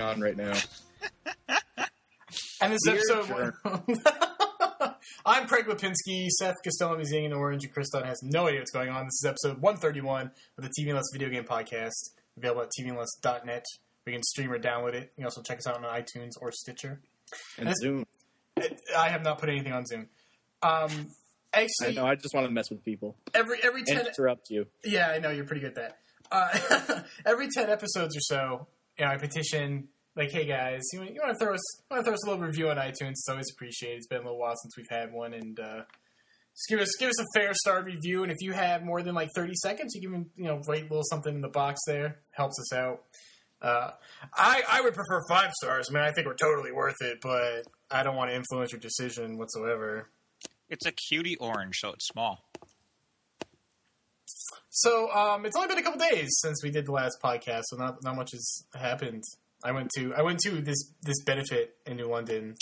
What is even going on right now? And this Dear episode. I'm Craig Lipinski, Seth Costello is in Orange, and Chris Dunn has no idea what's going on. This is episode 131 of the TV Less Video Game Podcast, available at tvless.net. We can stream or download it. You can also check us out on iTunes or Stitcher. And This- Zoom. I have not put anything on Zoom. Um, I actually, know. I just want to mess with people every every ten interrupt you. Yeah, I know you're pretty good at that. Uh, every ten episodes or so, you know, I petition like, "Hey guys, you, you want to throw us want to throw us a little review on iTunes? It's always appreciated. It's been a little while since we've had one, and uh, just give us give us a fair star review. And if you have more than like thirty seconds, you can you know write a little something in the box there. Helps us out. Uh, I I would prefer five stars. I mean, I think we're totally worth it, but I don't want to influence your decision whatsoever. It's a cutie orange, so it's small. So um, it's only been a couple days since we did the last podcast, so not not much has happened. I went to I went to this this benefit in New London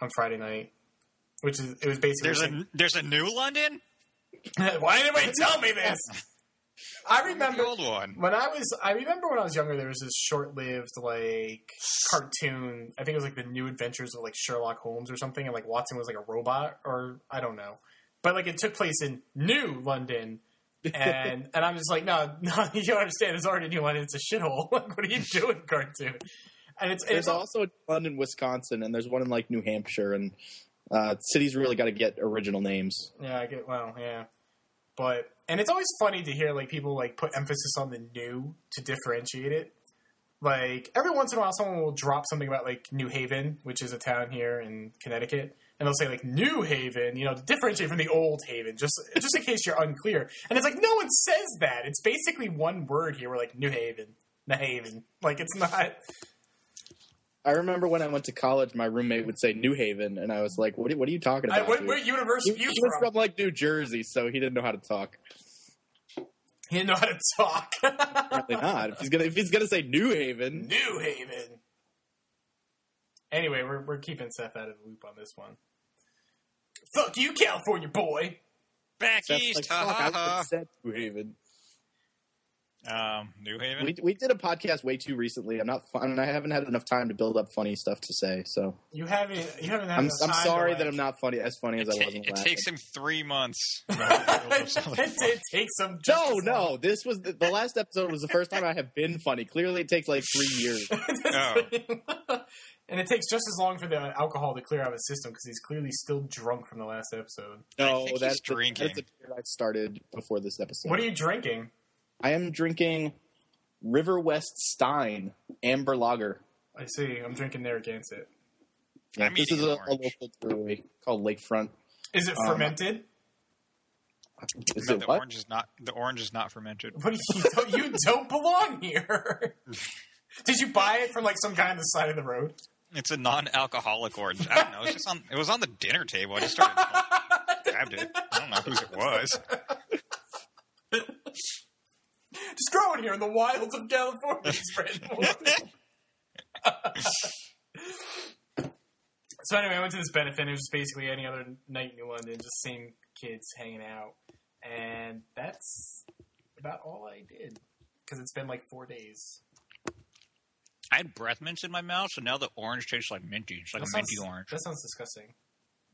on Friday night, which is it was basically. There's a there's a new London. Why didn't anybody tell me this? I The remember old one. when I was I remember when I was younger there was this short lived like cartoon I think it was like the new adventures of like Sherlock Holmes or something and like Watson was like a robot or I don't know. But like it took place in New London and and I'm just like, no, no, you don't understand, it's already New London, it's a shithole. like what are you doing, cartoon? And it's There's it's also one in Wisconsin, and there's one in like New Hampshire, and uh, cities really got to get original names. Yeah, I get well, yeah. But and it's always funny to hear like people like put emphasis on the new to differentiate it. Like every once in a while someone will drop something about like New Haven, which is a town here in Connecticut, and they'll say like New Haven, you know, to differentiate from the old Haven, just just in case you're unclear. And it's like no one says that. It's basically one word here. We're like New Haven. New Haven. Like it's not I remember when I went to college, my roommate would say New Haven, and I was like, "What? Are, what are you talking I, about?" what, what university he, are you he was from? like New Jersey, so he didn't know how to talk. He didn't know how to talk. Apparently not. If he's gonna if he's gonna say New Haven, New Haven. Anyway, we're we're keeping Seth out of the loop on this one. Fuck you, California boy. Back Seth's east, like, ha ha ha. said New Haven. Um, New Haven. We we did a podcast way too recently. I'm not fun. I haven't had enough time to build up funny stuff to say. So You haven't you haven't had I'm enough I'm sorry that like- I'm not funny as funny as it, I ta- was. in it last takes him three months. it, it takes some. just No, no. This was the, the last episode. Was the first time I have been funny. Clearly, it takes like three years. Oh. and it takes just as long for the alcohol to clear out of his system because he's clearly still drunk from the last episode. No, think he's that's the, drinking. that's the beer I started before this episode. What are you drinking? I am drinking Riverwest Stein Amber Lager. I see. I'm drinking Narragansett. Yeah, I'm this is a, an a local brewery called Lakefront. Is it Um, fermented? Is No, it the what? orange is not. The orange is not fermented. What do you don't, you don't belong here. Did you buy it from like some guy on the side of the road? It's a non-alcoholic orange. I don't know. It's just on. It was on the dinner table. I just started grabbed it. I don't know whose it was. Just growing here in the wilds of California. spreading so anyway, I went to this benefit. It was just basically any other night in New London, just same kids hanging out, and that's about all I did because it's been like four days. I had breath mints in my mouth, so now the orange tastes like minty. It's like That a minty orange. That sounds disgusting.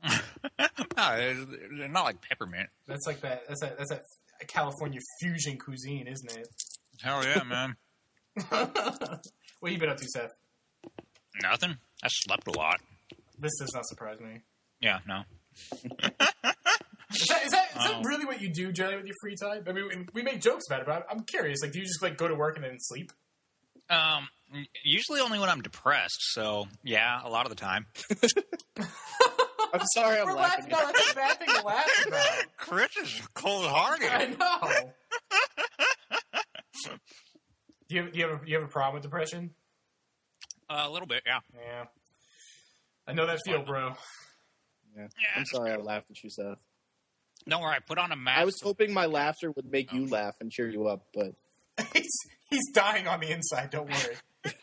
no, they're not like peppermint. That's like that. That's that. That's that California fusion cuisine, isn't it? Hell yeah, man. what you been up to, Seth? Nothing. I slept a lot. This does not surprise me. Yeah, no. Is that is that, is that Oh. really what you do generally with your free time? I mean, we- we make jokes about it, but I'm- I'm curious. Like, do you just like go to work and then sleep? Um, usually only when I'm depressed. So yeah, a lot of the time. I'm sorry, I'm We're laughing. laughing. No, that's a bad thing to laugh about. Chris is I cold-hearted. I know. do you have, do you have a, you have a problem with depression? Uh, a little bit, yeah. Yeah, I know that feel, bro. Yeah. Yeah, I'm sorry, I laughed at you, Seth. Don't worry. I put on a mask. I was hoping my laughter would make you laugh and cheer you up, but he's he's dying on the inside. Don't worry.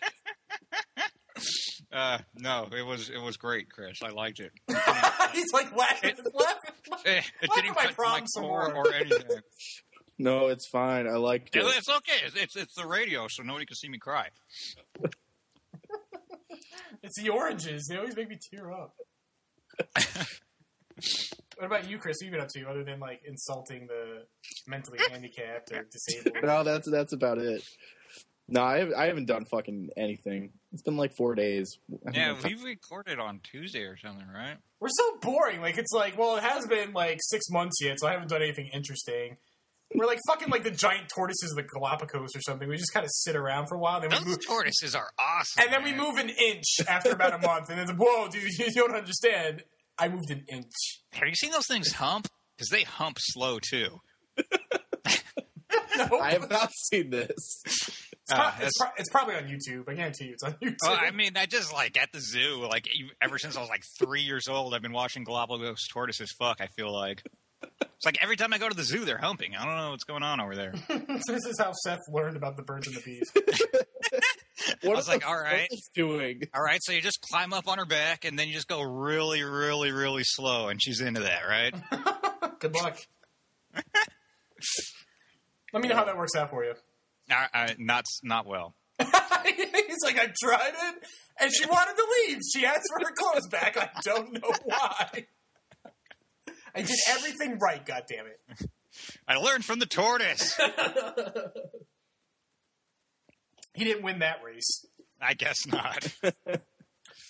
Uh, no, it was it was great, Chris. I liked it. he's like laughing, laughing. Eh, It Laugh didn't at my my problem some more. or anything. No, it's fine. I liked it. It's okay. It's, it's it's the radio, so nobody can see me cry. It's the oranges. They always make me tear up. what about you, Chris? What have you been up to other than like insulting the mentally handicapped or disabled? No, that's that's about it. No, I, have, I haven't done fucking anything. It's been like four days. I Yeah, haven't- we recorded on Tuesday or something, right? We're so boring. Like it's like, well, it has been like six months yet, so I haven't done anything interesting. We're like fucking like the giant tortoises of the Galapagos or something. We just kind of sit around for a while, And then we Those move, tortoises are awesome. and then we move an inch after about a month, and it's whoa, dude, you don't understand. I moved an inch. Have you seen those things hump? Because they hump slow too. No, I have not seen this. It's, Uh, pro- that's- it's, pro- it's probably on YouTube. I guarantee you, it's on YouTube. Well, I mean, I just like at the zoo, like e- ever since I was like three years old, I've been watching Galapagos tortoises fuck. I feel like it's like every time I go to the zoo, they're humping. I don't know what's going on over there. so this is how Seth learned about the birds and the bees. What was like, all right. tortoises doing? All right, so you just climb up on her back, and then you just go really, really, really slow, and she's into that, right? Good luck. Let me know how that works out for you. I, I, not not well. He's like, I tried it, and she wanted to leave. She asked for her clothes back. I don't know why. I did everything right. God damn it! I learned from the tortoise. He didn't win that race. I guess not.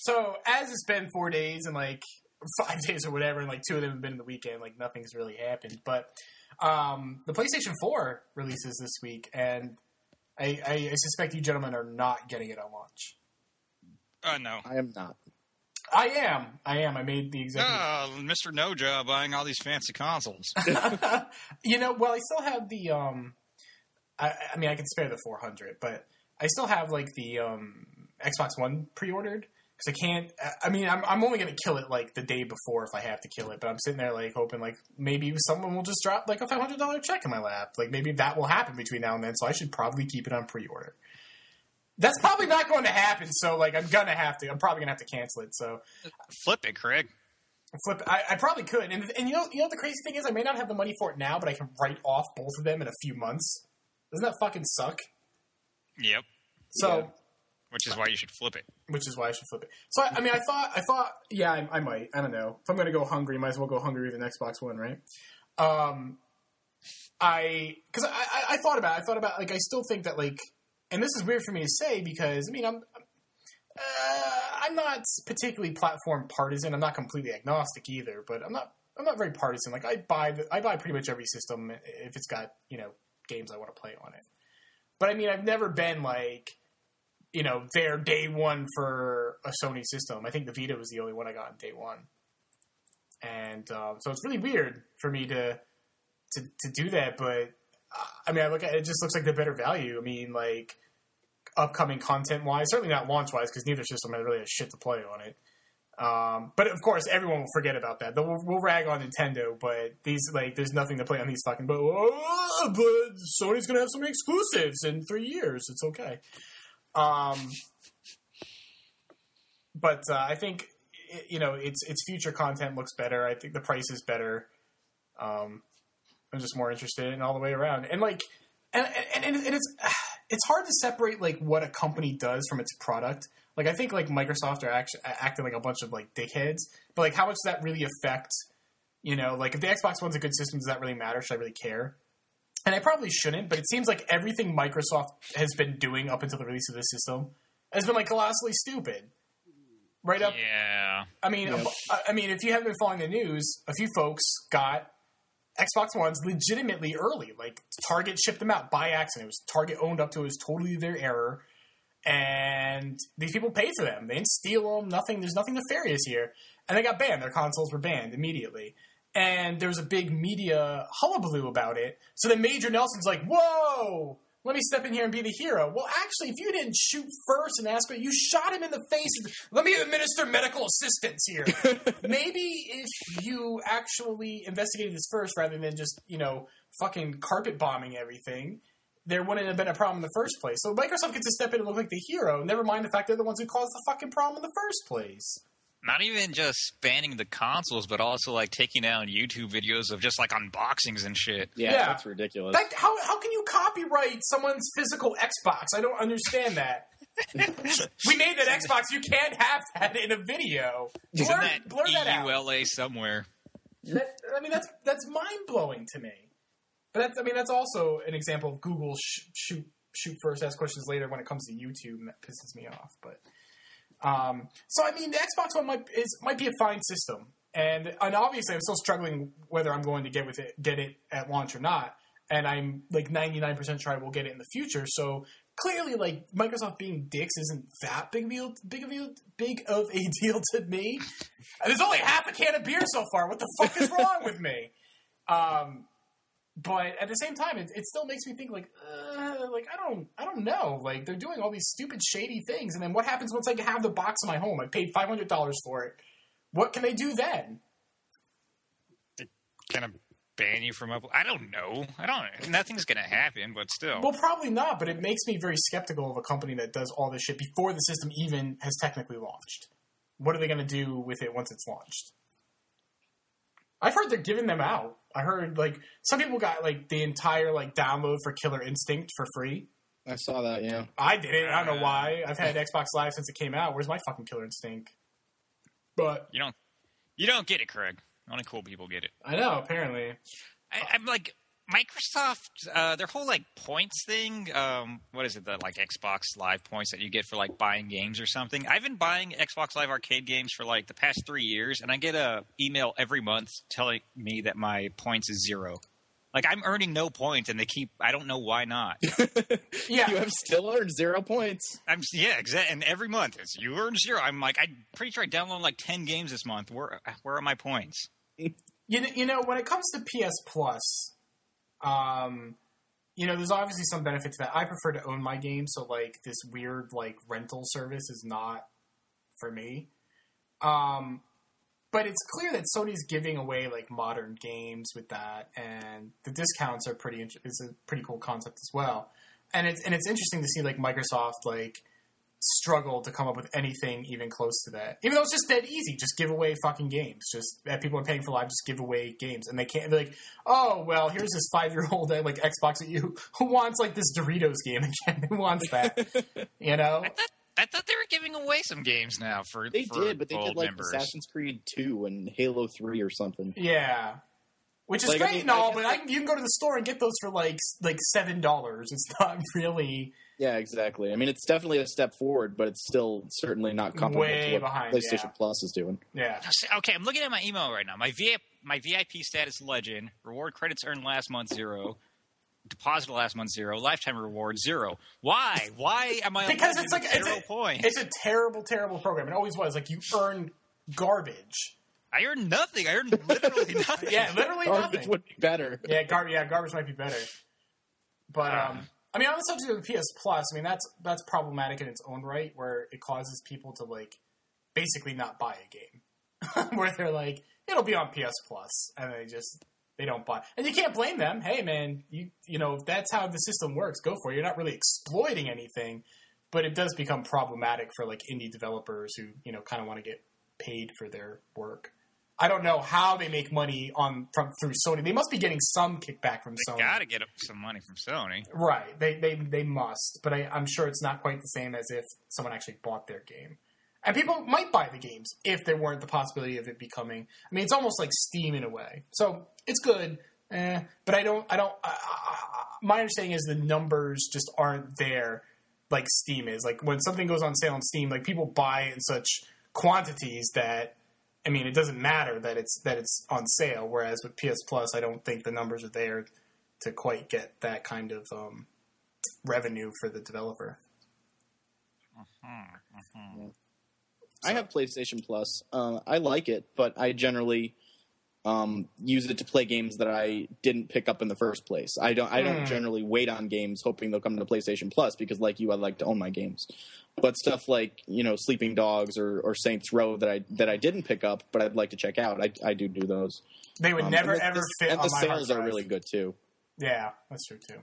So as it's been four days and like five days or whatever, and like two of them have been in the weekend, like nothing's really happened. But um, the PlayStation Four releases this week, and I, I, I suspect you gentlemen are not getting it on launch. Oh no. I am not. I am. I am. I made the executive. Oh, Mr. No Job buying all these fancy consoles. you know, well, I still have the. um I, I mean, I can spare the 400, but I still have like the um Xbox One pre-ordered because I can't. I- I mean, I'm I'm only gonna kill it like the day before if I have to kill it, but I'm sitting there like hoping like maybe someone will just drop like a 500 dollar check in my lap. Like maybe that will happen between now and then, so I should probably keep it on pre-order. That's probably not going to happen. So like, I'm gonna have to. I'm probably gonna have to cancel it. So Flip it, Craig. flip. I, I probably could. And and you know you know what the crazy thing is, I may not have the money for it now, but I can write off both of them in a few months. Doesn't that fucking suck? Yep. So. Yeah. Which is why you should flip it. Which is why I should flip it. So I, I mean, I thought, I thought, yeah, I, I might. I don't know. If I'm going to go hungry, might as well go hungry with an Xbox One, right? Um, I because I, I, I thought about, it. I thought about like I still think that like, and this is weird for me to say because I mean I'm. Uh, I'm not particularly platform partisan. I'm not completely agnostic either, but I'm not. I'm not very partisan. Like I buy, the, I buy pretty much every system if it's got you know games I want to play on it. But I mean, I've never been like, you know, there day one for a Sony system. I think the Vita was the only one I got on day one, and um, so it's really weird for me to to to do that. But uh, I mean, I look at it, it just looks like the better value. I mean, like upcoming content wise, certainly not launch wise, because neither system really has shit to play on it. Um, but of course, everyone will forget about that. We'll, we'll rag on Nintendo, but these like, there's nothing to play on these fucking. But, oh, but Sony's gonna have some exclusives in three years. It's okay. Um, but uh, I think you know its its future content looks better. I think the price is better. Um, I'm just more interested in all the way around, and like, and and, and it's it's hard to separate like what a company does from its product. Like I think like Microsoft are act- acting like a bunch of like dickheads, but like how much does that really affect? You know, like if the Xbox One's a good system, does that really matter? Should I really care? And I probably shouldn't, but it seems like everything Microsoft has been doing up until the release of this system has been like colossally stupid. Right up Yeah. I mean, Yeah. I- I mean, if you haven't been following the news, a few folks got Xbox Ones legitimately early. Like Target shipped them out by accident. It was Target owned up to it was totally their error, and these people paid for them. They didn't steal them. Nothing. There's nothing nefarious here, and they got banned. Their consoles were banned immediately. And there was a big media hullabaloo about it. So then Major Nelson's like, "Whoa, let me step in here and be the hero." Well, actually, if you didn't shoot first and ask, me, you shot him in the face. Let me administer medical assistance here. Maybe if you actually investigated this first rather than just you know fucking carpet bombing everything, there wouldn't have been a problem in the first place. So Microsoft gets to step in and look like the hero. Never mind the fact they're the ones who caused the fucking problem in the first place. Not even just banning the consoles, but also like taking down YouTube videos of just like unboxings and shit. Yeah, Yeah. that's ridiculous. Like, how how can you copyright someone's physical Xbox? I don't understand that. we made that Xbox. You can't have that in a video. It's Blur, in that blur that out. EULA somewhere. That, I mean, that's that's mind blowing to me. But that's I mean, that's also an example of Google sh- shoot shoot first, ask questions later when it comes to YouTube, and that pisses me off. But um, so I mean, the Xbox One might is might be a fine system, and and obviously I'm still struggling whether I'm going to get with it get it at launch or not. And I'm like 99% sure I will get it in the future. So clearly, like Microsoft being dicks isn't that big of a deal, big of a big of a deal to me. There's only half a can of beer so far. What the fuck is wrong with me? Um, but at the same time, it, it still makes me think like, uh, like I don't, I don't know. Like they're doing all these stupid, shady things, and then what happens once I have the box in my home? I paid five hundred dollars for it. What can they do then? Kind of ban you from up. I don't know. I don't. Nothing's gonna happen, but still. Well, probably not. But it makes me very skeptical of a company that does all this shit before the system even has technically launched. What are they going to do with it once it's launched? I've heard they're giving them out. I heard like some people got like the entire like download for Killer Instinct for free. I saw that. Yeah. I did it. I don't know why. I've had Xbox Live since it came out. Where's my fucking Killer Instinct? But you don't. You don't get it, Craig. Only cool people get it. I know apparently. I, I'm like Microsoft. Uh, their whole like points thing. Um, what is it? The like Xbox Live points that you get for like buying games or something. I've been buying Xbox Live Arcade games for like the past three years, and I get a email every month telling me that my points is zero. Like I'm earning no points, and they keep. I don't know why not. Yeah. You have still earned zero points. I'm yeah, exactly. And every month it's you earn zero. I'm like I'm pretty sure I downloaded like ten games this month. Where where are my points? You know, you know, when it comes to PS Plus, um, you know, there's obviously some benefit to that. I prefer to own my game, so like this weird like rental service is not for me. Um, but it's clear that Sony's giving away like modern games with that, and the discounts are pretty. int- Is a pretty cool concept as well. And it's and it's interesting to see like Microsoft like struggle to come up with anything even close to that. Even though it's just dead easy, just give away fucking games. Just that people are paying for live, just give away games, and they can't. They're like, oh well, here's this five year old like Xbox at you who wants like this Doritos game again. who wants that? You know? I thought I thought they were giving away some games now for They for did, but they did like members. Assassin's Creed Two and Halo Three or something. Yeah. Which is Like, I great mean, and all, I but guess I, you can go to the store and get those for like like seven dollars. It's not really Yeah, exactly. I mean, it's definitely a step forward, but it's still certainly not comparable Way to what behind, PlayStation yeah. Plus is doing. yeah. Okay, I'm looking at my email right now. My VIP, my VIP status legend, reward credits earned last month zero, deposit last month zero, lifetime reward zero. Why? Why am I Because it's like with it's a, points? it's a terrible, terrible program. It always was. Like you earn garbage. I earned nothing. I earned literally nothing. Yeah, literally Garbage nothing. would be better. Yeah, garbage. Yeah, garbage might be better. But um, I mean, on the subject of the PS Plus, I mean that's that's problematic in its own right, where it causes people to like basically not buy a game, where they're like, it'll be on PS Plus, and they just they don't buy, and you can't blame them. Hey, man, you you know that's how the system works, go for it. You're not really exploiting anything, but it does become problematic for like indie developers who you know kind of want to get paid for their work. I don't know how they make money on from through Sony. They must be getting some kickback from They Sony. gotta get some money from Sony. Right. They they they must, but I, I'm sure it's not quite the same as if someone actually bought their game. And people might buy the games if there weren't the possibility of it becoming. I mean, it's almost like Steam in a way. So it's good, eh, but I don't. I don't. I, I, I- my understanding is the numbers just aren't there like Steam is. Like when something goes on sale on Steam, like people buy in such quantities that. I mean, it doesn't matter that it's that it's on sale. Whereas with PS Plus, I don't think the numbers are there to quite get that kind of um, revenue for the developer. I have PlayStation Plus. Uh, I like it, but I generally um, use it to play games that I didn't pick up in the first place. I don't. I don't Hmm. generally wait on games hoping they'll come to PlayStation Plus because, like you, I like to own my games. But stuff like you know Sleeping Dogs or, or Saints Row that I that I didn't pick up, but I'd like to check out. I, I do do those. They would Um, never the- ever fit And on the my hard sales are really good too. Yeah, that's true too.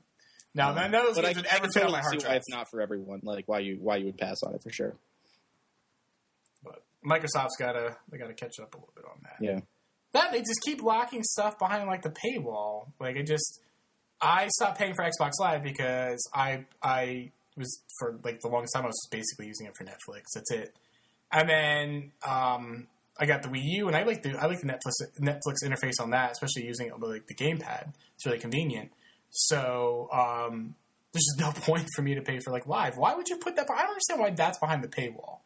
Now, none of those But I, games would ever can fit on my hard why drive. it's not for everyone. Like why you why you would pass on it for sure. But Microsoft's gotta they gotta catch up a little bit on that. Yeah. That they just keep locking stuff behind like the paywall. Like it just, I stopped paying for Xbox Live because I I was for like the longest time I was basically using it for Netflix. That's it. And then um, I got the Wii U, and I like the I like the Netflix Netflix interface on that, especially using it with like the gamepad. It's really convenient. So um, there's just no point for me to pay for like live. Why would you put that? I don't understand why that's behind the paywall.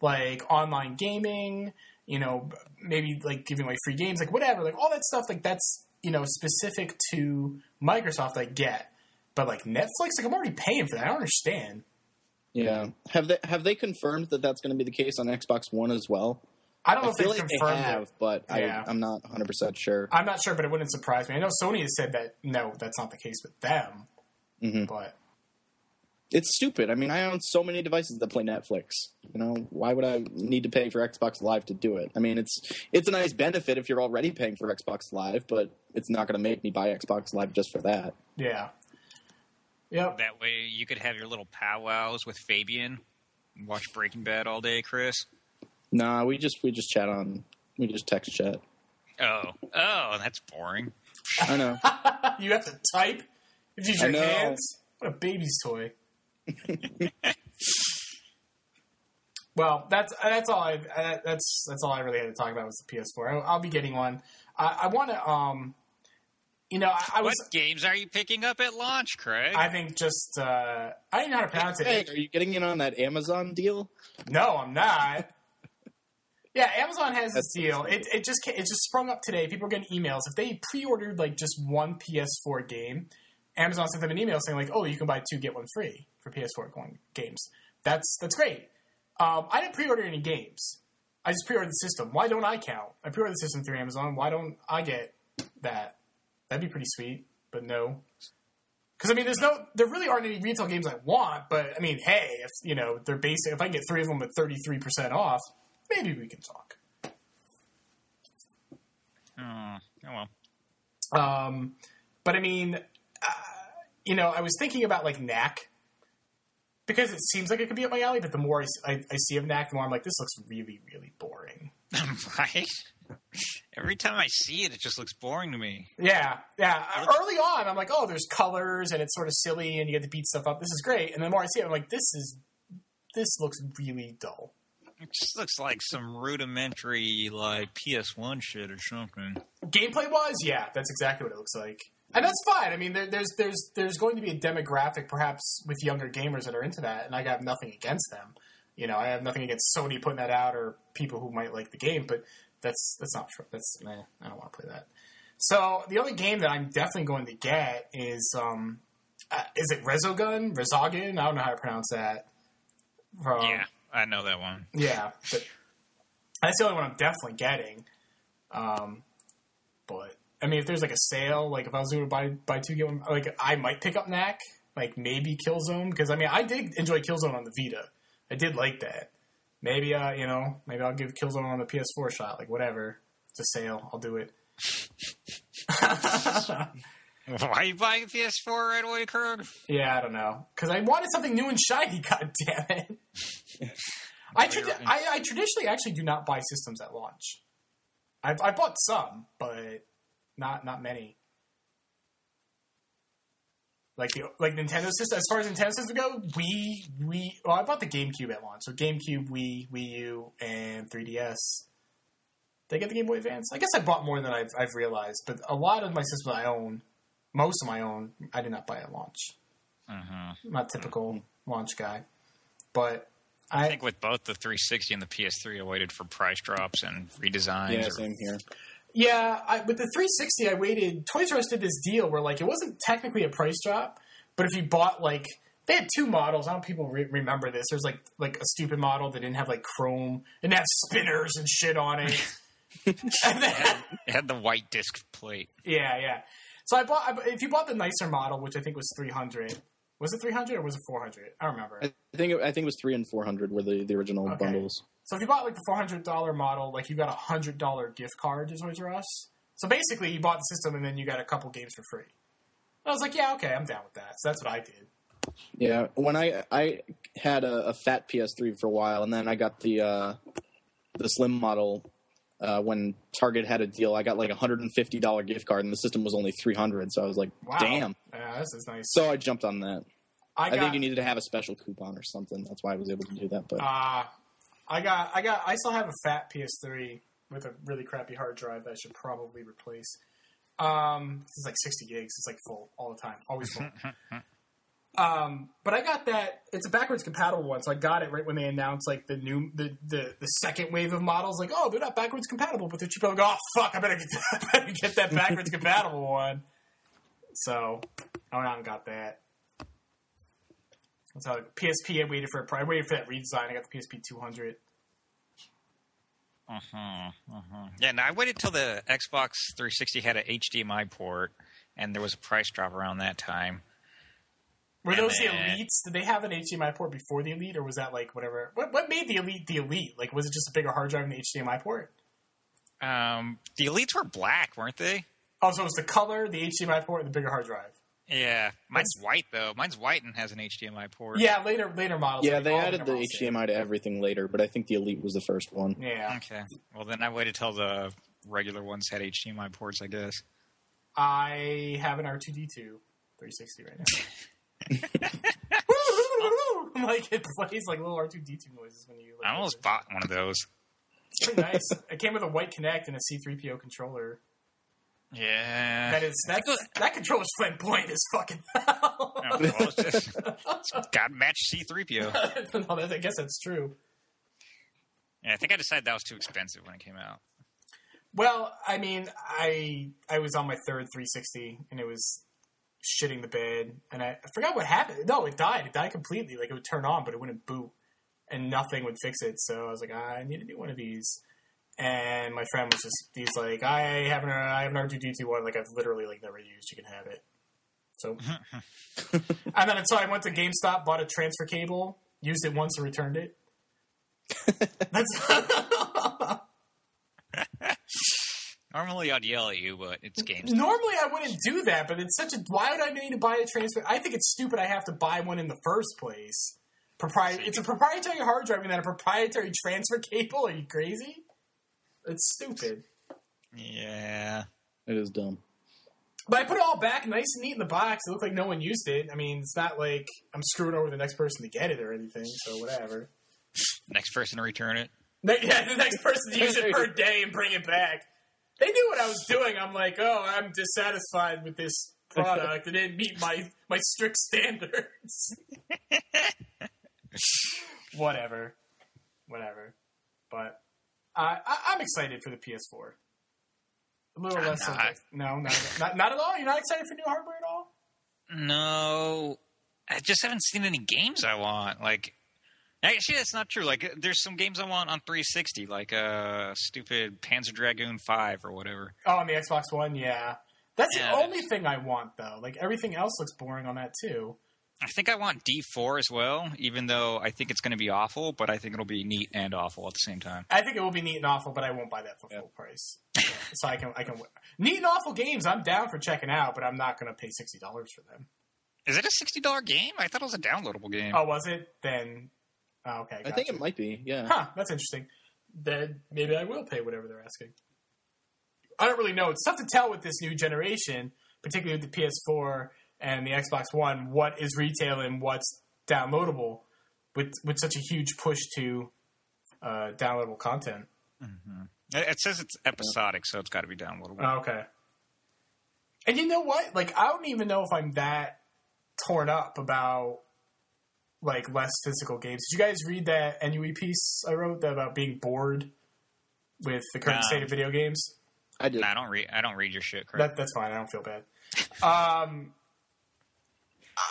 Like online gaming, you know, maybe like giving away free games, like whatever, like all that stuff. Like that's you know specific to Microsoft. I get, but like Netflix, like I'm already paying for that. I don't understand. Yeah. Have they have they confirmed that that's going to be the case on Xbox One as well? I don't know I if feel they've like they confirmed have, it. but Yeah. I, I'm not 100 percent sure. I'm not sure, but it wouldn't surprise me. I know Sony has said that no, that's not the case with them. Mhm. But It's stupid. I mean, I own so many devices that play Netflix. You know, why would I need to pay for Xbox Live to do it? I mean, it's it's a nice benefit if you're already paying for Xbox Live, but it's not going to make me buy Xbox Live just for that. yeah, yep. That way you could have your little powwows with Fabian. and Watch Breaking Bad all day, Chris. Nah, we just we just chat on we just text chat. Oh, oh, that's boring. I know. you have to type. You have to use I your know. hands. What a baby's toy. well, that's that's all I uh, that's that's all I really had to talk about was the PS4. I, I'll be getting one. I, I want to, um, you know, I, I was. what games are you picking up at launch, Craig? I think just uh, I don't even know how to pronounce Hey, it. are you getting in on that Amazon deal? No, I'm not. Yeah, Amazon has this deal. It, it just it just sprung up today. People are getting emails if they pre-ordered like just one PS4 game. Amazon sent them an email saying like, "Oh, you can buy two get one free for PS4 going- games." That's that's great. Um, I didn't pre-order any games. I just pre-ordered the system. Why don't I count? I pre-ordered the system through Amazon. Why don't I get that? That'd be pretty sweet. But no, because I mean, there's no, there really aren't any retail games I want. But I mean, hey, if you know they're basic, if I can get three of them at 33 percent off, maybe we can talk. oh, oh well. Um, but I mean, uh, you know, I was thinking about like Knack because it seems like it could be up my alley. But the more I see of Knack, the more I'm like, this looks really, really boring. right? Every time I see it, it just looks boring to me. Yeah, yeah. Early on, I'm like, oh, there's colors and it's sort of silly, and you get to beat stuff up. This is great. And the more I see it, I'm like, this is this looks really dull. It just looks like some rudimentary, like PS1 shit or something. gameplay wise, yeah, that's exactly what it looks like, and that's fine. I mean, there, there's there's there's going to be a demographic, perhaps with younger gamers that are into that, and I have nothing against them. You know, I have nothing against Sony putting that out or people who might like the game, but that's that's not true. That's nah, I don't want to play that. So the only game that I'm definitely going to get is um, uh, is it Resogun, Resogun? I don't know how to pronounce that. From, yeah, I know that one. yeah, but that's the only one I'm definitely getting. Um, but I mean, if there's like a sale, like if I was going to buy buy two get one, like I might pick up Knack, like maybe Killzone, because I mean, I did enjoy Killzone on the Vita. I did like that. Maybe uh, you know, maybe I'll give Killzone on the PS4 shot, like whatever. It's a sale, I'll do it. Why are you buying a PS4 right away, Krug? Yeah, I don't know, because I wanted something new and shiny. God damn it! I, trad- I I traditionally actually do not buy systems at launch. I've I bought some, but not not many. Like the like Nintendo system, as far as Nintendo systems go, we Wii. Well, I bought the GameCube at launch, so GameCube, Wii, Wii U, and 3DS. Did I get the Game Boy Advance? I guess I bought more than I've I've realized, but a lot of my systems I own, most of my own, I did not buy at launch. Uh-huh. I'm not a typical launch guy, but I I think with both the 360 and the PS3, I waited for price drops and redesigns. Yeah, or- same here. Yeah, I, with the 360, I waited. Toys R Us did this deal where like it wasn't technically a price drop, but if you bought like they had two models. I don't know if people re- remember this. There's like like a stupid model that didn't have like chrome, didn't have spinners and shit on it. and then, It had the white disc plate. yeah, yeah. So I bought. I, if you bought the nicer model, which I think was 300, was it 300 or was it 400? I don't remember. I think it, I think it was three and four hundred were the, the original Okay. bundles. So if you bought like the four hundred dollar model, like you got a hundred dollar gift card to Toys R Us. So basically, you bought the system and then you got a couple games for free. I was like, yeah, okay, I'm down with that. So that's what I did. Yeah, when I I had a, a fat PS3 for a while, and then I got the uh, the slim model uh, when Target had a deal. I got like a hundred and fifty dollar gift card, and the system was only three hundred. So I was like, Wow. damn. Yeah, this is nice. So I jumped on that. I I, got, think you needed to have a special coupon or something. That's why I was able to do that. But Uh, I got, I got, I still have a fat PS3 with a really crappy hard drive that I should probably replace. Um, it's like 60 gigs. It's like full all the time, always full. um, but I got that. It's a backwards compatible one, so I got it right when they announced like the new, the the, the second wave of models. Like, oh, they're not backwards compatible, but they're cheap. I'm like, oh fuck, I better get that, I better get that backwards compatible one. So I went out and got that. That's how PSP. I waited for I waited for that redesign. I got the PSP 200. Uh-huh, uh-huh. Yeah, no, I waited till the Xbox 360 had an HDMI port, and there was a price drop around that time. Were And those the elites? Did they have an HDMI port before the elite, or was that like whatever? What what made the elite the elite? Like, was it just a bigger hard drive and the HDMI port? Um, the Elites were black, weren't they? Oh, so it was the color, the HDMI port, and the bigger hard drive. Yeah, mine's white though. Mine's white and has an HDMI port. Yeah, later later models. yeah, like, they added the. HDMI to everything later. But I think the Elite was the first one. Yeah, Okay. Well, then I waited till the regular ones had HDMI ports, I guess. I have an R two D two 360 right now. I'm like it plays like little R two D two noises when you. Like, I almost bought one of those. It's pretty nice. it came with a white Kinect and a C three PO controller. Yeah. That is that that controller's flamboyant as fucking hell. Oh, well, it's just, it's got match C3PO. no, that, I guess that's true. Yeah, I think I decided that was too expensive when it came out. Well, I mean, I I was on my third 360 and it was shitting the bed, and I, I forgot what happened. No, it died. It died completely. Like it would turn on, but it wouldn't boot, and nothing would fix it. So I was like, ah, I need to do one of these. And my friend was just he's like, I have an I have an R2D2 one like I've literally like never used. You can have it. So, and then so I went to GameStop, bought a transfer cable, used it once, and returned it. That's Normally I'd yell at you, but it's games. Normally I wouldn't do that, but it's such a. Why would I need to buy a transfer? I think it's stupid. I have to buy one in the first place. Propri- It's a proprietary hard drive and then a proprietary transfer cable. Are you crazy? It's stupid. Yeah. It is dumb. But I put it all back nice and neat in the box. It looked like no one used it. I mean, it's not like I'm screwing over the next person to get it or anything. So whatever. Next person to return it. Ne- Yeah, the next person to use it for a day and bring it back. They knew what I was doing. I'm like, oh, I'm dissatisfied with this product. It didn't meet my my strict standards. Whatever, whatever. But I, I, I'm excited for the PS4. A little I'm less. not. no, not, not not at all. You're not excited for new hardware at all. No, I just haven't seen any games I want. Like, actually, that's not true. Like, there's some games I want on 360, like uh, stupid Panzer Dragoon Five or whatever. Oh, on the Xbox One, yeah. That's Yeah, the only thing I want, though. Like everything else looks boring on that too. I think I want D4 as well, even though I think it's going to be awful, but I think it'll be neat and awful at the same time. I think it will be neat and awful, but I won't buy that for full price. so I can, I can. Neat and awful games, I'm down for checking out, but I'm not going to pay sixty dollars for them. Is it a sixty dollar game? I thought it was a downloadable game. Oh, was it? Then, oh, okay. I think it might be. Yeah. Huh, that's interesting. Then maybe I will pay whatever they're asking. I don't really know. It's tough to tell with this new generation, particularly with the PS4 and the Xbox One, what is retail and what's downloadable, with with such a huge push to uh, downloadable content. It it says it's episodic, so it's got to be downloadable. Oh, okay. And you know what? Like, I don't even know if I'm that torn up about like less physical games. Did you guys read that NUE piece I wrote about being bored with the current No. state of video games? I did. Nah, I don't read. I don't read your shit, Craig. That, that's fine. I don't feel bad. Um,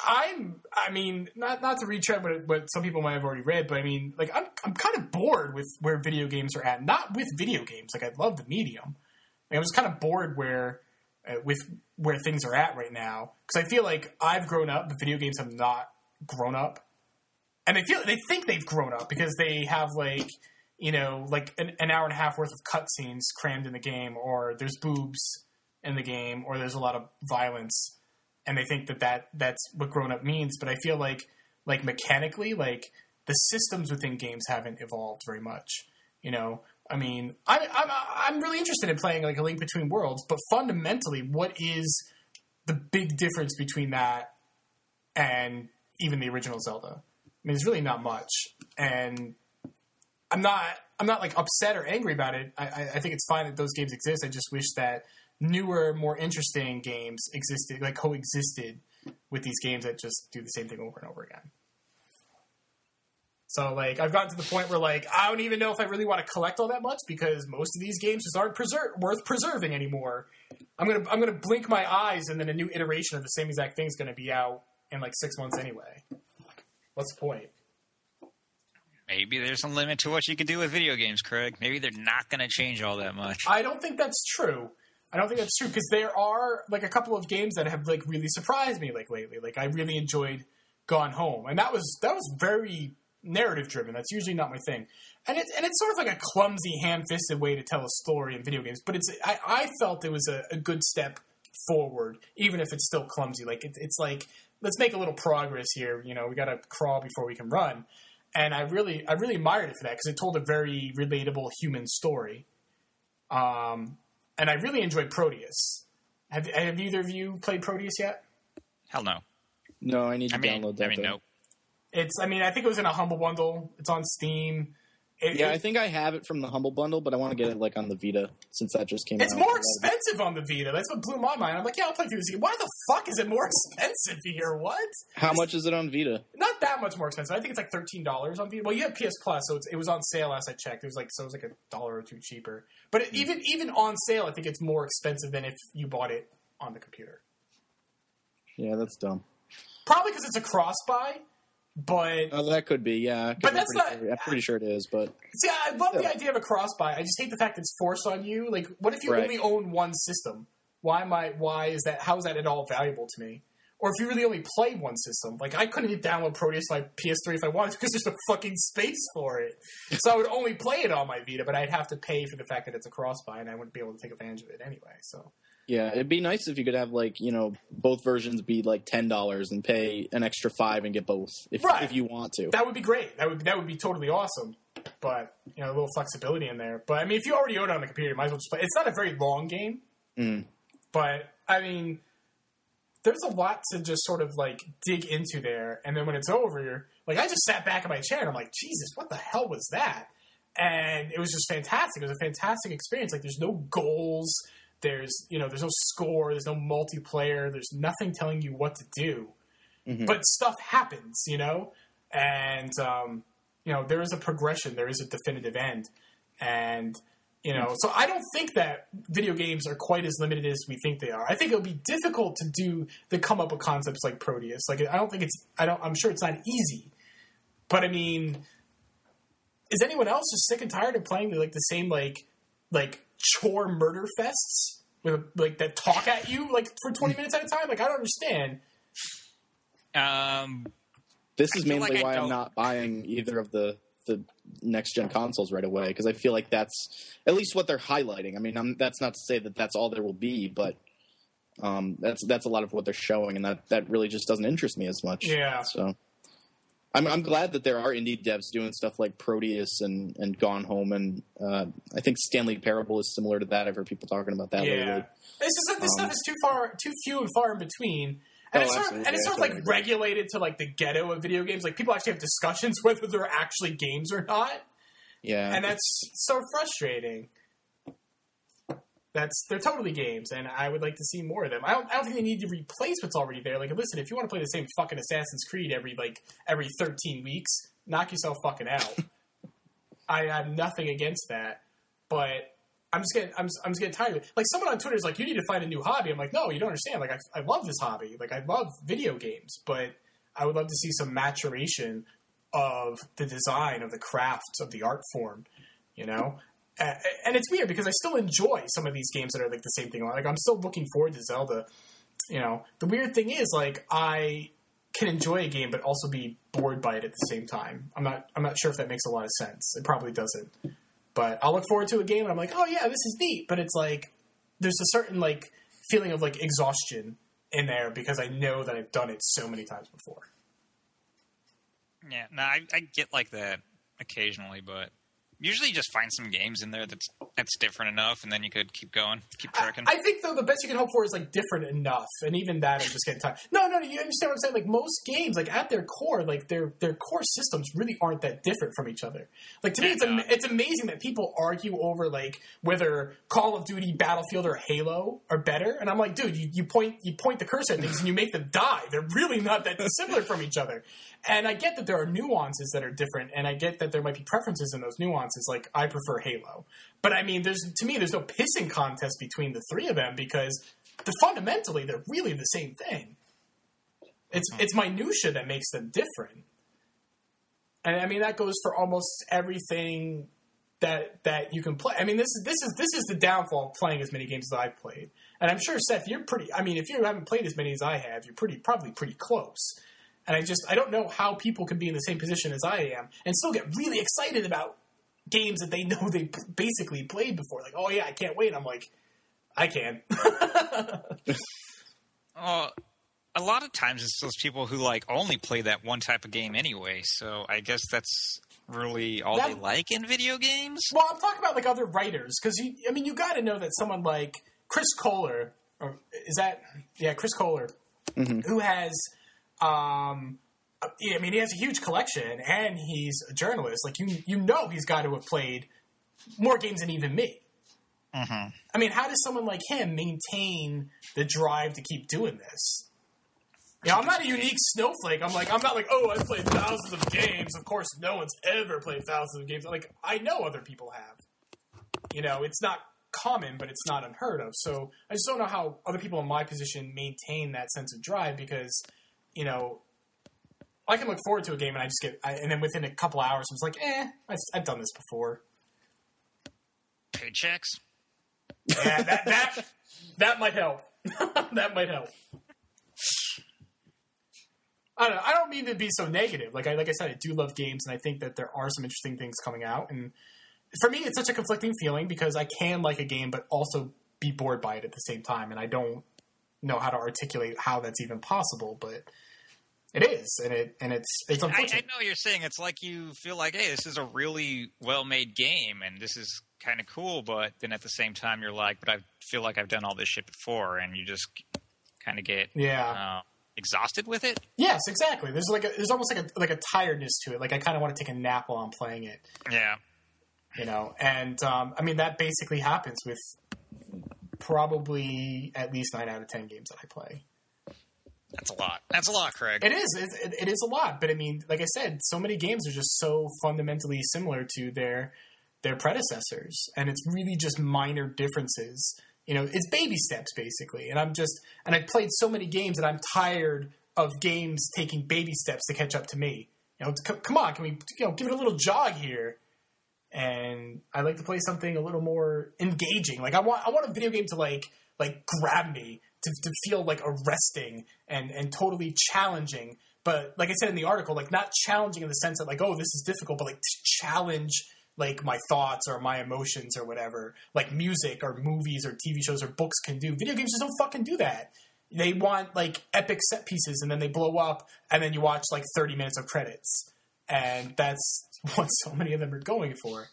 I'm. I mean, not not to retread what, what some people might have already read, but I mean, like, I'm I'm kind of bored with where video games are at. Not with video games. Like, I love the medium. Like, I'm just kind of bored where uh, with where things are at right now because I feel like I've grown up, but video games have not grown up, and they feel they think they've grown up because they have like you know like an, an hour and a half worth of cutscenes crammed in the game, or there's boobs in the game, or there's a lot of violence, and they think that, that that's what grown up means. But I feel like like mechanically, like the systems within games haven't evolved very much. You know, I mean, I'm I'm I'm really interested in playing like a Link Between Worlds, but fundamentally, what is the big difference between that and even the original Zelda? I mean, there's really not much, and I'm not I'm not like upset or angry about it. I, I, I think it's fine that those games exist. I just wish that newer, more interesting games existed, like coexisted with these games that just do the same thing over and over again. So like I've gotten to the point where like I don't even know if I really want to collect all that much because most of these games just aren't preser- worth preserving anymore. I'm gonna I'm gonna blink my eyes and then a new iteration of the same exact thing is gonna be out in like six months anyway. What's the point? Maybe there's a limit to what you can do with video games, Craig. Maybe they're not going to change all that much. I don't think that's true. I don't think that's true because there are like a couple of games that have like really surprised me like lately. Like I really enjoyed Gone Home, and that was that was very narrative driven. That's usually not my thing, and it's and it's sort of like a clumsy, ham fisted way to tell a story in video games. But it's I, I felt it was a, a good step forward, even if it's still clumsy. Like it, it's like let's make a little progress here. You know, we got to crawl before we can run. And I really, I really admired it for that because it told a very relatable human story. Um, and I really enjoyed Proteus. Have, have either of you played Proteus yet? Hell no. No, I need to I mean, download that. I mean, though. no. It's, I mean, I think it was in a humble bundle. It's on Steam. It, Yeah, it- I think I have it from the Humble Bundle, but I want to get it like on the Vita since that just came it's out. It's more expensive on the Vita. That's what blew my mind. I'm like, yeah, I'll play through this. game. Why the fuck is it more expensive here? What? How much is it on Vita? Not that much more expensive. I think it's like thirteen dollars on Vita. Well, you have PS Plus, so it's, it was on sale last I checked. It was like so it was like a dollar or two cheaper. But it, hmm. even even on sale, I think it's more expensive than if you bought it on the computer. Yeah, that's dumb. Probably because it's a cross buy. But Oh, that could be. Yeah, But I'm that's pretty not- I'm pretty sure it is, but see, I love the idea of a cross buy. I just hate the fact that it's forced on you. Like, what if you Right. only own one system? Why am I? Why is that? How is that at all valuable to me? Or if you really only play one system, like I couldn't even download Proteus on my PS3 if I wanted because there's no fucking space for it. So I would only play it on my Vita, but I'd have to pay for the fact that it's a cross buy, and I wouldn't be able to take advantage of it anyway. So yeah, it'd be nice if you could have like you know both versions be like ten dollars and pay an extra five and get both if Right. if you want to. that would be great. That would that would be totally awesome. But you know, a little flexibility in there. But I mean, if you already own it on the computer, you might as well just play. It's not a very long game, Mm. but I mean, there's a lot to just sort of like dig into there. And then when it's over, you're like, I just sat back in my chair and I'm like, Jesus, what the hell was that? And it was just fantastic. It was a fantastic experience. Like, there's no goals. There's you know, there's no score. There's no multiplayer. There's nothing telling you what to do. Mhm. But stuff happens, you know, and um, you know there is a progression. There is a definitive end, and you know, so I don't think that video games are quite as limited as we think they are. I think it'll be difficult to do to come up with concepts like Proteus. Like I don't think it's I don't I'm sure it's not easy. But I mean is anyone else just sick and tired of playing like the same like like chore murder fests with like that talk at you like for 20 minutes at a time? Like I don't understand. Um, This is mainly like why I'm don't- not buying either of the the next gen consoles right away because I feel like that's at least what they're highlighting. I mean, I'm, that's not to say that that's all there will be, but um, that's that's a lot of what they're showing, and that that really just doesn't interest me as much. Yeah. So. I'm, I'm glad that there are indie devs doing stuff like Proteus and, and Gone Home, and uh, I think Stanley Parable is similar to that. I've heard people talking about that Yeah, lately. it's just that this Um, stuff is too far, too few and far in between, and Oh, it's sort of, and it's sort of like regulated to like the ghetto of video games. Like people actually have discussions whether they're actually games or not, Yeah, and that's so frustrating. That's they're totally games, and I would like to see more of them. I don't, I don't think they need to replace what's already there. Like, listen, if you want to play the same fucking Assassin's Creed every like every thirteen weeks, knock yourself fucking out. I have nothing against that, but I'm just getting I'm, I'm just getting tired of it. Like someone on Twitter is like, you need to find a new hobby. I'm like, no, you don't understand. Like I, I love this hobby. Like I love video games, but I would love to see some maturation of the design of the craft of the art form. You know, and it's weird because I still enjoy some of these games that are like the same thing. Like I'm still looking forward to Zelda. You know, the weird thing is like I can enjoy a game but also be bored by it at the same time. I'm not I'm not sure if that makes a lot of sense. It probably doesn't. But I'll look forward to a game and I'm like, "Oh yeah, this is neat." But it's like there's a certain like feeling of like exhaustion in there because I know that I've done it so many times before. yeah, no, I, I get like that occasionally, but usually just find some games in there that's that's different enough, and then you could keep going, keep I. I think though the best you can hope for is like different enough, and even that is just getting tired. No, no, no, you understand what I'm saying? Like most games, like at their core, like their their core systems really aren't that different from each other. Like to me, it's am- it's amazing that people argue over like whether Call of Duty, Battlefield, or Halo are better, and I'm like, dude, you, you point you point the cursor at things and you make them die. They're really not that dissimilar from each other. And I get that there are nuances that are different, and I get that there might be preferences in those nuances. Like I prefer Halo, but I mean, there's to me, there's no pissing contest between the three of them because the, fundamentally they're really the same thing. It's it's minutia that makes them different, and I mean that goes for almost everything that that you can play. I mean, this is this is this is the downfall of playing as many games as I've played, and I'm sure Seth, you're pretty. I mean, if you haven't played as many as I have, you're pretty probably pretty close. And I just I don't know how people can be in the same position as I am and still get really excited about games that they know they basically played before. Like, oh yeah, I can't wait. I'm like, I can. Well, a lot of times it's those people who like only play that one type of game anyway. So I guess that's really all they like in video games. well, I'm talking about like other writers because you. I mean, you got to know that someone like Chris Kohler, or is that yeah, Chris Kohler, mm-hmm. who has. Um, I mean, he has a huge collection, and he's a journalist. Like you, you know, he's got to have played more games than even me. Mhm. I mean, how does someone like him maintain the drive to keep doing this? You know, I'm not a unique snowflake. I'm like, I'm not like, oh, I've played thousands of games. Of course, no one's ever played thousands of games. Like, I know other people have. You know, it's not common, but it's not unheard of. So I just don't know how other people in my position maintain that sense of drive because, you know, I can look forward to a game and I just get, I, and then within a couple hours, I was like, eh, I've, I've done this before. Paychecks. Yeah, that that that might help. that might help. I don't know. I don't mean to be so negative. Like I like I said, I do love games, and I think that there are some interesting things coming out. And for me, it's such a conflicting feeling because I can like a game, but also be bored by it at the same time, and I don't know how to articulate how that's even possible. But it is, and it and it's it's I, I unfortunate. know you're saying it's like you feel like, hey, this is a really well made game and this is kind of cool, but then at the same time you're like, but I feel like I've done all this shit before, and you just kind of get yeah. uh, exhausted with it. Yes, exactly. There's like a, there's almost like a like a tiredness to it. Like I kind of want to take a nap while I'm playing it. Yeah. you know and um, i mean that basically happens with probably at least nine out of ten games that i play That's a lot. That's a lot, Craig. it is. It, it, is a lot. But i mean like i said so many games are just so fundamentally similar to their their predecessors. And it's really just minor differences. You know it's baby steps basically. And i'm just and i've played so many games that i'm tired of games taking baby steps to catch up to me. You know c- come on can we you know give it a little jog here? And I like to play something a little more engaging. Like I want I want a video game to like like grab me to, to feel like arresting and and totally challenging. But like I said in the article, like not challenging in the sense that like oh this is difficult, but like to challenge like my thoughts or my emotions or whatever. Like music or movies or TV shows or books can do. Video games just don't fucking do that. They want like epic set pieces and then they blow up and then you watch like 30 minutes of credits. And that's what so many of them are going for.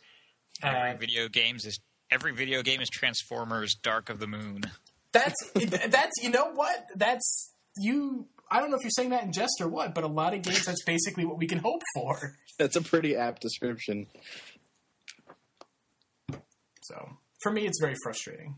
every And video games is every video game is Transformers: Dark of the Moon. That's that's you know what that's you. I don't know if you're saying that in jest or what, but a lot of games that's basically what we can hope for. That's a pretty apt description. So for me, it's very frustrating.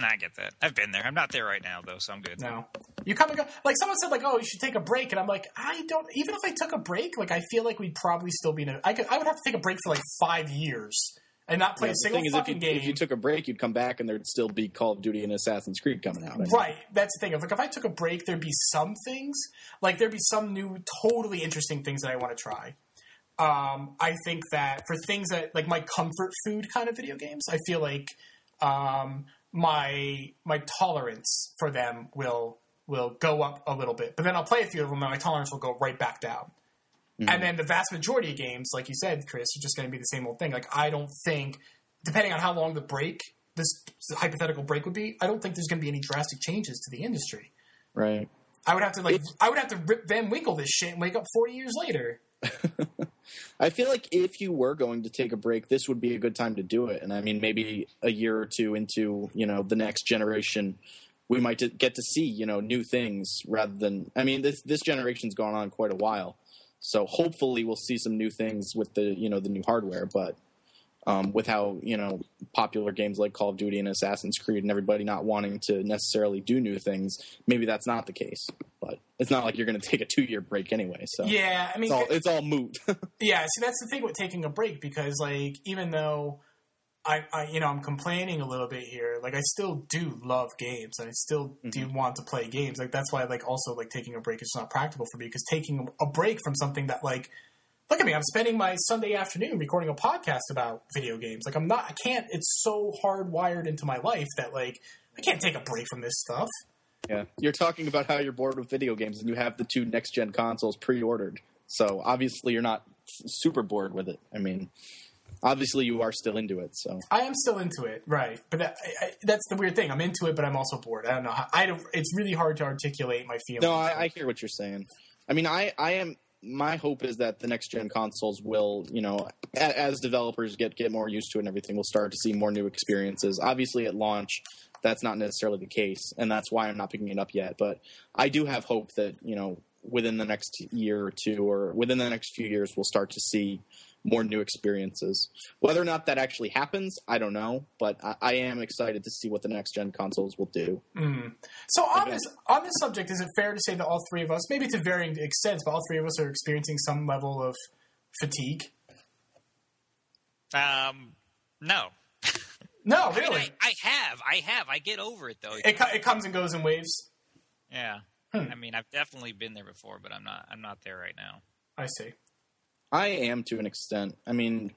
Nah, I get that. I've been there. I'm not there right now though, so I'm good. No, you come and go. Like someone said, like, oh, you should take a break, and I'm like, I don't. Even if I took a break, like, I feel like we'd probably still be in a. I could. I would have to take a break for like five years and not play Yeah, a the single thing is, if fucking you, game. if you took a break, you'd come back and there'd still be Call of Duty and Assassin's Creed coming out. I Right. That's the thing. If, like, if I took a break, there'd be some things, like there'd be some new, totally interesting things that I want to try. Um, I think that for things that like my comfort food kind of video games, I feel like um, my my tolerance for them will will go up a little bit. But then I'll play a few of them, and my tolerance will go right back down. And mm. then the vast majority of games, like you said, Chris, are just going to be the same old thing. Like I don't think, depending on how long the break, this hypothetical break would be, I don't think there's going to be any drastic changes to the industry. Right. I would have to like, I would have to rip Van Winkle this shit and wake up 40 years later. I feel like if you were going to take a break, this would be a good time to do it. And I mean, maybe a year or two into you know the next generation, we might get to see you know new things rather than. I mean, this this generation's gone on quite a while, so hopefully we'll see some new things with the you know the new hardware. But um, with how you know popular games like Call of Duty and Assassin's Creed and everybody not wanting to necessarily do new things, maybe that's not the case. But it's not like you're going to take a two year break anyway. So yeah, I mean, it's all, it's all moot. yeah, see, that's the thing with taking a break because, like, even though I, I, you know, I'm complaining a little bit here, like, I still do love games and I still mm-hmm. do want to play games. Like, that's why, like, also like taking a break is not practical for me because taking a break from something that like look at me i'm spending my sunday afternoon recording a podcast about video games. Like i'm not i can't it's so hardwired into my life that like i can't take a break from this stuff. Yeah. You're talking about how you're bored with video games and you have the two next gen consoles pre-ordered. So obviously you're not super bored with it i mean obviously you are still into it so. I am still into it right. But that, I, that's the weird thing. I'm into it but i'm also bored. I don't know how, i don't it's really hard to articulate my feelings. No I, I hear what you're saying. I mean i i am my hope is that the next gen consoles will, you know, as developers get get more used to it and everything, we'll start to see more new experiences. Obviously, at launch, that's not necessarily the case, and that's why I'm not picking it up yet. But I do have hope that you know within the next year or two, or within the next few years, we'll start to see more new experiences. Whether or not that actually happens, I don't know, but I, I am excited to see what the next gen consoles will do. Mm. So on this on this subject, is it fair to say that all three of us, maybe to varying extents, but all three of us are experiencing some level of fatigue? Um, no. no, really. I, mean, I, I, have, I have. I get over it though. It, it comes and goes in waves. Yeah. Hmm. I mean, I've definitely been there before, but I'm not. I'm not there right now. I see. I am to an extent. I mean,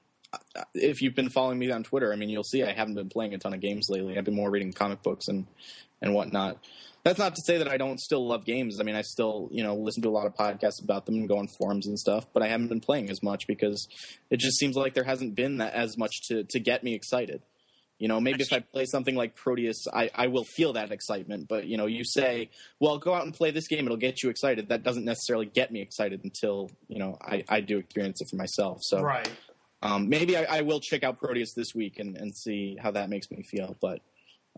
if you've been following me on Twitter, I mean, you'll see I haven't been playing a ton of games lately. I've been more reading comic books and and whatnot. That's not to say that I don't still love games. I mean, I still you know listen to a lot of podcasts about them and go on forums and stuff. But I haven't been playing as much because it just seems like there hasn't been that as much to to get me excited. You know, maybe if I play something like Proteus, I, I will feel that excitement. But you know, you say, "Well, go out and play this game; it'll get you excited." That doesn't necessarily get me excited until you know I, I do experience it for myself. So, right. Um, maybe I, I, will check out Proteus this week and, and see how that makes me feel. But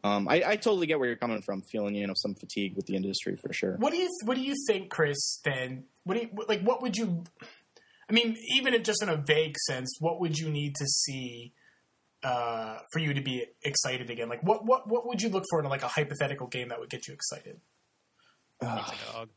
um, I, I, totally get where you're coming from, feeling you know some fatigue with the industry for sure. What do you What do you think, Chris? Then, what do you like? What would you? I mean, even just in a vague sense, what would you need to see? Uh, for you to be excited again? Like, what what what would you look for in like a hypothetical game that would get you excited? Pizza dog.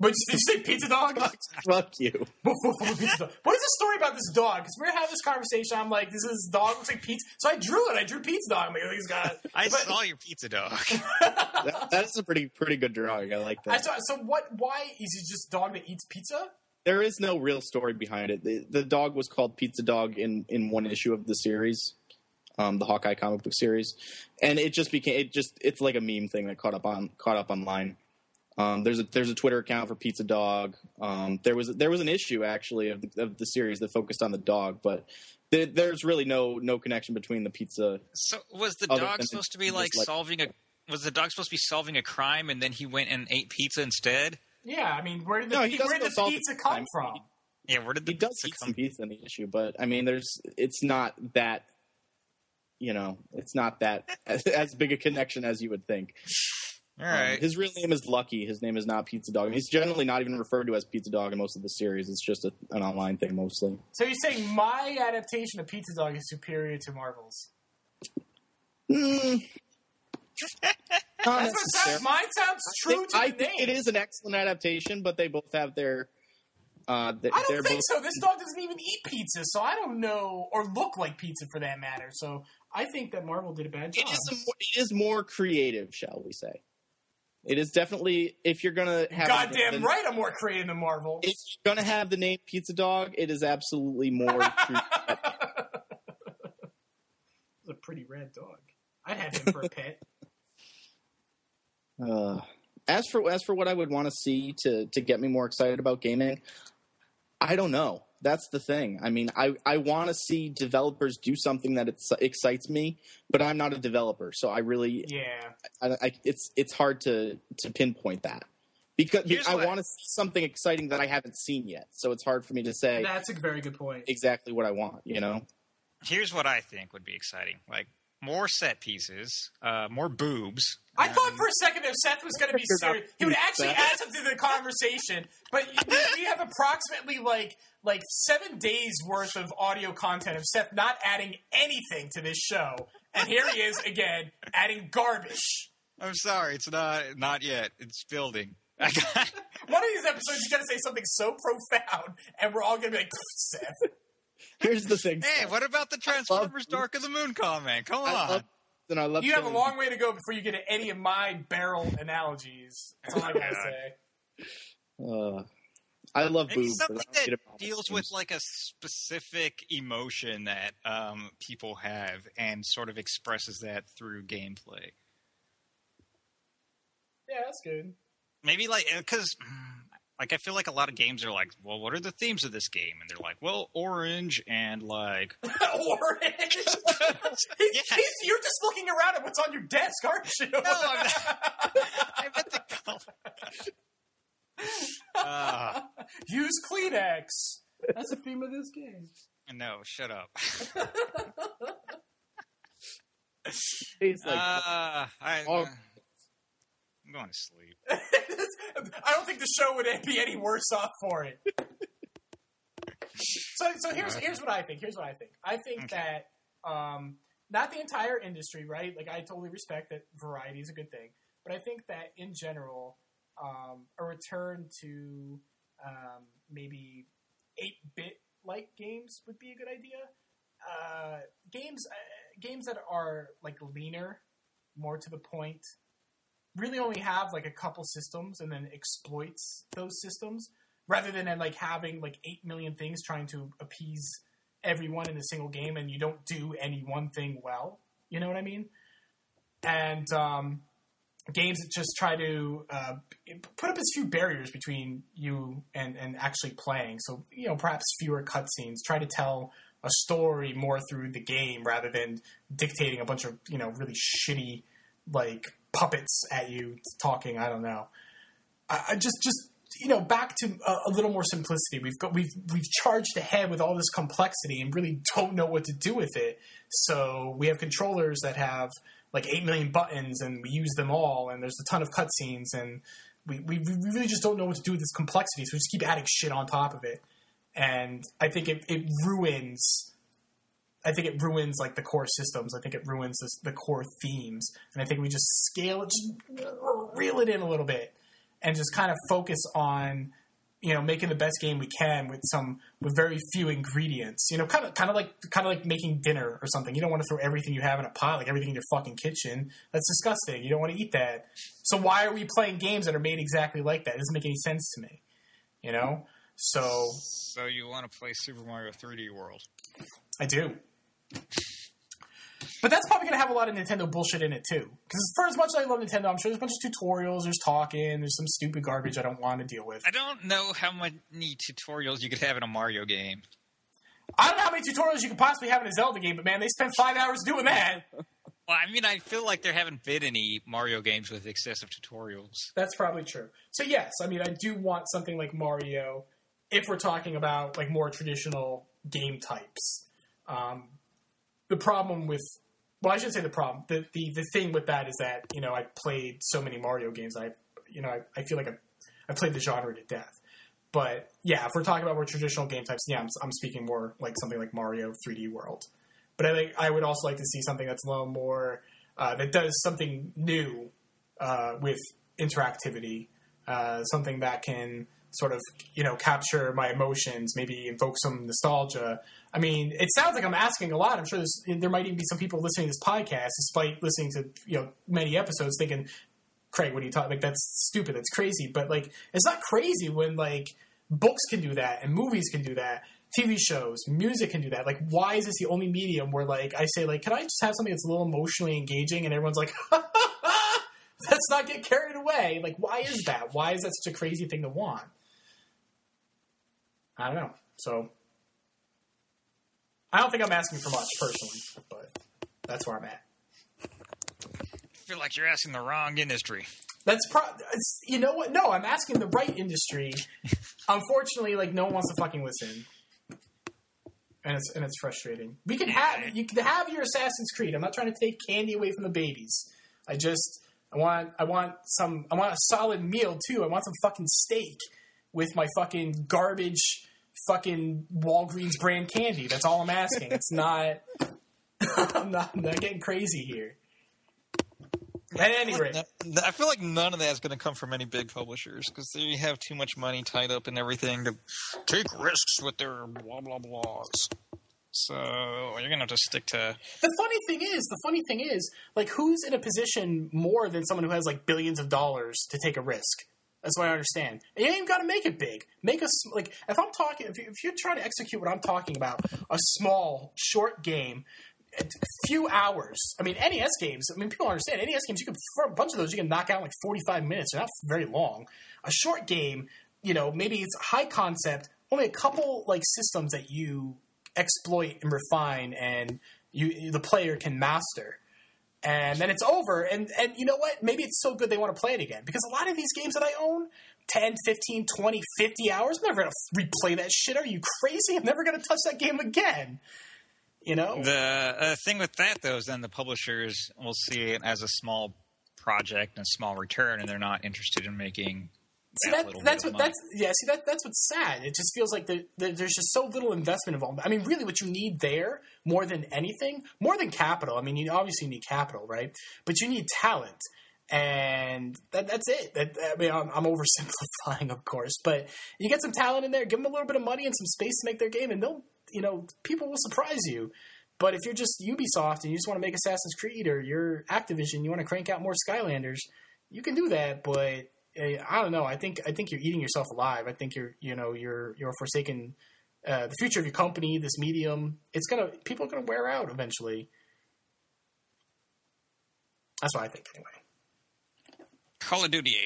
But did you say pizza dog? Fuck you. pizza dog. What is the story about this dog? Because we're having this conversation. I'm like, this is dog looks like pizza. So I drew it. I drew pizza dog. I'm like, oh, he's got. I but, saw your pizza dog. that, that's a pretty pretty good drawing. I like that. I saw, so what? Why is he just dog that eats pizza? There is no real story behind it. The, the, dog was called Pizza Dog in, in one issue of the series, um, the Hawkeye comic book series, and it just became it just it's like a meme thing that caught up on caught up online. Um, there's a there's a Twitter account for Pizza Dog. Um, there was there was an issue actually of the, of the series that focused on the dog, but there's really no no connection between the pizza. So was the dog supposed to be like solving a was the dog supposed to be solving a crime and then he went and ate pizza instead? Yeah, I mean, where did the, no, where did the pizza come from? Yeah, where did the he does eat some pizza in the issue, but I mean, there's it's not that you know, it's not that as, as big a connection as you would think. All right. Um, his real name is Lucky. His name is not Pizza Dog. He's generally not even referred to as Pizza Dog in most of the series. It's just a, an online thing mostly. So you're saying my adaptation of Pizza Dog is superior to Marvel's? Mm, Sounds, mine sounds true to I think name. it is an excellent adaptation, but they both have their. Uh, th- I don't think both... so. This dog doesn't even eat pizza, so I don't know, or look like pizza for that matter. So I think that Marvel did a bad job. It is, a, it is more creative, shall we say? It is definitely if you're gonna have. Goddamn right, I'm more creative than Marvel. If you're gonna have the name Pizza Dog, it is absolutely more. it's a pretty rad dog. I'd have him for a pet. Uh, as for as for what I would want to see to to get me more excited about gaming, I don't know. That's the thing. I mean, I, I want to see developers do something that excites me, but I'm not a developer, so I really yeah. I, I, it's it's hard to to pinpoint that. because Here's I want to see something exciting that I haven't seen yet. So it's hard for me to say That's a very good point. exactly what I want. You know, Here's what I think would be exciting: like more set pieces, uh, more boobs. I thought for a second that Seth was going to be You're serious. He would actually Seth. add something to the conversation, but we we have approximately like like seven days worth of audio content of Seth not adding anything to this show, and here he is again adding garbage. I'm sorry, it's not not yet. It's building. One of these episodes, he's going to say something so profound, and we're all going to be like, Seth. here's the thing. hey, what about the Transformers Dark of the Moon comment? Come I on. Love, and I love You have a long way to go before you get to any of my barrel analogies. That's all I got to say. Uh, I love Maybe boobs. something that get it all deals the with like a specific emotion that um, people have and sort of expresses that through gameplay. Yeah, that's good. Maybe like because like I feel like a lot of games are like, well, what are the themes of this game? And they're like, well, orange and like Orange. He's- Yeah. he's- you're just looking around at what's on your desk, aren't you? No, I'm not. I meant the color. Uh, Use Kleenex. That's the theme of this game. no, shut up. It's like uh, I, Oh. I'm going to sleep. I don't think the show would be any worse off for it. So, so here's here's what I think. Here's what I think. I think Okay. that um, not the entire industry, right? Like I totally respect that variety is a good thing, but I think that in general, um, a return to um, maybe eight bit like games would be a good idea. Uh, games uh, games that are like leaner, more to the point, really only have like a couple systems and then exploits those systems rather than like having like 8 million things trying to appease everyone in a single game and you don't do any one thing well. You know what i mean? And um, games that just try to uh, put up as few barriers between you and, and actually playing. So you know perhaps fewer cutscenes. Try to tell a story more through the game rather than dictating a bunch of you know really shitty like puppets at you talking. I don't know. I, I just just you know back to a, a little more simplicity. We've got we've we've charged ahead with all this complexity and really don't know what to do with it. So we have controllers that have like eight million buttons and we use them all and there's a ton of cutscenes and we, we, we really just don't know what to do with this complexity. So we just keep adding shit on top of it. And I think it, it ruins I think it ruins like the core systems. I think it ruins this, the core themes, and I think we just scale it, just reel it in a little bit, and just kind of focus on you know making the best game we can with some with very few ingredients. You know, kind of kind of like kind of like making dinner or something. You don't want to throw everything you have in a pot, like everything in your fucking kitchen. That's disgusting. You don't want to eat that. So why are we playing games that are made exactly like that? It doesn't make any sense to me. You know, so So you want to play Super Mario 3D World? I do. But that's probably going to have a lot of Nintendo bullshit in it too. Because for as much as I love Nintendo, I'm sure there's a bunch of tutorials, there's talking, there's some stupid garbage I don't want to deal with. I don't know how many tutorials you could have in a Mario game. I don't know how many tutorials you could possibly have in a Zelda game, but man, they spent five hours doing that. Well, I mean, I feel like there haven't been any Mario games with excessive tutorials. That's probably true. So yes, I mean, I do want something like Mario, if we're talking about like more traditional game types. Um, the problem with, well, I shouldn't say the problem. The, the the thing with that is that you know I played so many Mario games. I you know I, I feel like I I played the genre to death. But yeah, if we're talking about more traditional game types, yeah, I'm, I'm speaking more like something like Mario 3D World. But I think I would also like to see something that's a little more uh, that does something new uh, with interactivity, uh, something that can sort of you know capture my emotions, maybe invoke some nostalgia. I mean, it sounds like I'm asking a lot. I'm sure there might even be some people listening to this podcast, despite listening to you know many episodes, thinking, "Craig, what are you talking? Like that's stupid. That's crazy." But like, it's not crazy when like books can do that and movies can do that. TV shows, music can do that. Like, why is this the only medium where, like, I say, like, can I just have something that's a little emotionally engaging, and everyone's like, let's not get carried away. Like, why is that? Why is that such a crazy thing to want? I don't know. So, I don't think I'm asking for much personally, but that's where I'm at. I feel like you're asking the wrong industry. That's pro. It's, you know what? No, I'm asking the right industry. Unfortunately, like no one wants to fucking listen, and it's and it's frustrating. We can have you can have your Assassin's Creed. I'm not trying to take candy away from the babies. I just I want I want some I want a solid meal too. I want some fucking steak with my fucking garbage fucking Walgreens brand candy. That's all I'm asking. It's not. I'm not, I'm not getting crazy here. At any rate, I feel like none of that is going to come from any big publishers because they have too much money tied up in everything to take risks with their blah blah blahs. So you're gonna have to stick to. the funny thing is, the funny thing is, like, who's in a position more than someone who has like billions of dollars to take a risk? That's what I understand. And you ain't got to make it big. Make us like if I'm talking, if, you, if you're trying to execute what I'm talking about, a small, short game, a few hours. I mean, NES games. I mean, people understand NES games. You can for a bunch of those, you can knock out like 45 minutes. They're not very long. A short game, you know, maybe it's high concept. Only a couple like systems that you exploit and refine, and you the player can master and then it's over and and you know what? Maybe it's so good they want to play it again because a lot of these games that i own 10 15 20 50 hours i'm never going to replay that shit. Are you crazy? I'm never going to touch that game again. You know? The uh, thing with that, though, is then the publishers will see it as a small project and a small return, and they're not interested in making See, that, that, that's what money. that's yeah. See that that's what's sad. It just feels like there, there, there's just so little investment involved. I mean, really, what you need there more than anything, more than capital. I mean, you obviously need capital, right? But you need talent, and that, that's it. That, I mean, I'm, I'm oversimplifying, of course, but you get some talent in there, give them a little bit of money and some space to make their game, and they'll, you know, people will surprise you. But if you're just Ubisoft and you just want to make Assassin's Creed or you're Activision, you want to crank out more Skylanders, you can do that. But uh, I don't know. I think I think you're eating yourself alive. I think you're you know you're you're forsaking uh, the future of your company, this medium. It's gonna people are gonna wear out eventually. That's what I think anyway. Call of Duty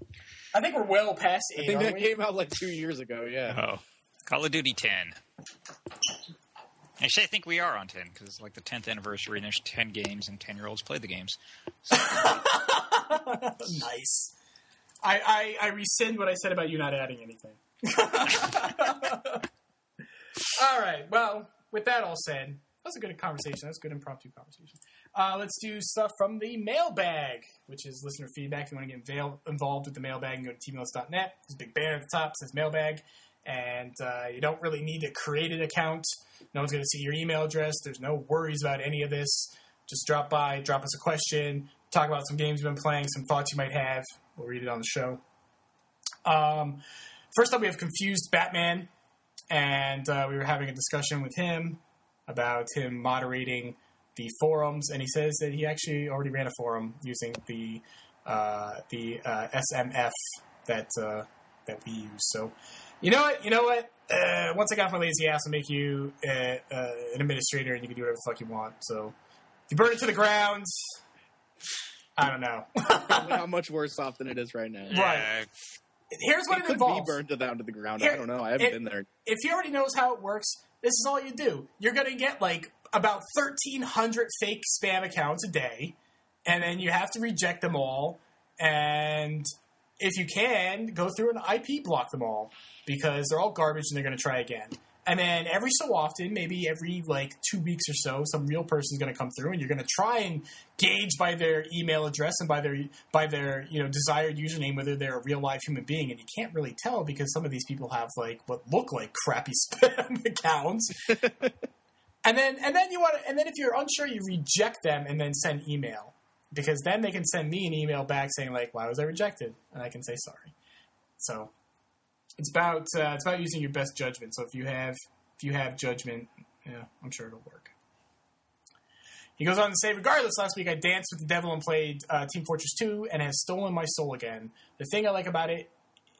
8. I think we're well past eight. I think aren't that we? came out like two years ago. Yeah. Oh. Call of Duty 10. Actually, I think we are on 10 because it's like the 10th anniversary, and there's 10 games, and 10 year olds play the games. nice. I, I I rescind what I said about you not adding anything. all right. Well, with that all said, that was a good conversation. That's a good impromptu conversation. Uh, let's do stuff from the mailbag, which is listener feedback. If you want to get involved with the mailbag, you go to tmos.net. There's a big banner at the top that says mailbag. And uh, you don't really need to create an account. No one's going to see your email address. There's no worries about any of this. Just drop by, drop us a question, talk about some games you've been playing, some thoughts you might have. We'll read it on the show. Um, first up, we have Confused Batman. And uh, we were having a discussion with him about him moderating the forums. And he says that he actually already ran a forum using the uh, the uh, SMF that uh, that we use. So, you know what? You know what? Uh, once I got my lazy ass, I'll make you uh, an administrator, and you can do whatever the fuck you want. So, you burn it to the ground, I don't know. Probably not much worse off than it is right now. Right. Here's what It it, could involves. be burned to down to the ground. Here- I don't know. I haven't it- been there. if he already knows how it works, this is all you do. You're going to get like about 1,300 fake spam accounts a day, and then you have to reject them all. And if you can, go through and IP block them all because they're all garbage and they're going to try again. And then every so often, maybe every like two weeks or so, some real person's going to come through, and you're going to try and gauge by their email address and by their by their you know desired username whether they're a real live human being. And you can't really tell because some of these people have like what look like crappy spam accounts. and then and then you want to and then if you're unsure, you reject them and then send email because then they can send me an email back saying like, "Why was I rejected?" and I can say sorry. So it's about uh, it's about using your best judgment. So if you have if you have judgment, yeah, I'm sure it'll work. He goes on to say, regardless, last week I danced with the devil and played uh, Team Fortress 2 and has stolen my soul again. The thing I like about it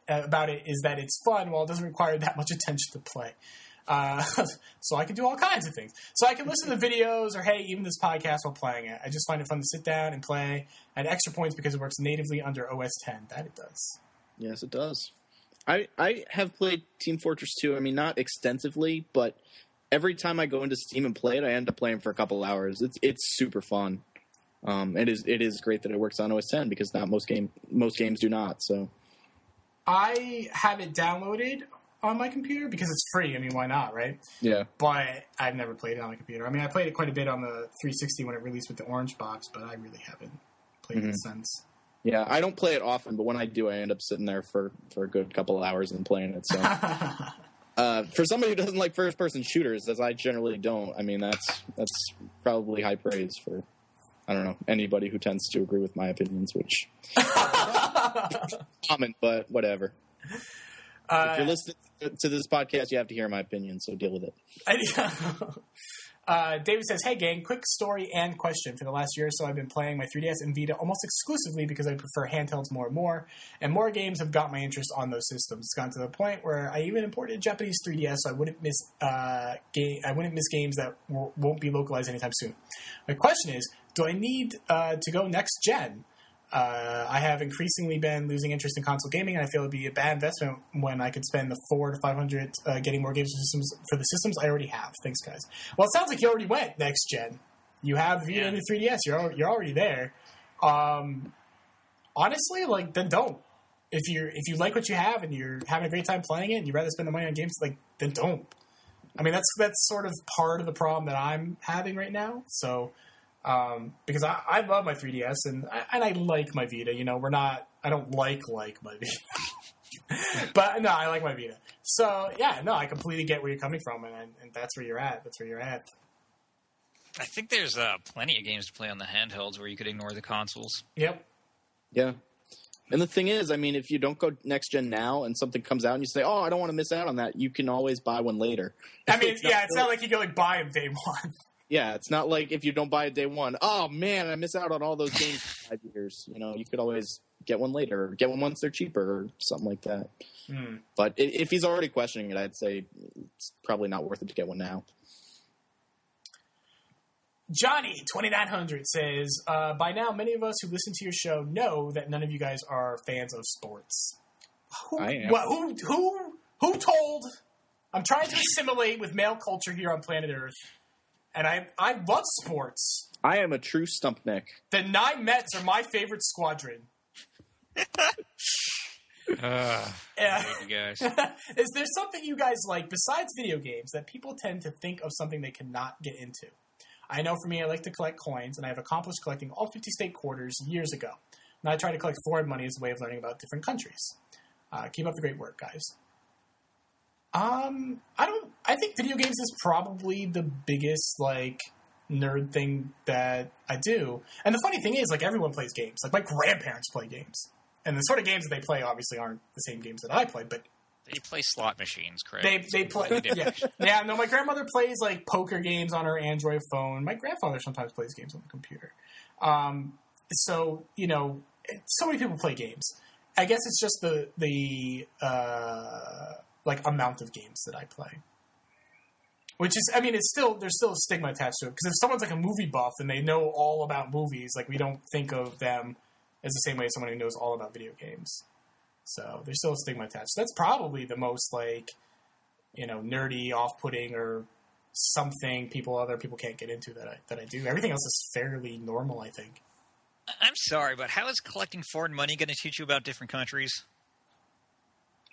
uh, about it is that it's fun while it doesn't require that much attention to play. Uh, so I can do all kinds of things. So I can listen to videos or hey, even this podcast while playing it. I just find it fun to sit down and play. And extra points because it works natively under OS 10. That it does. Yes, it does. I I have played Team Fortress 2. I mean, not extensively, but every time I go into Steam and play it, I end up playing for a couple hours. It's it's super fun. Um, it is it is great that it works on OS 10 because not most game most games do not. So I have it downloaded on my computer because it's free. I mean, why not, right? yeah, But I've never played it on my computer. I mean, I played it quite a bit on the 360 when it released with the orange box, but I really haven't played it Mhm. since. Yeah. I don't play it often, but when I do, I end up sitting there for for a good couple of hours and playing it. So uh, for somebody who doesn't like first person shooters, as I generally don't, I mean that's that's probably high praise for. I don't know anybody who tends to agree with my opinions, which common, but whatever. if Uh, you're listening to this podcast, you have to hear my opinion, so deal with it. Uh, David says, "Hey gang, quick story and question. For the last year or so, I've been playing my 3DS and Vita almost exclusively because I prefer handhelds more and more, and more games have got my interest on those systems. It's gotten to the point where I even imported a Japanese 3DS, so I wouldn't miss uh, game. I wouldn't miss games that w- won't be localized anytime soon. My question is, do I need uh, to go next gen?" Uh, I have increasingly been losing interest in console gaming, and I feel it'd be a bad investment when I could spend the four to five hundred uh, getting more games for systems for the systems I already have. Thanks, guys. Well, it sounds like you already went next gen. You have the Vita Yeah. and the 3DS. You're you're already there. Um, honestly, like then don't. If you if you like what you have and you're having a great time playing it, and you'd rather spend the money on games, like then don't. I mean, that's that's sort of part of the problem that I'm having right now. So um, because I, I love my 3DS and I, and I like my Vita. You know, we're not. I don't like like my Vita, but no, I like my Vita. So yeah, no, I completely get where you're coming from, and, and that's where you're at. That's where you're at. I think there's uh, plenty of games to play on the handhelds where you could ignore the consoles. Yep. Yeah. And the thing is, I mean, if you don't go next gen now and something comes out and you say, "Oh, I don't want to miss out on that," you can always buy one later. I mean, It's not yeah, it's really- not like you go like buy them day one. Yeah, it's not like if you don't buy it day one, oh man, I miss out on all those games for five years. You know, you could always get one later, or get one once they're cheaper, or something like that. Hmm. But if he's already questioning it, I'd say it's probably not worth it to get one now. Johnny twenty nine hundred says, uh, "By now, many of us who listen to your show know that none of you guys are fans of sports. Who, I am. What, who, who, who told? I'm trying to assimilate with male culture here on planet Earth, and I, I love sports. I am a true stump neck. The nine Mets are my favorite squadron. Uh, Yeah. you guys. Is there something you guys like besides video games that people tend to think of something they cannot get into? I know for me, I like to collect coins, and I have accomplished collecting all 50 state quarters years ago. And I try to collect foreign money as a way of learning about different countries. Uh, keep up the great work, guys. Um, I don't. I think video games is probably the biggest like nerd thing that I do. And the funny thing is, like everyone plays games. Like my grandparents play games, and the sort of games that they play obviously aren't the same games that I play, but They play slot machines, Craig. they they play. Yeah, yeah. No, my grandmother plays like poker games on her Android phone. My grandfather sometimes plays games on the computer. Um, so you know, so many people play games. I guess it's just the the uh, like amount of games that I play. Which is, I mean, it's still there's still a stigma attached to it because if someone's like a movie buff and they know all about movies, like we don't think of them as the same way as someone who knows all about video games. So there's still a stigma attached. That's probably the most like you know nerdy, off-putting, or something people other people can't get into that I that I do. Everything else is fairly normal, I think. I'm sorry, but how is collecting foreign money going to teach you about different countries?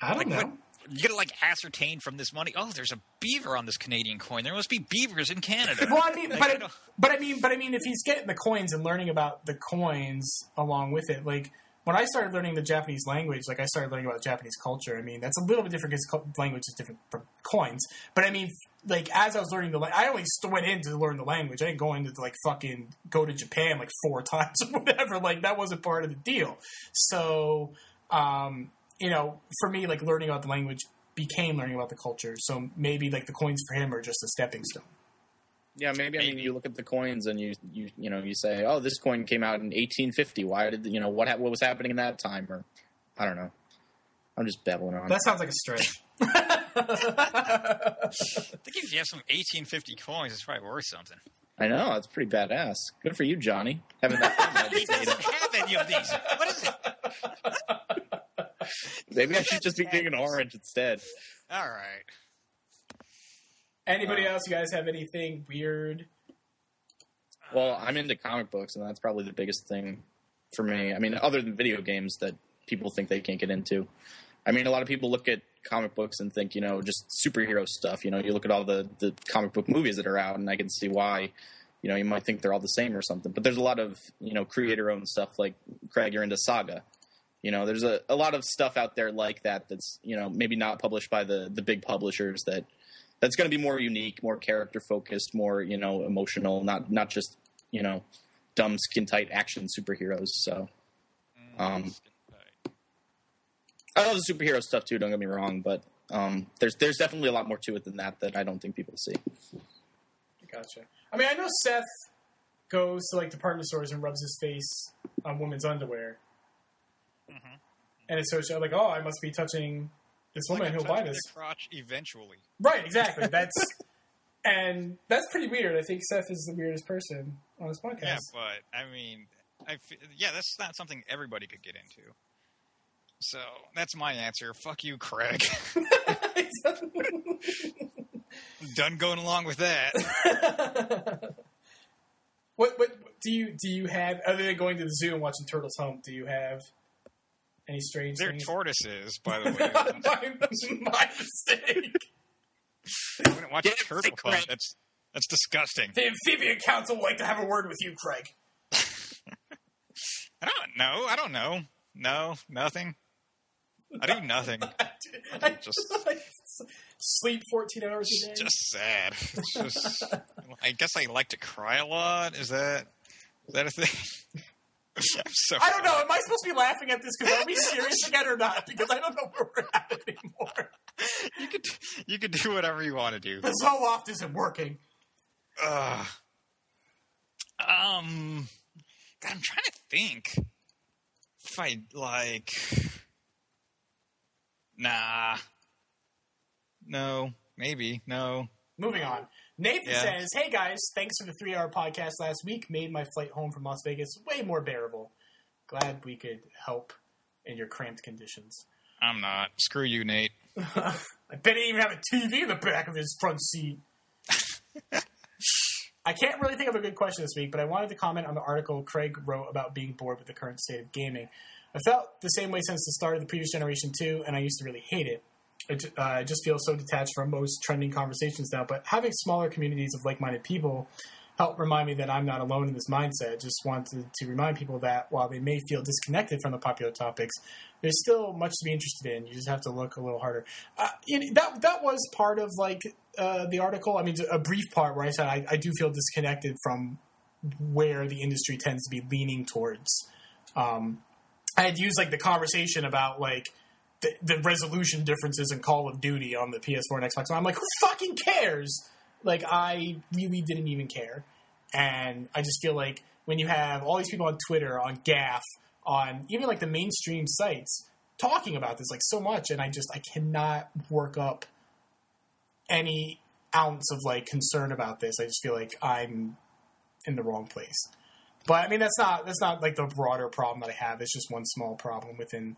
I don't Like, know. what- You're going to like ascertain from this money. Oh, there's a beaver on this Canadian coin. There must be beavers in Canada. Well, I mean, Like, but I it, but I mean, but I mean, if he's getting the coins and learning about the coins along with it, like when I started learning the Japanese language, like I started learning about Japanese culture. I mean, that's a little bit different because language is different from coins. But I mean, like as I was learning the, la- I only went in to learn the language. I didn't go into to, like fucking go to Japan like four times or whatever. Like that wasn't part of the deal. So, um, you know, for me, like learning about the language became learning about the culture. So maybe like the coins for him are just a stepping stone. Yeah, maybe. I mean, Maybe. you look at the coins and you you you know you say, oh, this coin came out in 1850. Why did you know what hap- what was happening in that time? Or I don't know. I'm just babbling on. That sounds like a stretch. I think if you have some 1850 coins, it's probably worth something. I know that's pretty badass. Good for you, Johnny. Having that. he doesn't have any of these. What is it? maybe I should just be getting an orange instead. All right. Anybody else? You guys have anything weird? Well, I'm into comic books, and that's probably the biggest thing for me. I mean, other than video games that people think they can't get into. I mean, a lot of people look at comic books and think, you know, just superhero stuff. You know, you look at all the, the comic book movies that are out, and I can see why, you know, you might think they're all the same or something. But there's a lot of, you know, creator owned stuff like Craig, you're into Saga. You know, there's a, a lot of stuff out there like that that's, you know, maybe not published by the, the big publishers that that's going to be more unique, more character focused, more, you know, emotional, not not just, you know, dumb skin tight action superheroes. So um, I love the superhero stuff too. Don't get me wrong, but um, there's there's definitely a lot more to it than that that I don't think people see. Gotcha. I mean, I know Seth goes to like department stores and rubs his face on women's underwear, Mhm. and it's so like, oh, I must be touching this woman Like, who'll buy this. crotch eventually. Right, exactly. That's and that's pretty weird. I think Seth is the weirdest person on this podcast. Yeah, but I mean, I fe- yeah, that's not something everybody could get into. So that's my answer. Fuck you, Craig. Done going along with that. what what do you do you have other than going to the zoo and watching turtles hump? Do you have any strange They're things? tortoises, by the way. my, my mistake. I wouldn't watch Yeah, a turtle Craig. hunt. That's that's disgusting. The amphibian council would like to have a word with you, Craig. I don't know. I don't know. No, nothing. I do nothing. I Just- sleep fourteen hours a day. It's just sad. It's just. I guess I like to cry a lot. Is that is that a thing? So. I don't know. Am I supposed to be laughing at this? Because are we serious again or not? Because I don't know where we're at anymore. You could you could do whatever you want to do. The Zoloft isn't working. Ugh. Um, God, I'm trying to think if I like. Nah. No. Maybe. No. Moving on. Nathan Yeah. says, "Hey guys, thanks for the three-hour podcast last week. Made my flight home from Las Vegas way more bearable. Glad we could help in your cramped conditions. I'm not. Screw you, Nate. I bet he didn't even have a TV in the back of his front seat." I can't really think of a good question this week, but I wanted to comment on the article Craig wrote about being bored with the current state of gaming. I felt the same way since the start of the previous generation too, and I used to really hate it. I uh, just feel so detached from most trending conversations now. But having smaller communities of like-minded people help remind me that I'm not alone in this mindset. Just wanted to remind people that while they may feel disconnected from the popular topics, there's still much to be interested in. You just have to look a little harder. Uh, that that was part of like uh, the article. I mean, a brief part where I said I, I do feel disconnected from where the industry tends to be leaning towards. Um, I had used like the conversation about like the, the resolution differences in Call of Duty on the PS4 and Xbox. And I'm like, who fucking cares? Like, I really didn't even care. And I just feel like when you have all these people on Twitter, on GAF, on even like the mainstream sites talking about this like so much, and I just I cannot work up any ounce of like concern about this. I just feel like I'm in the wrong place. But I mean, that's not that's not like the broader problem that I have. It's just one small problem within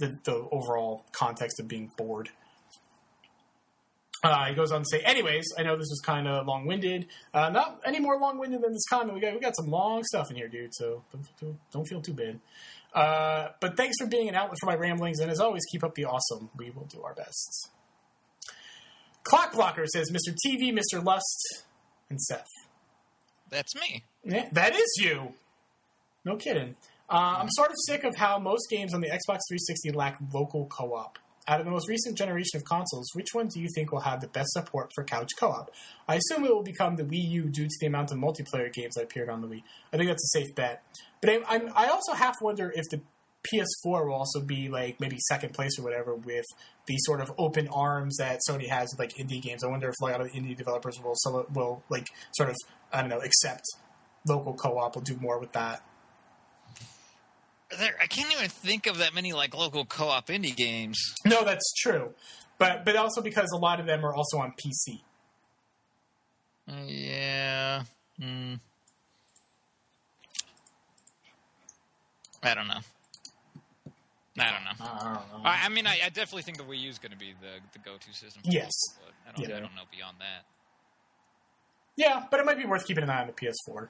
the the overall context of being bored. Uh, he goes on to say, anyways, I know this was kind of long winded. Uh, not any more long winded than this comment. We got we got some long stuff in here, dude. So don't, don't, feel too bad. Uh, but thanks for being an outlet for my ramblings, and as always, keep up the awesome. We will do our best. Clock Blocker says, Mr. TV, Mr. Lust, and Seth. That's me. Yeah, that is you. No kidding. Uh, I'm sort of sick of how most games on the Xbox 360 lack local co-op. Out of the most recent generation of consoles, which one do you think will have the best support for couch co-op? I assume it will become the Wii U due to the amount of multiplayer games that appeared on the Wii. I think that's a safe bet. But I, I'm, I also half wonder if the PS4 will also be like maybe second place or whatever with the sort of open arms that Sony has with like indie games. I wonder if a lot of indie developers will will like sort of I don't know accept local co-op. Will do more with that. There, I can't even think of that many like local co-op indie games. No, that's true, but but also because a lot of them are also on PC. Yeah. Mm. I don't know. I don't know. I don't know. I, I mean, I, I definitely think the Wii U is going to be the the go-to system. for Yes. people, I don't, Yeah. I don't know beyond that. yeah, but it might be worth keeping an eye on the PS4.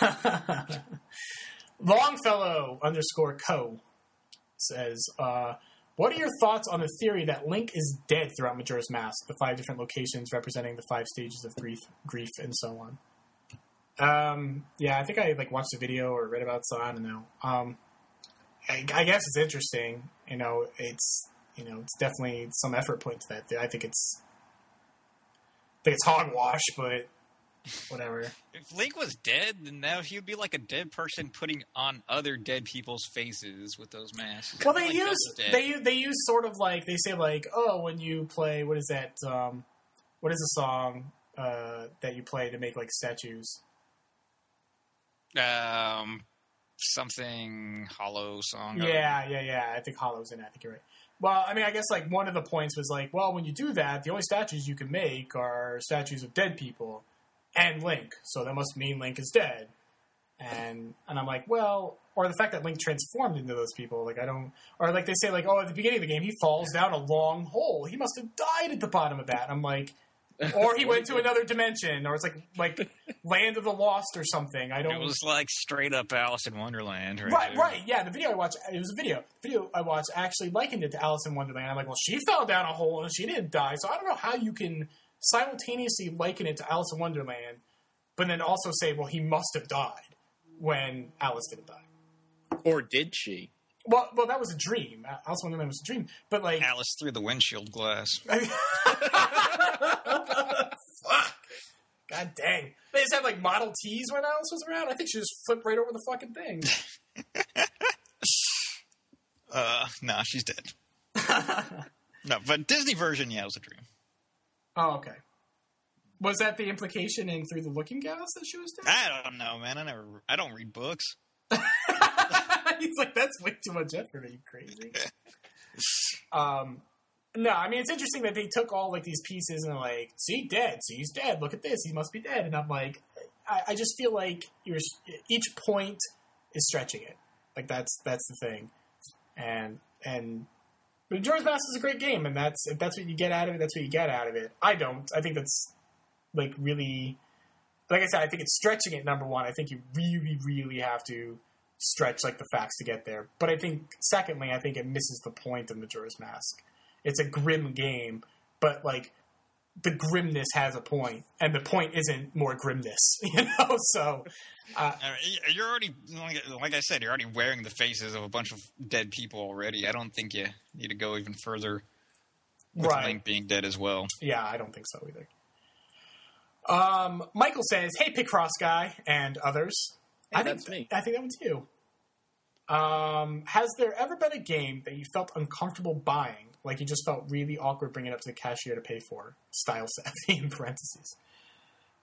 Longfellow underscore co says, uh, "What are your thoughts on the theory that Link is dead throughout Majora's Mask? The five different locations representing the five stages of grief, grief, and so on." Um, yeah, I think I like watched a video or read about. So I don't know. Um, I, I guess it's interesting. You know, it's you know, it's definitely some effort put into that. I think it's, I think it's hogwash, but whatever. If Link was dead, then now he would be like a dead person putting on other dead people's faces with those masks. Well, they Like, use they use- they use sort of like they say like oh when you play what is that um, what is the song uh, that you play to make like statues? um something hollow song. Yeah, yeah, yeah. I think Hollow's in it. I think you're right. Well, I mean, I guess like one of the points was like, well, when you do that, the only statues you can make are statues of dead people and Link. So that must mean Link is dead. And and I'm like, well, or the fact that Link transformed into those people, like I don't, or like they say, like, oh, at the beginning of the game, he falls down a long hole. He must have died at the bottom of that. I'm like, or he went to another dimension, or it's like like Land of the Lost or something. I don't. It was like straight up Alice in Wonderland, right? Right, right, yeah. The video I watched, it was a video. The video I watched actually likened it to Alice in Wonderland. I'm like, well, she fell down a hole and she didn't die, so I don't know how you can simultaneously liken it to Alice in Wonderland, but then also say, well, he must have died when Alice didn't die. Or did she? Well, well, that was a dream. Alice in Wonderland was a dream, but like, Alice through the windshield glass. fuck, god dang, they just had like Model Ts when Alice was around. I think she just flipped right over the fucking thing. Uh, nah, she's dead. no, but Disney version, yeah, it was a dream. Oh, okay. Was that the implication in Through the Looking Glass that she was dead? I don't know, man. I never, I don't read books. He's like, that's way too much effort. Are you crazy? um, no, I mean it's interesting that they took all like these pieces and like, see, dead. See, he's dead. Look at this. He must be dead. And I'm like, I, I just feel like you're each point is stretching it. Like that's that's the thing. And and Majora's Mask is a great game, and that's if that's what you get out of it, that's what you get out of it. I don't. I think that's like really, like I said, I think it's stretching it. Number one, I think you really, really have to stretch like the facts to get there. But I think, secondly, I think it misses the point of Majora's Mask. It's a grim game, but like the grimness has a point, and the point isn't more grimness, you know. So, uh, You're already, like like I said, you're already wearing the faces of a bunch of dead people already. I don't think you need to go even further with right? Link being dead as well. Yeah, I don't think so either. Um, Michael says, "Hey, Picross guy and others." Hey, I think that's me. I think that one's you. Um, has there ever been a game that you felt uncomfortable buying, like you just felt really awkward bringing it up to the cashier to pay for? Style savvy in parentheses.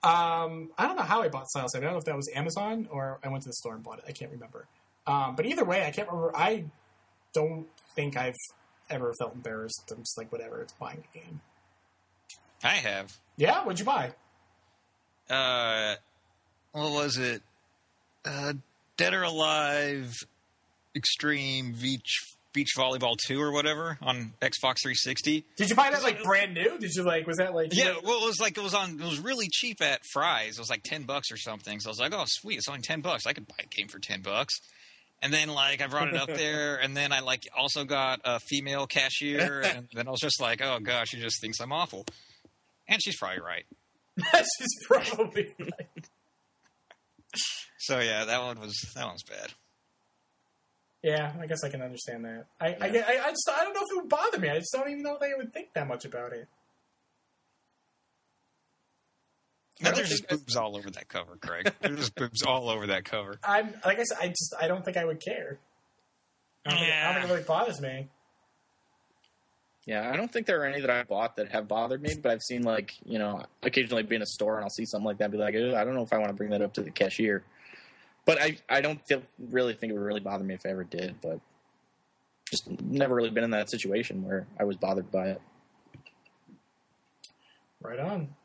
Um, I don't know how I bought Style savvy. I don't know if that was Amazon or I went to the store and bought it. I can't remember. Um, but either way, I can't remember. I don't think I've ever felt embarrassed. I'm just like, whatever. It's buying a game. I have. Yeah, what'd you buy? Uh, what was it? Uh, Dead or Alive Extreme Beach Beach Volleyball Two or whatever on Xbox 360. Did you buy that like brand new? Did you like? Was that like? Yeah, well, it was like it was on. It was really cheap at Fry's. It was like ten bucks or something. So I was like, "Oh, sweet! It's only ten bucks. I could buy a game for ten bucks." And then like I brought it up there, and then I like also got a female cashier, and then I was just like, "Oh gosh, she just thinks I'm awful," and she's probably right. She's probably right. So yeah, that one was that one's bad. Yeah, I guess I can understand that. I, I, I, I just I don't know if it would bother me. I just don't even know if I would think that much about it. I there's just boobs all over that cover, Craig. There's just boobs all over that cover. I'm like I said, I just I don't think I would care. I don't, think, I don't think it really bothers me. Yeah, I don't think there are any that I bought that have bothered me, but I've seen like you know occasionally be in a store and I'll see something like that, and be like, I don't know if I want to bring that up to the cashier. But I I don't feel, really think it would really bother me if I ever did, but just never really been in that situation where I was bothered by it. Right on.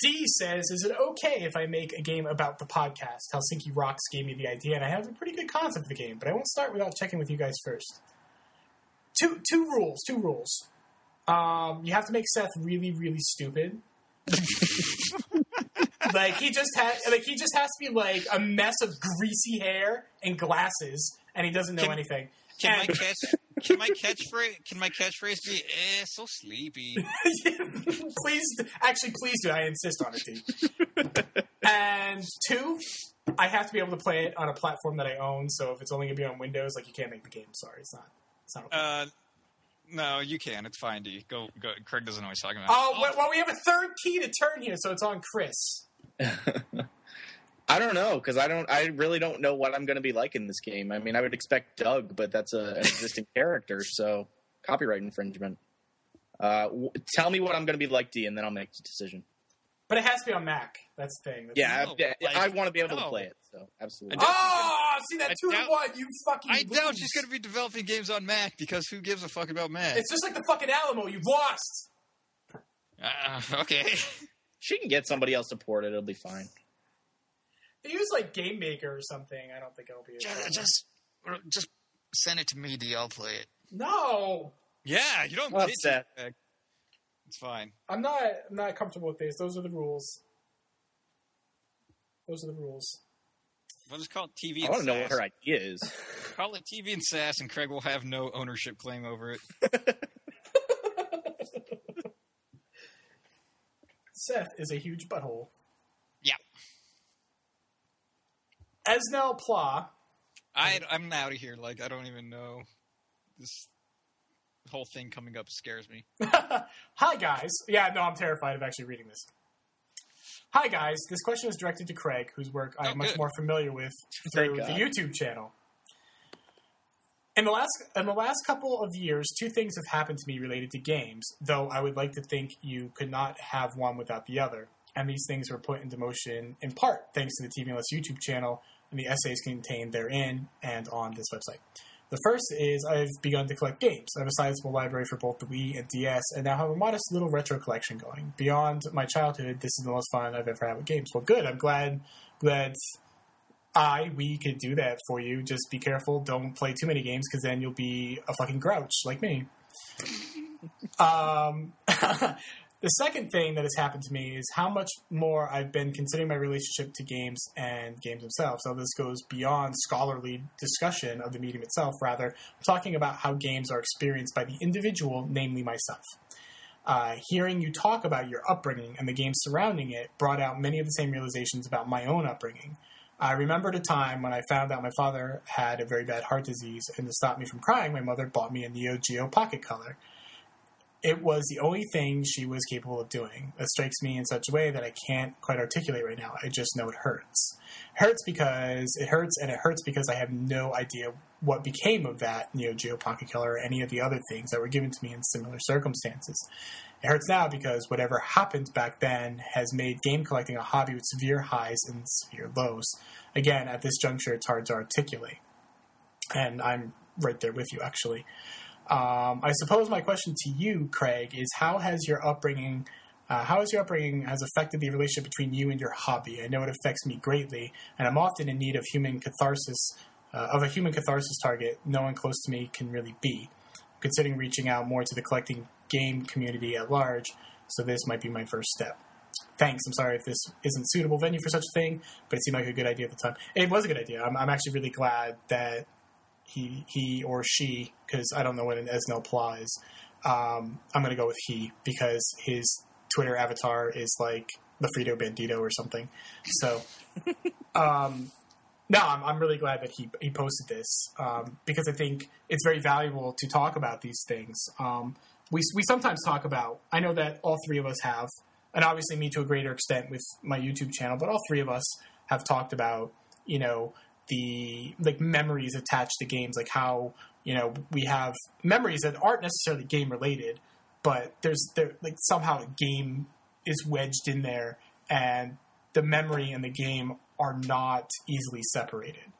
D says, "Is it okay if I make a game about the podcast? Helsinki Rocks gave me the idea, and I have a pretty good concept of the game, but I won't start without checking with you guys first. Two two rules. Two rules. Um, you have to make Seth really really stupid. like he just had like he just has to be like a mess of greasy hair and glasses, and he doesn't know Can- anything. Can my catch can my catchphrase can my catchphrase be eh so sleepy? please, actually, please do. I insist on it, T. and two, I have to be able to play it on a platform that I own. So if it's only gonna be on Windows, like you can't make the game. Sorry, it's not. It's not. Okay. Uh no, you can. It's fine, D. Go go Craig doesn't know what he's talking about. oh, well, well, we have a third key to turn here, so it's on Chris. I don't know because I don't. I really don't know what I'm going to be like in this game. I mean, I would expect Doug, but that's a, an existing character, so copyright infringement. Uh, w- tell me what I'm going to be like, D, and then I'll make the decision. But it has to be on Mac. That's the thing. That's Yeah, No, I, like- I want to be able to play it. So absolutely. I doubt- Oh, see that I two to doubt- one, you fucking. I doubt she's going to be developing games on Mac because who gives a fuck about Mac? It's just like the fucking Alamo. You've lost. Uh, okay. She can get somebody else to port it. It'll be fine. They use like Game Maker or something. I don't think it'll be. a problem. just just send it to me, D. I'll play it. no, Yeah, you don't Well, pitch upset. it. It's fine. I'm not. I'm not comfortable with this. Those are the rules. Those are the rules. We'll just call it TV I and want to know what her idea is. Call it TV and Sass, and Craig will have no ownership claim over it. Seth is a huge butthole. Yeah. Esnel Pla. I, I'm out of here. Like, I don't even know. This whole thing coming up scares me. Hi guys. Yeah, no, I'm terrified of actually reading this. Hi guys. This question is directed to Craig, whose work I am Oh, much more familiar with Thank through the YouTube channel. In the last in the last couple of years, two things have happened to me related to games, though I would like to think you could not have one without the other. And these things were put into motion in part thanks to the TV YouTube channel and the essays contained therein and on this website. The first is I've begun to collect games. I have a sizable library for both the Wii and DS, and now have a modest little retro collection going. Beyond my childhood, this is the most fun I've ever had with games. Well, good. I'm glad glad I we could do that for you. Just be careful. Don't play too many games because then you'll be a fucking grouch like me. um, the second thing that has happened to me is how much more I've been considering my relationship to games and games themselves. So this goes beyond scholarly discussion of the medium itself. Rather, I'm talking about how games are experienced by the individual, namely myself. Uh, hearing you talk about your upbringing and the games surrounding it brought out many of the same realizations about my own upbringing. I remembered a time when I found out my father had a very bad heart disease, and to stop me from crying, my mother bought me a Neo Geo Pocket Color. It was the only thing she was capable of doing. It strikes me in such a way that I can't quite articulate right now. I just know it hurts. It hurts because it hurts, and it hurts because I have no idea what became of that Neo Geo Pocket Color or any of the other things that were given to me in similar circumstances. It hurts now because whatever happened back then has made game collecting a hobby with severe highs and severe lows. Again, at this juncture, it's hard to articulate. And I'm right there with you, actually. Um, I suppose my question to you, Craig, is how has your upbringing, uh, how has your upbringing has affected the relationship between you and your hobby? I know it affects me greatly, and I'm often in need of human catharsis, uh, of a human catharsis target no one close to me can really be. Considering reaching out more to the collecting game community at large, so this might be my first step. Thanks. I'm sorry if this isn't suitable venue for such a thing, but it seemed like a good idea at the time. It was a good idea. I'm, I'm actually really glad that he he or she, because I don't know what an Esnel is. Um, I'm to go with he because his Twitter avatar is like the Frito Bandito or something. So, um, no, I'm, I'm really glad that he he posted this um, because I think it's very valuable to talk about these things. Um, we we sometimes talk about. I know that all three of us have, and obviously me to a greater extent with my YouTube channel, but all three of us have talked about you know the like memories attached to games, like how you know we have memories that aren't necessarily game related, but there's there like somehow a game is wedged in there, and the memory and the game are not easily separated.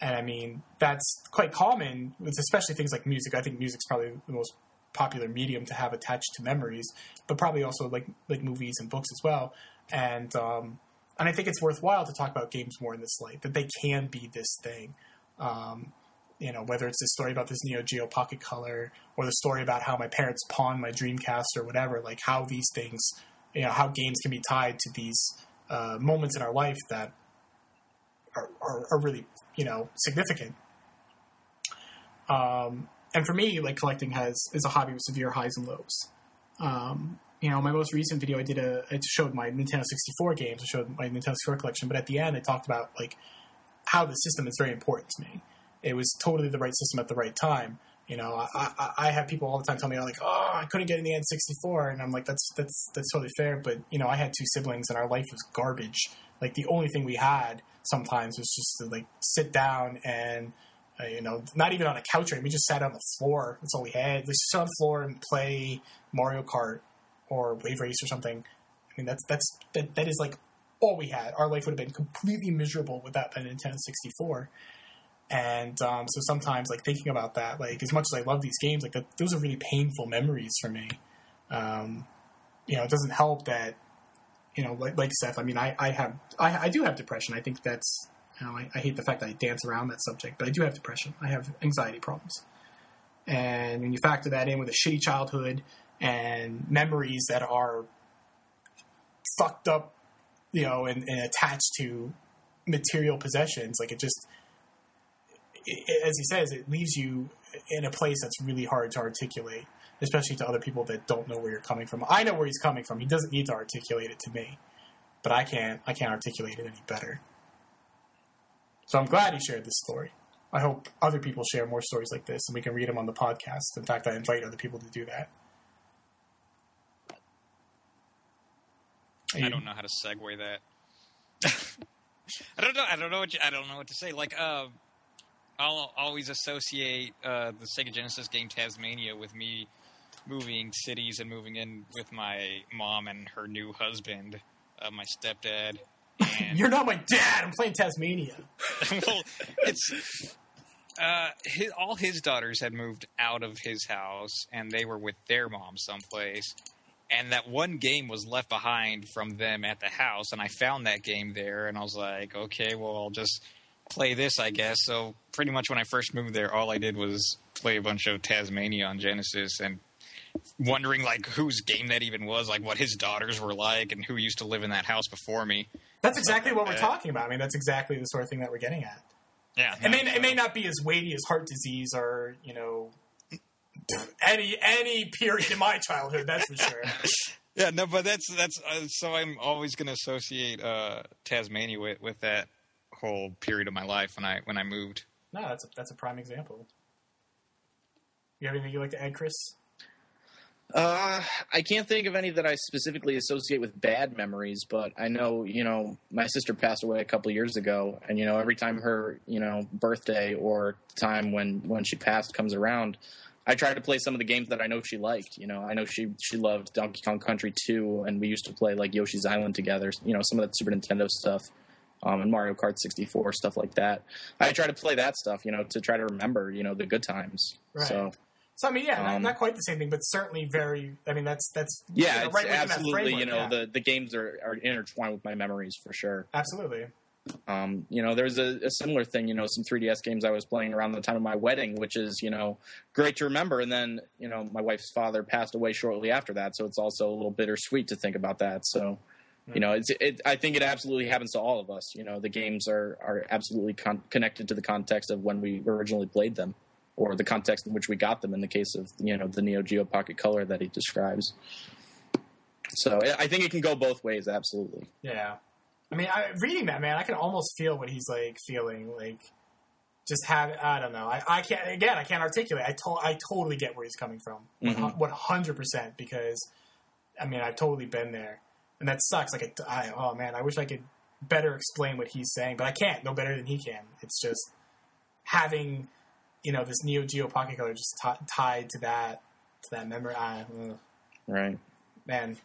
And I mean that's quite common with especially things like music. I think music's probably the most popular medium to have attached to memories, but probably also like like movies and books as well. And um, and I think it's worthwhile to talk about games more in this light that they can be this thing. Um, you know, whether it's the story about this Neo Geo Pocket Color or the story about how my parents pawned my Dreamcast or whatever, like how these things, you know, how games can be tied to these uh, moments in our life that are, are, are really you know significant. Um, and for me, like collecting has is a hobby with severe highs and lows. Um, you know, my most recent video, I did a, I showed my Nintendo 64 games, I showed my Nintendo 64 collection, but at the end, I talked about like how the system is very important to me. It was totally the right system at the right time. You know, I, I, I have people all the time tell me like, "Oh, I couldn't get in the N64," and I'm like, "That's that's that's totally fair." But you know, I had two siblings, and our life was garbage. Like the only thing we had sometimes was just to like sit down and uh, you know, not even on a couch or. We just sat on the floor. That's all we had. We just sit on the floor and play Mario Kart or Wave Race or something. I mean, that's that's that, that is like all we had. Our life would have been completely miserable without the Nintendo 64. And um, so sometimes, like thinking about that, like as much as I love these games, like that, those are really painful memories for me. Um, you know, it doesn't help that you know, like, like Seth. I mean, I, I have I, I do have depression. I think that's you know, I, I hate the fact that I dance around that subject, but I do have depression. I have anxiety problems, and when you factor that in with a shitty childhood and memories that are fucked up, you know, and, and attached to material possessions, like it just it, as he says, it leaves you in a place that's really hard to articulate, especially to other people that don't know where you're coming from. I know where he's coming from. He doesn't need to articulate it to me, but I can't. I can't articulate it any better. So I'm glad he shared this story. I hope other people share more stories like this, and we can read them on the podcast. In fact, I invite other people to do that. I don't know how to segue that. I don't know. I don't know what you, I don't know what to say. Like, uh, I'll always associate uh, the Sega Genesis game Taz-Mania with me moving cities and moving in with my mom and her new husband, uh, my stepdad. And You're not my dad. I'm playing Taz-Mania. well, it's uh, his, all his daughters had moved out of his house, and they were with their mom someplace. And that one game was left behind from them at the house, and I found that game there, and I was like, okay, well, I'll just play this, I guess. So pretty much when I first moved there, all I did was play a bunch of Taz-Mania on Genesis, and wondering like whose game that even was, like what his daughters were like, and who used to live in that house before me. That's exactly what we're talking about. I mean, that's exactly the sort of thing that we're getting at. Yeah, It may it may not be as weighty as heart disease or you know any any period in my childhood. That's for sure. Yeah, no, but that's that's uh, so I'm always going to associate uh, Taz-Mania with, with that whole period of my life when I when I moved. No, that's a, that's a prime example. You have anything you'd like to add, Chris? Uh, I can't think of any that I specifically associate with bad memories, but I know, you know, my sister passed away a couple years ago, and you know, every time her, you know, birthday or time when when she passed comes around, I try to play some of the games that I know she liked. You know, I know she she loved Donkey Kong Country 2, and we used to play like Yoshi's Island together. You know, some of that Super Nintendo stuff. Um, and Mario Kart 64 stuff like that. I try to play that stuff, you know, to try to remember, you know, the good times. Right. So So I mean, yeah, not, Um, not quite the same thing, but certainly very. I mean, that's that's Yeah, you know, right absolutely. You know, yeah. the, the games are, are intertwined with my memories for sure. absolutely. Um, you know, there's a, a similar thing. You know, some 3DS games I was playing around the time of my wedding, which is you know great to remember. And then you know, my wife's father passed away shortly after that, so it's also a little bittersweet to think about that. So. You know, it's. It, I think it absolutely happens to all of us. You know, the games are are absolutely con- connected to the context of when we originally played them, or the context in which we got them. In the case of you know the Neo Geo Pocket Color that he describes. So I think it can go both ways. Absolutely. Yeah. I mean, I, reading that man, I can almost feel what he's like feeling. Like, just have I don't know. I, I can't again. I can't articulate. I to, I totally get where he's coming from. Mhm. One hundred percent. Because I mean, I've totally been there, and that sucks. Like, it, I oh man, I wish I could better explain what he's saying, but I can't. No better than he can. It's just having you know this Neo Geo Pocket Color just t- tied to that to that memory. I, ugh Right. man.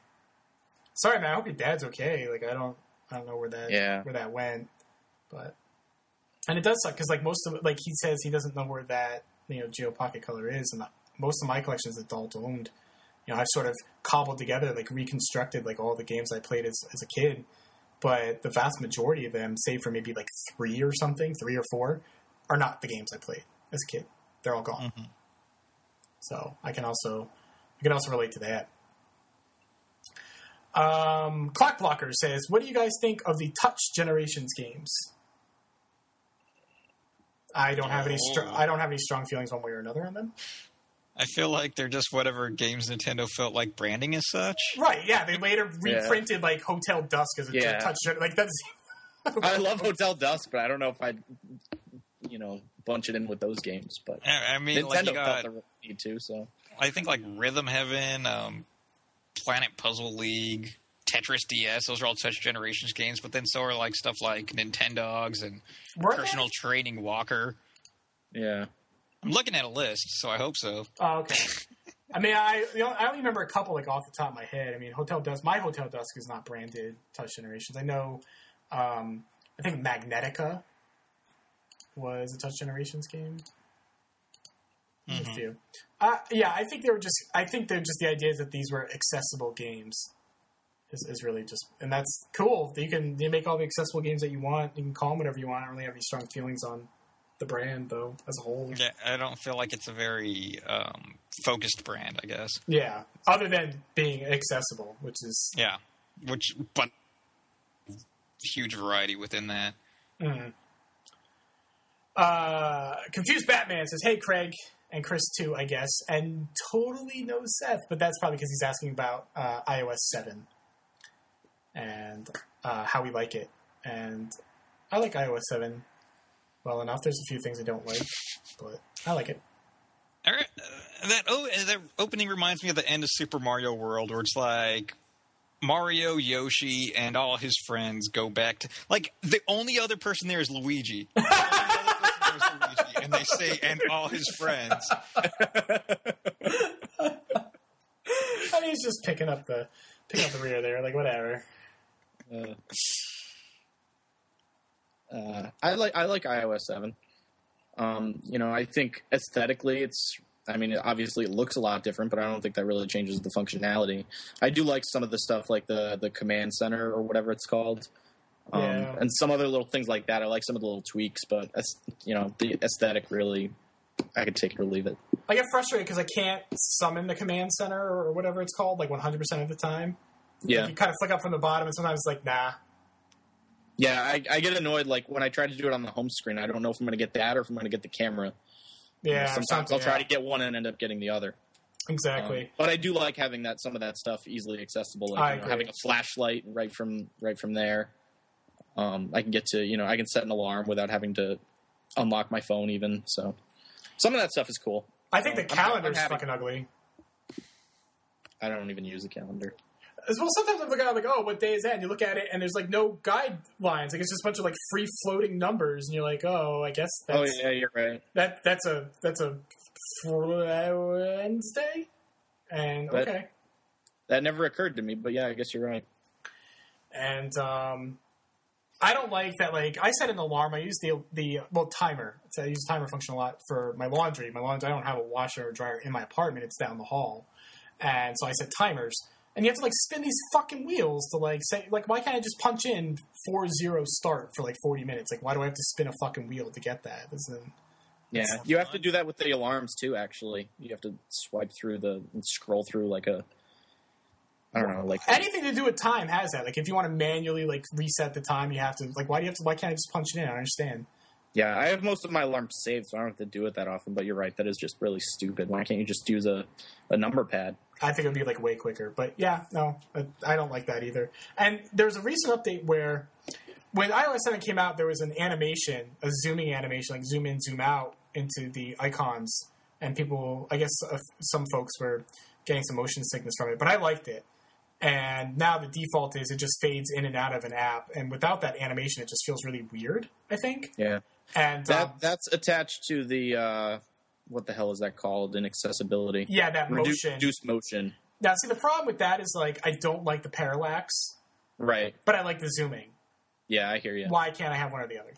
Sorry, man. I hope your dad's okay. Like, I don't, I don't know where that, Yeah. where that went, but, and it does suck because like most of, like he says he doesn't know where that you know Geo Pocket Color is, and most of my collection is adult owned. You know, I've sort of cobbled together, like reconstructed, like all the games I played as as a kid, but the vast majority of them, save for maybe like three or something, three or four, are not the games I played as a kid. They're all gone. Mhm. So I can also, I can also relate to that. Um, Clock Blocker says, "What do you guys think of the Touch Generations games?" I don't have any. Str- Oh. I don't have any strong feelings one way or another on them. I feel like they're just whatever games Nintendo felt like branding as such. Right? Yeah, they later Yeah. reprinted like Hotel Dusk as a Yeah. Touch. Like that's. I love Hotel Dusk, but I don't know if I'd, you know, bunch it in with those games. But I, I mean, Nintendo like you felt got, the need to. So I think like Rhythm Heaven, um, Planet Puzzle League, Tetris DS. Those are all Touch Generations games. But then so are like stuff like Nintendogs and Were they? Personal Training Walker. yeah, I'm looking at a list, so I hope so. Oh, okay. I mean, I you know, I only remember a couple like off the top of my head. I mean, Hotel Dusk. My Hotel Dusk is not branded Touch Generations. I know. Um, I think Magnetica was a Touch Generations game. There's A few. Uh, yeah, I think they were just. I think they're just the idea that these were accessible games. Is, is really just, and that's cool. You can you make all the accessible games that you want. You can call them whatever you want. I don't really have any strong feelings on the brand though, as a whole. Yeah, I don't feel like it's a very um, focused brand. I guess. Yeah, other than being accessible, which is Yeah, which but huge variety within that. mm. uh, confused. Batman says, "Hey, Craig and Chris too, I guess," and totally no Seth, but that's probably because he's asking about uh, iOS seven and uh, how we like it. And I like iOS seven well enough. There's a few things I don't like, but I like it. All right, uh, that oh, uh, that opening reminds me of the end of Super Mario World, where it's like Mario, Yoshi, and all his friends go back to like the only other person there is Luigi. The only other person there is Luigi, and they say, and all his friends. I mean, he's just picking up the picking up the rear there, like whatever. uh, uh, I like I like iOS seven. Um, you know, I think aesthetically, it's. I mean, obviously, it looks a lot different, but I don't think that really changes the functionality. I do like some of the stuff, like the the command center or whatever it's called, um, Yeah. and some other little things like that. I like some of the little tweaks, but as- you know, the aesthetic really, I could take it or leave it. I get frustrated because I can't summon the command center or whatever it's called, like 100% of the time. Yeah, Like, you kind of flick up from the bottom, and sometimes it's like, nah. Yeah. I, I get annoyed like when I try to do it on the home screen. I don't know if I'm going to get that or if I'm going to get the camera. Yeah, Sometimes I'll try yeah. to get one and end up getting the other. Exactly. Um, but I do like having that some of that stuff easily accessible, like I you know, having a flashlight right from right from there. Um, I can get to you know I can set an alarm without having to unlock my phone even. So some of that stuff is cool. I think the I'm- calendar's I'm fucking ugly. I don't even use a calendar. As well, sometimes I look at it like, oh, what day is that? And you look at it, and there's like no guidelines. Like it's just a bunch of like free floating numbers, and you're like, oh, I guess that's oh yeah, you're right. that that's a that's a Wednesday, and okay. That never occurred to me, but yeah, I guess you're right. and um, I don't like that. Like I set an alarm. I use the the well timer. So I use the timer function a lot for my laundry. My laundry. I don't have a washer or dryer in my apartment. It's down the hall, and so I set timers. And you have to like spin these fucking wheels to like say like why can't I just punch in four zero start for like forty minutes? Like why do I have to spin a fucking wheel to get that? This isn't- Yeah, you have to do that with the alarms too. Actually, you have to swipe through the and scroll through like a. I don't know, like Anything to do with time has that. Like if you want to manually like reset the time, you have to like why do you have to? Why can't I just punch it in? I understand. Yeah, I have most of my alarms saved, so I don't have to do it that often. But you're right; that is just really stupid. Why can't you just use a, a number pad? I think it would be like way quicker. But yeah, no, I, I don't like that either. And there's a recent update where when iOS 7 came out, there was an animation, a zooming animation, like zoom in, zoom out into the icons, and people, I guess, uh, some folks were getting some motion sickness from it. But I liked it. And now the default is it just fades in and out of an app, and without that animation, it just feels really weird. I think. Yeah, And that um, that's attached to the uh, what the hell is that called? Inaccessibility. yeah, that Redu- motion. reduced motion. Now, see, the problem with that is like I don't like the parallax, Right. but I like the zooming. Yeah, I hear you. Why can't I have one or the other?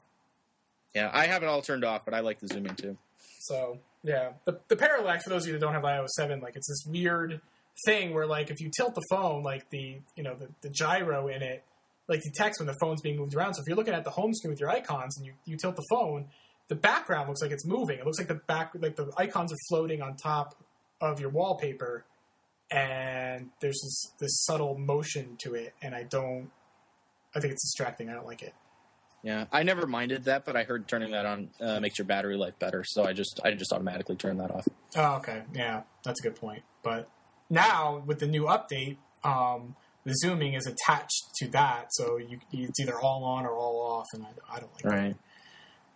Yeah, I have it all turned off, but I like the zooming too. So yeah, the the parallax for those of you that don't have iOS seven, like it's this weird thing where like if you tilt the phone, like the you know the, the gyro in it, like detects when the phone's being moved around. So if you're looking at the home screen with your icons and you, you tilt the phone, the background looks like it's moving. It looks like the back like the icons are floating on top of your wallpaper, and there's this, this subtle motion to it, and I don't. I think it's distracting. I don't like it. Yeah, I never minded that, but I heard turning that on uh, makes your battery life better, so I just I just automatically turn that off. Oh, okay. Yeah, that's a good point. But now with the new update, um, the zooming is attached to that, so you, it's either all on or all off, and I, I don't like that. Right.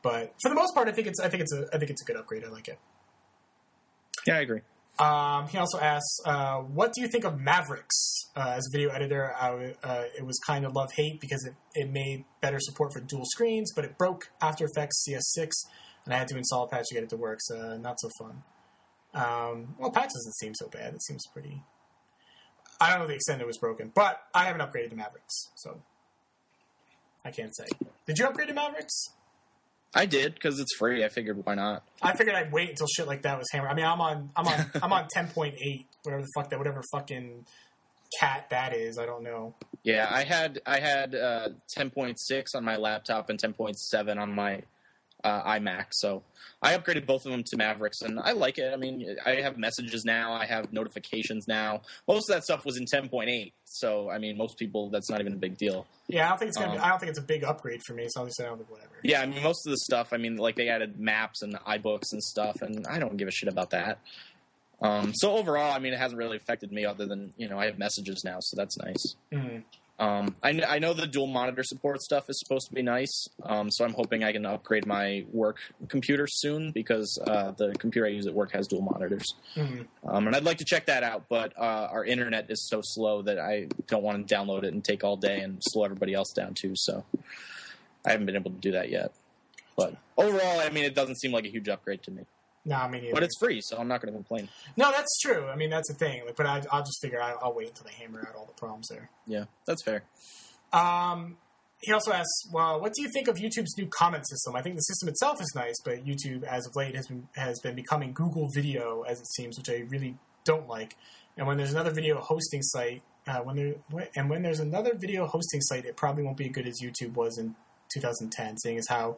But for the most part, I think it's I think it's a I think it's a good upgrade. I like it. Yeah, I agree. Um, he also asks, uh, "What do you think of Mavericks uh, as a video editor? I, uh, it was kind of love hate because it, it made better support for dual screens, but it broke After Effects CS6, and I had to install a patch to get it to work. So not so fun. Um, well, patch doesn't seem so bad. It seems pretty. I don't know the extent it was broken, but I haven't upgraded to Mavericks, so I can't say. Did you upgrade to Mavericks? I did because it's free. I figured why not. I figured I'd wait until shit like that was hammered. I mean, I'm on, I'm on, I'm on ten point eight, whatever the fuck that, whatever fucking cat that is. I don't know. Yeah, I had I had uh, 10.6 on my laptop and 10.7 on my uh, iMac. So I upgraded both of them to Mavericks, and I like it. I mean, I have messages now. I have notifications now. Most of that stuff was in 10.8. So I mean, most people that's not even a big deal. Yeah, I don't think it's gonna. be, Um, I don't think it's a big upgrade for me. So say I don't think whatever. Yeah, I mean, most of the stuff. I mean, like they added maps and iBooks and stuff, and I don't give a shit about that. Um, so overall, I mean, it hasn't really affected me other than you know I have messages now, so that's nice. Mhm. Um, I, I know the dual monitor support stuff is supposed to be nice, um, so I'm hoping I can upgrade my work computer soon because uh, the computer I use at work has dual monitors, Mhm. um, and I'd like to check that out. But uh, our internet is so slow that I don't want to download it and take all day and slow everybody else down too. So I haven't been able to do that yet. But overall, I mean, it doesn't seem like a huge upgrade to me. No, I mean, But it's free, so I'm not going to complain. no, that's true. I mean, that's the thing. Like, but I, I'll just figure I, I'll wait until they hammer out all the problems there. Yeah, that's fair. Um, he also asks, "Well, what do you think of YouTube's new comment system? I think the system itself is nice, but YouTube, as of late, has been has been becoming Google Video, as it seems, which I really don't like. And when there's another video hosting site, uh, when there and when there's another video hosting site, it probably won't be as good as YouTube was in 2010, seeing as how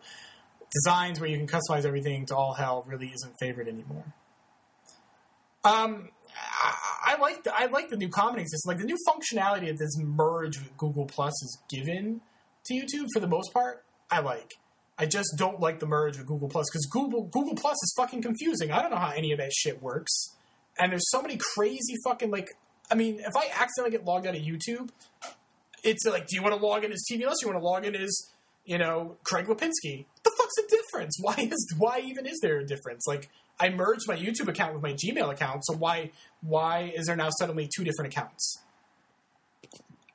designs where you can customize everything to all hell really isn't favored anymore. Um, I, I like the I like the new commenting system, like the new functionality that this merge with Google Plus is given to YouTube for the most part. I like. I just don't like the merge with Google Plus because Google Google Plus is fucking confusing. I don't know how any of that shit works, and there's so many crazy fucking like. I mean, if I accidentally get logged out of YouTube, it's like, do you want to log in as TV List? You want to log in as you know Craig Lipinski? The fuck's the difference? Why is why even is there a difference? Like, I merged my YouTube account with my Gmail account, so why why is there now suddenly two different accounts?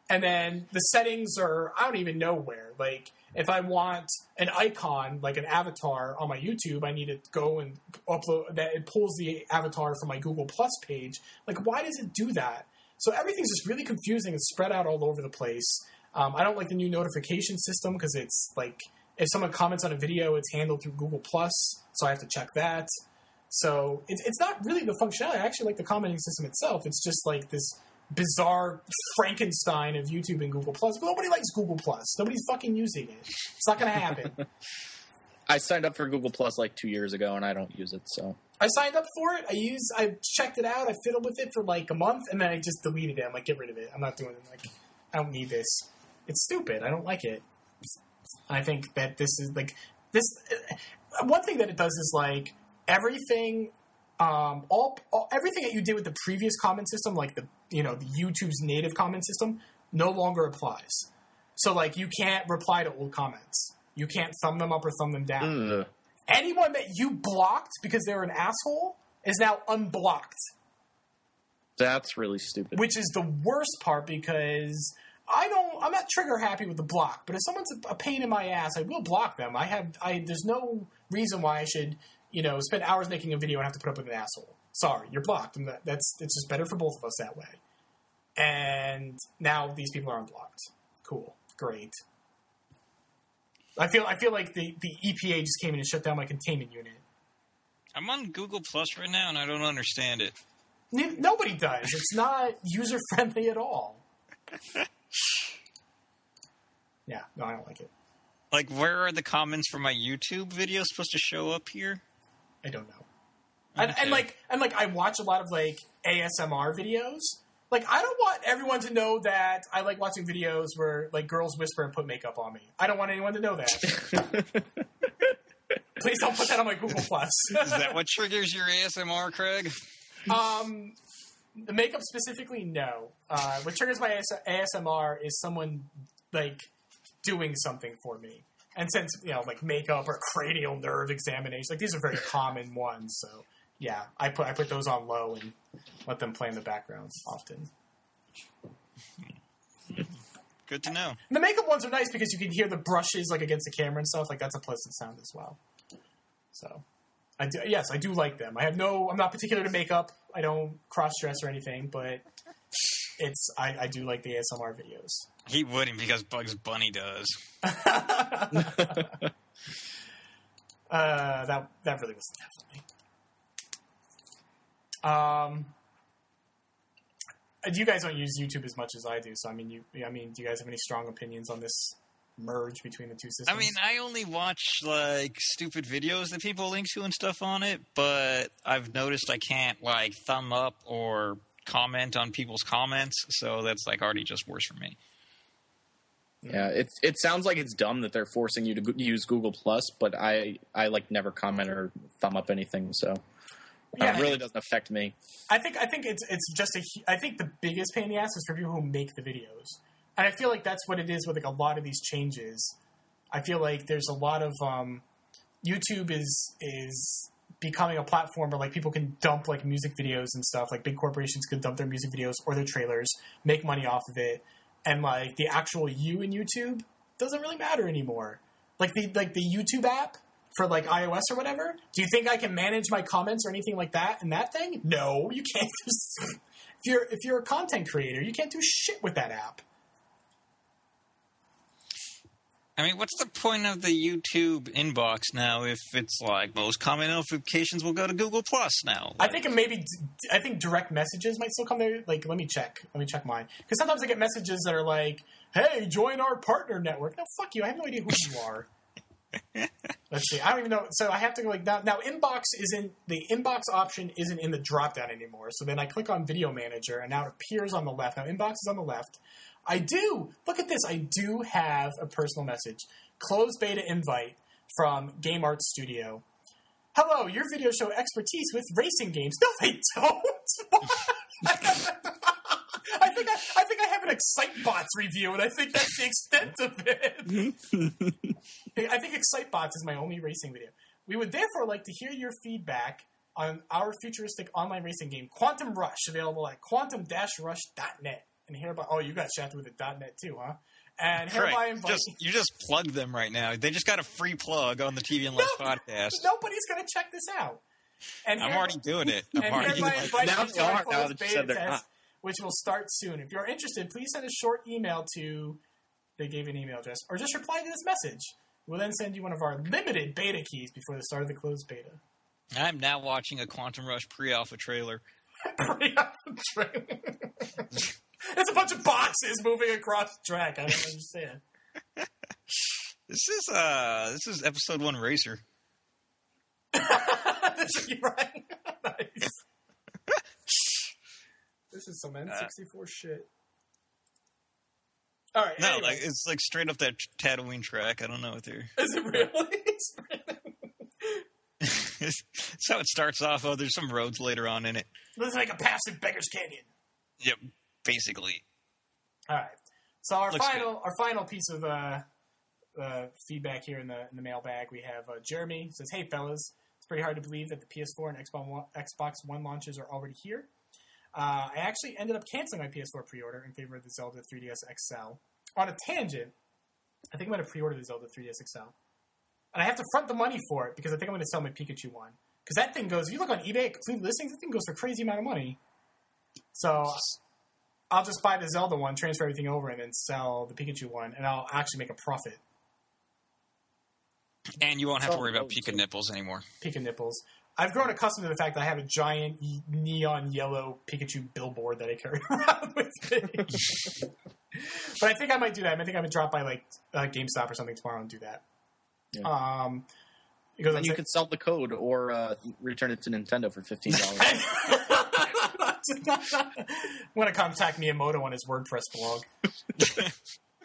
And then the settings are I don't even know where. Like if I want an icon like an avatar on my YouTube, I need to go and upload that it pulls the avatar from my Google Plus page. Like why does it do that? So everything's just really confusing and spread out all over the place. Um, I don't like the new notification system because it's like if someone comments on a video, it's handled through Google Plus, so I have to check that. So it's it's not really the functionality. I actually like the commenting system itself. It's just like this bizarre Frankenstein of YouTube and Google Plus. But nobody likes Google Plus. Nobody's fucking using it. It's not going to happen. I signed up for Google Plus like two years ago, and I don't use it. So I signed up for it. I use. I checked it out. I fiddled with it for like a month, and then I just deleted it. I'm like, get rid of it. I'm not doing it. Like, I don't need this. It's stupid. I don't like it. I think that this is like this. uh, One thing that it does is like everything, um, all, all everything that you did with the previous comment system, like the you know the YouTube's native comment system, no longer applies. So like you can't reply to old comments. You can't thumb them up or thumb them down Ugh. anyone that you blocked because they're an asshole is now unblocked, that's really stupid. which is the worst part because I don't. I'm not trigger happy with the block, but if someone's a, pain in my ass, I will block them. I have. I there's no reason why I should you know spend hours making a video and have to put up with an asshole. Sorry, you're blocked, and that, that's it's just better for both of us that way. And now these people are unblocked. Cool, great. I feel I feel like the, the EPA just came in and shut down my containment unit. I'm on Google Plus right now, and I don't understand it. N- Nobody does. It's not user friendly at all. yeah, no, I don't like it. Like, where are the comments for my YouTube video supposed to show up here? I don't know. And, and like and like I watch a lot of like ASMR videos. Like I don't want everyone to know that I like watching videos where like girls whisper and put makeup on me. I don't want anyone to know that. Please don't put that on my Google Plus. Is that what triggers your ASMR, Craig? um, the makeup specifically, no. Uh, what triggers my AS- ASMR is someone like doing something for me. And since you know, like makeup or cranial nerve examination, like these are very common ones. So yeah, I put I put those on low and let them play in the background often. Good to know. And the makeup ones are nice because you can hear the brushes like against the camera and stuff. Like that's a pleasant sound as well. So, I do, yes, I do like them. I have no, I'm not particular to makeup. I don't cross dress or anything, but it's I, I do like the ASMR videos. He wouldn't because Bugs Bunny does. Uh, that that really was definitely. Um, uh, you guys don't use YouTube as much as I do, so I mean, you, I mean, do you guys have any strong opinions on this merge between the two systems? I mean, I only watch like stupid videos that people link to and stuff on it, but I've noticed I can't like thumb up or comment on people's comments, so that's like already just worse for me. Yeah, it it sounds like it's dumb that they're forcing you to use Google Plus, but I I like never comment or thumb up anything, so Yeah. it really doesn't affect me. I think I think it's it's just a. hu- I think the biggest pain in the ass is for people who make the videos, and I feel like that's what it is with like a lot of these changes. I feel like there's a lot of um, YouTube is is becoming a platform where like people can dump like music videos and stuff. Like big corporations could dump their music videos or their trailers, make money off of it, and like the actual you in YouTube doesn't really matter anymore. Like the like the YouTube app for like iOS or whatever. Do you think I can manage my comments or anything like that in that thing? No, you can't. if you're if you're a content creator, you can't do shit with that app. I mean, what's the point of the YouTube inbox now if it's like most comment notifications will go to Google Plus now? I think maybe I think direct messages might still come there. Like, let me check. Let me check mine because sometimes I get messages that are like, "Hey, join our partner network." No, fuck you. I have no idea who you are. Let's see. I don't even know. So I have to go like now. Now inbox isn't the inbox option isn't in the drop down anymore. So then I click on Video Manager and now it appears on the left. Now inbox is on the left. I do look at this. I do have a personal message. Closed beta invite from Game Arts Studio. Hello, your video show expertise with racing games. No, they don't. I think I, I think I have an Excitebots review, and I think that's the extent of it. I think Excitebots is my only racing video. We would therefore like to hear your feedback on our futuristic online racing game, Quantum Rush, available at quantum-rush.net. And hereby, oh, you got shafted with a .net too, huh? And hereby Right. invite. Just you just plugged them right now. They just got a free plug on the TV and Less No, podcast. Nobody's going to check this out. And I'm here- already doing it. I'm and already hereby like, Now to they are, now that beta test, not. which will start soon. If you're interested, please send a short email to. They gave an email address, or just reply to this message. We'll then send you one of our limited beta keys before the start of the closed beta. I'm now watching a Quantum Rush pre-alpha trailer. it's a bunch of boxes moving across the track. I don't understand. This is uh this is episode one racer. You're right. nice. This is some N64 shit. All right. No, anyway. like it's like straight up that Tatooine track. I don't know what they're. is it really? That's how it starts off. Oh, there's some roads later on in it. Looks like a passive beggar's canyon. Yep, basically. All right. So our Looks final our final piece of uh, uh, feedback here in the in the mailbag, we have uh, Jeremy says, "Hey fellas, it's pretty hard to believe that the PS4 and Xbox One, Xbox One launches are already here. Uh, I actually ended up canceling my PS4 pre-order in favor of the Zelda 3DS XL. On a tangent, I think I'm going to pre-order the Zelda 3DS XL, and I have to front the money for it because I think I'm going to sell my Pikachu one because that thing goes. If you look on eBay, complete listings, that thing goes for a crazy amount of money. So I'll just buy the Zelda one, transfer everything over, and then sell the Pikachu one, and I'll actually make a profit. And you won't have to Oh, worry about Pika nipples anymore. Pika nipples. I've grown accustomed to the fact that I have a giant neon yellow Pikachu billboard that I carry around with me. but I think I might do that. I think I'm gonna drop by like uh, GameStop or something tomorrow and do that. Yeah. Um, Because And you could sell the code or uh, return it to Nintendo for fifteen dollars. want to contact Miyamoto on his WordPress blog.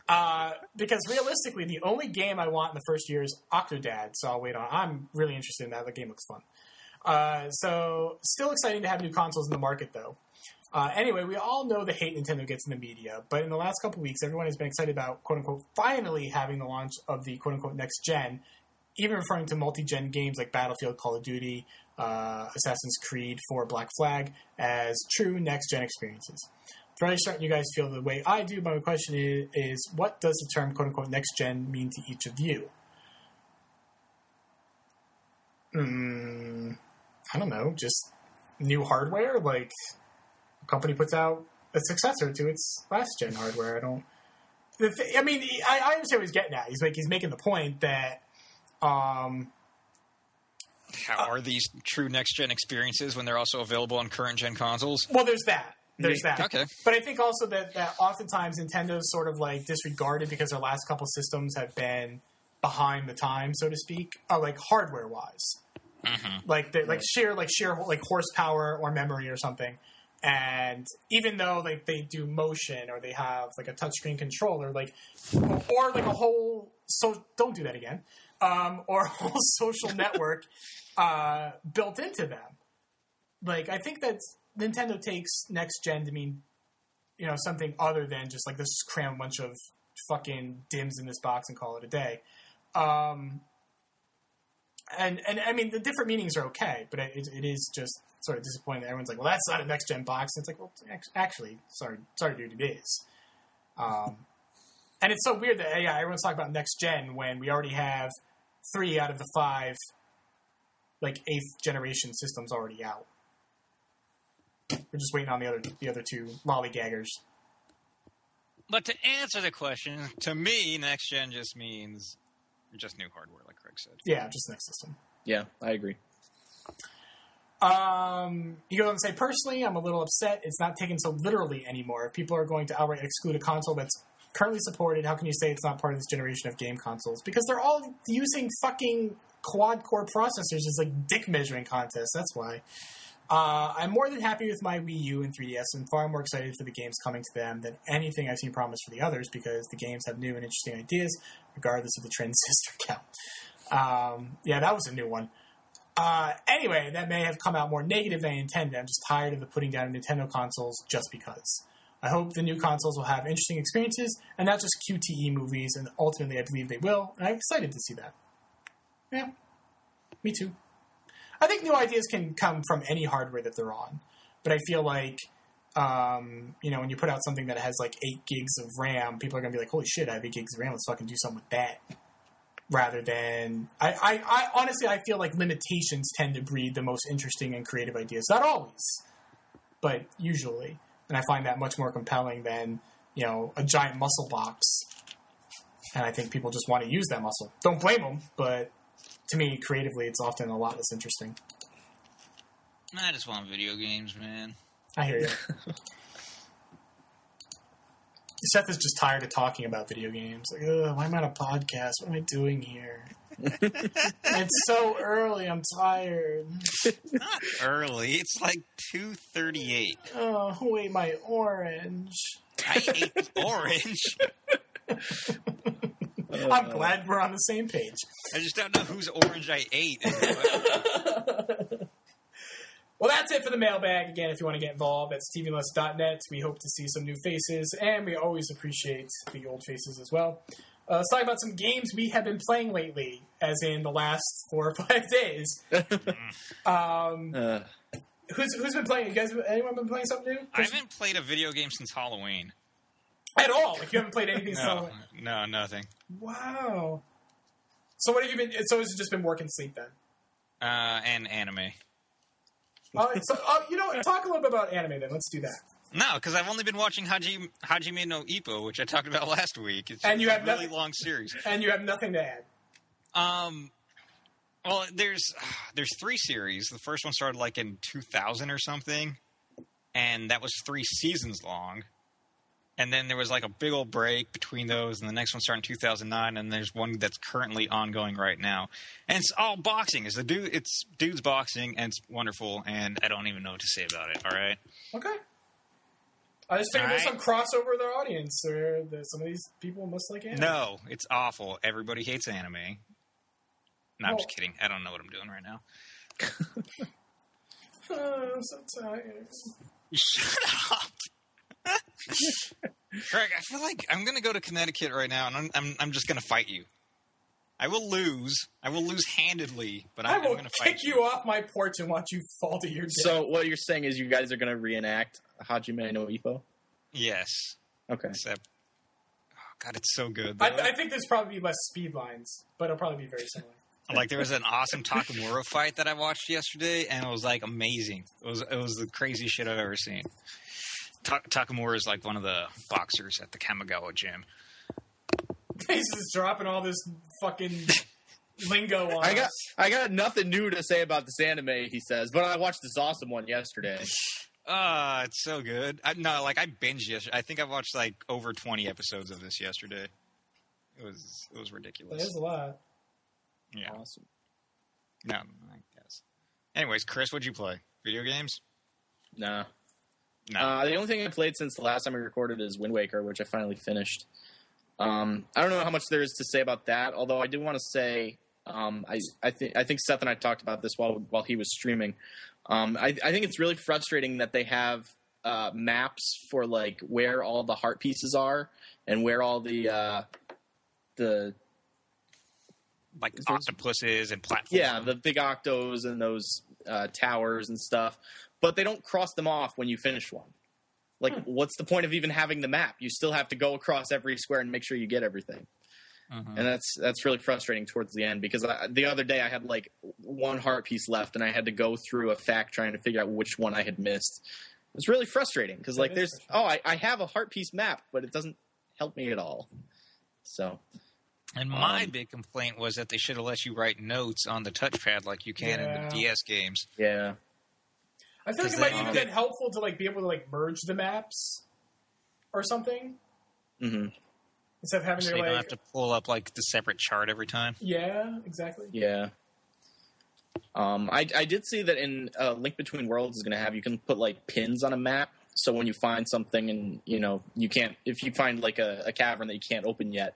uh, because realistically, the only game I want in the first year is Octodad, so I'll wait on. I'm really interested in that. The game looks fun. Uh, so, still exciting to have new consoles in the market, though. Uh, anyway, we all know the hate Nintendo gets in the media, but in the last couple weeks, everyone has been excited about "quote unquote" finally having the launch of the "quote unquote" next gen, even referring to multi-gen games like Battlefield, Call of Duty, uh, Assassin's Creed 4 Black Flag as true next gen experiences. For starting you guys feel the way I do, my question is, is what does the term quote unquote next gen mean to each of you? Mm, I don't know, just new hardware? Like a company puts out a successor to its last gen hardware. I don't. I mean, I, I understand what he's getting at. He's like he's making the point that um, How are these true next gen experiences when they're also available on current gen consoles? Well, there's that. There's that. Okay. But I think also that, that oftentimes Nintendo's sort of like disregarded because their last couple systems have been behind the time, so to speak, uh, like hardware wise. Like the, like sheer like sheer like horsepower or memory or something. And even though like they do motion or they have like a touchscreen controller, like or like a whole so don't do that again, um, or a whole social network uh, built into them like I think that Nintendo takes next gen to mean you know something other than just like let's cram a bunch of fucking DIMMs in this box and call it a day. Um, and and I mean the different meanings are okay, but it, it is just sort of disappointing that everyone's like, well, that's not a next gen box. And it's like, well, actually, sorry, sorry, dude, it is. Um, and it's so weird that yeah, everyone's talking about next gen when we already have three out of the five like eighth generation systems already out. We're just waiting on the other the other two lollygaggers. But to answer the question, to me, next gen just means just new hardware, like Craig said. Yeah, just next system. yeah, I agree. Um, you go and say personally, I'm a little upset. It's not taken so literally anymore. If people are going to outright exclude a console that's currently supported, how can you say it's not part of this generation of game consoles? Because they're all using fucking quad core processors as like dick measuring contests. That's why. Uh, I'm more than happy with my Wii U and 3DS, and far more excited for the games coming to them than anything I've seen promised for the others because the games have new and interesting ideas, regardless of the transistor count. Um, yeah, that was a new one. Uh, anyway, that may have come out more negative than I intended. I'm just tired of the putting down of Nintendo consoles just because. I hope the new consoles will have interesting experiences and not just QTE movies, and ultimately I believe they will, and I'm excited to see that. Yeah, me too. I think new ideas can come from any hardware that they're on, but I feel like, um, you know, when you put out something that has like 8 gigs of RAM, people are to be like, holy shit, I have 8 gigs of RAM, let's fucking do something with that rather than I, I, I honestly I feel like limitations tend to breed the most interesting and creative ideas. Not always, but usually. And I find that much more compelling than, you know, a giant muscle box. And I think people just want to use that muscle. Don't blame them, but to me, creatively, it's often a lot less interesting. I just want video games, man. I hear you. Seth is just tired of talking about video games. Like, Ugh, why am I on a podcast? What am I doing here? it's so early. I'm tired. Not early. It's like two thirty-eight. Oh, who ate my orange? I ate the orange. I'm glad we're on the same page. I just don't know whose orange I ate. Well, that's it for the mailbag. Again, if you want to get involved, that's tvless.net. We hope to see some new faces, and we always appreciate the old faces as well. Uh, let's talk about some games we have been playing lately, as in the last four or five days. um, Uh, who's who's been playing? You guys, anyone been playing something new? I haven't played a video game since Halloween. at all. Like you haven't played anything. No, So, no, nothing. wow. So what have you been? So has it just been work and sleep then? Uh, and anime. All right, so uh, you know, talk a little bit about anime then. Let's do that. No, because I've only been watching Haji, Hajime no Ippo, which I talked about last week. It's And you a have really nothing- long series. And you have nothing to add. Um, well, there's there's three series. The first one started like in 2000 or something, and that was three seasons long. and then there was like a big old break between those, and the next one started in 2009, and there's one that's currently ongoing right now, and it's all boxing. It's a dude, it's dudes boxing, and it's wonderful, and I don't even know what to say about it. All right, Okay. I just figured there's some crossover in their audience. Or some of these people must like anime. no, it's awful. Everybody hates anime. No, I'm just kidding. I don't know what I'm doing right now. I'm uh, so tired. Shut up. Craig, I feel like I'm going to go to Connecticut right now, and I'm I'm, I'm just going to fight you. I will lose. I will lose handedly, but I I'm, will going to fight kick you off my porch and watch you fall to your death. So what you're saying is you guys are going to reenact Hajime no Ippo? Yes. Okay. Except, oh God, it's so good. I. I think there's probably less speed lines, but it'll probably be very similar. like there was an awesome Takamura fight that I watched yesterday, and it was like amazing. It was it was the craziest shit I've ever seen. Ta- Takamura is like one of the boxers at the Kamogawa gym. He's just dropping all this fucking lingo on I got us. I got nothing new to say about this anime, he says, but I watched this awesome one yesterday. Ah, it's so good. I, no, like I binged yesterday. I think I watched like over twenty episodes of this yesterday. It was it was ridiculous. There's a lot. Yeah, Awesome. no, I guess. Anyways, Chris, what'd you play? Video games? Nah. No. Uh, the only thing I played since the last time we recorded is Wind Waker, which I finally finished. Um, I don't know how much there is to say about that, although I do want to say um, I, I think I think Seth and I talked about this while while he was streaming. Um, I, I think it's really frustrating that they have uh, maps for like where all the heart pieces are and where all the uh, the like octopuses and platforms. yeah the big octos and those uh, towers and stuff, but they don't cross them off when you finish one. Like, what's the point of even having the map? You still have to go across every square and make sure you get everything. Mhm. and that's that's really frustrating towards the end because I, the other day I had like one heart piece left and I had to go through a fact trying to figure out which one I had missed. It's really frustrating because like there's oh I, I have a heart piece map but it doesn't help me at all. So And my Um, big complaint was that they should have let you write notes on the touchpad like you can in the DS games. yeah, I feel like it might they- even been helpful to like be able to like merge the maps or something hmm instead of having So to you don't like have to pull up like the separate chart every time. yeah exactly yeah. Um, I I did see that in uh, Link Between Worlds is going to have you can put like pins on a map. So when you find something and you know you can't if you find like a, a cavern that you can't open yet,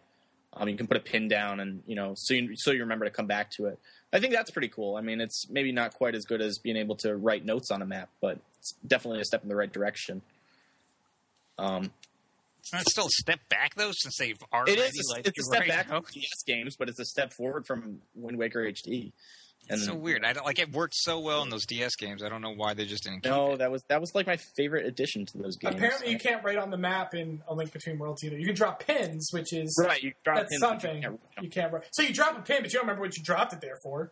um, you can put a pin down and you know so you, so you remember to come back to it. I think that's pretty cool. I mean, it's maybe not quite as good as being able to write notes on a map, but it's definitely a step in the right direction. Um, It's still a step back though, since they've already it is a, let it's a step write back from. DS games, but it's a step forward from Wind Waker HD. It's so weird. I don't like it worked so well in those DS games. I don't know why they just didn't keep No, it. that was that was like my favorite addition to those games. apparently you can't write on the map in a link between worlds either you can drop pins which is Right, you drop that's pins, but you something can't- you can't write so you drop a pin but you don't remember what you dropped it there for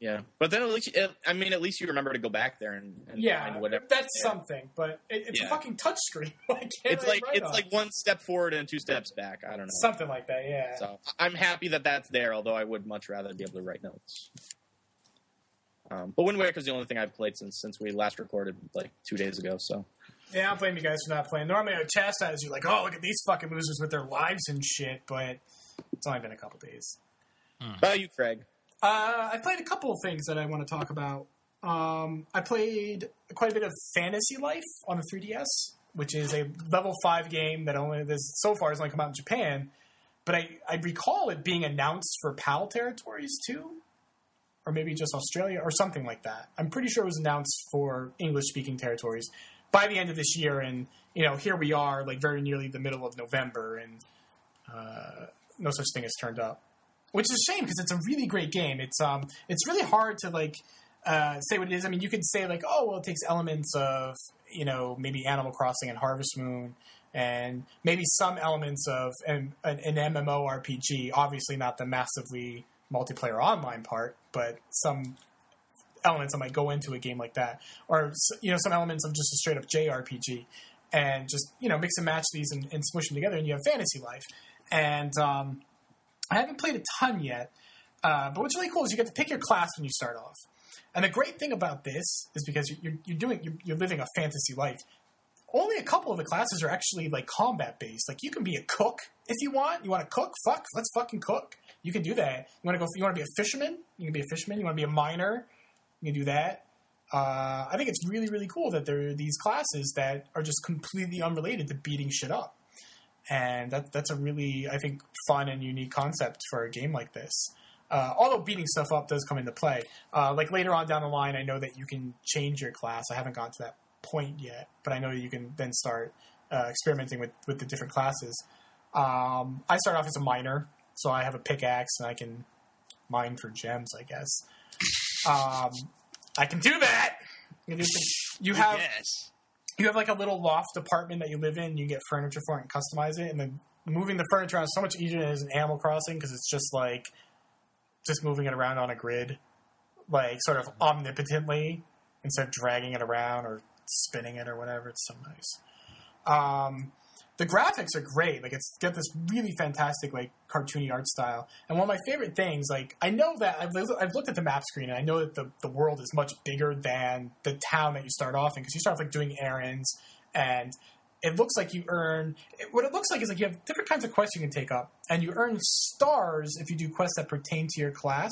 Yeah, but then at least you- I mean, at least you remember to go back there and, and yeah find whatever. that's Yeah. something but it, it's a fucking touch screen It's I like it's on like one step forward and two steps back. I don't know. something like that yeah So I'm happy that that's there. Although I would much rather be able to write notes. Um, but Wind Waker is the only thing I've played since since we last recorded like two days ago. So Yeah, I blame you guys for not playing. Normally, I would chastise you like, "Oh, look at these fucking losers with their lives and shit." But it's only been a couple days. how about you, Craig? Uh, I played a couple of things that I want to talk about. Um, I played quite a bit of Fantasy Life on the 3DS, which is a level five game that only this so far has only come out in Japan. But I, I recall it being announced for PAL territories too, or maybe just Australia or something like that. I'm pretty sure it was announced for English speaking territories by the end of this year. And you know, here we are, like very nearly the middle of November, and uh, no such thing has turned up which is a shame because it's a really great game. It's um, it's really hard to like uh, say what it is. I mean, you could say like, oh, well, it takes elements of you know maybe Animal Crossing and Harvest Moon, and maybe some elements of an, an, an MMORPG. Obviously, not the massively multiplayer online part, but some elements that might go into a game like that, or you know, some elements of just a straight up JRPG, and just you know mix and match these and, and smush them together, and you have Fantasy Life. And um, I haven't played a ton yet, uh, but what's really cool is you get to pick your class when you start off. And the great thing about this is because you're, you're doing you're, you're living a fantasy life. only a couple of the classes are actually like combat based. Like you can be a cook if you want. You want to cook? Fuck, let's fucking cook. You can do that. You want to go? You want to be a fisherman? You can be a fisherman. You want to be a miner? You can do that. Uh, I think it's really really cool that there are these classes that are just completely unrelated to beating shit up, and that that's a really I think fun and unique concept for a game like this. Uh, although beating stuff up does come into play. Uh, like later on down the line, I know that you can change your class. I haven't gotten to that point yet, but I know that you can then start uh, experimenting with, with the different classes. Um, I start off as a miner, so I have a pickaxe and I can mine for gems, I guess. Um, I can do that. You, can you have yes. you have like a little loft apartment that you live in. You get furniture for it and customize it, and then moving the furniture around is so much easier than it is in Animal Crossing because it's just like just moving it around on a grid, like sort of omnipotently instead of dragging it around or spinning it or whatever. It's so nice. Um, the graphics are great. Like it's got this really fantastic like cartoony art style. And one of my favorite things, like I know that I've, I've looked at the map screen and I know that the, the world is much bigger than the town that you start off in because you start off like doing errands and it looks like you earn what it looks like is like you have different kinds of quests you can take up and you earn stars if you do quests that pertain to your class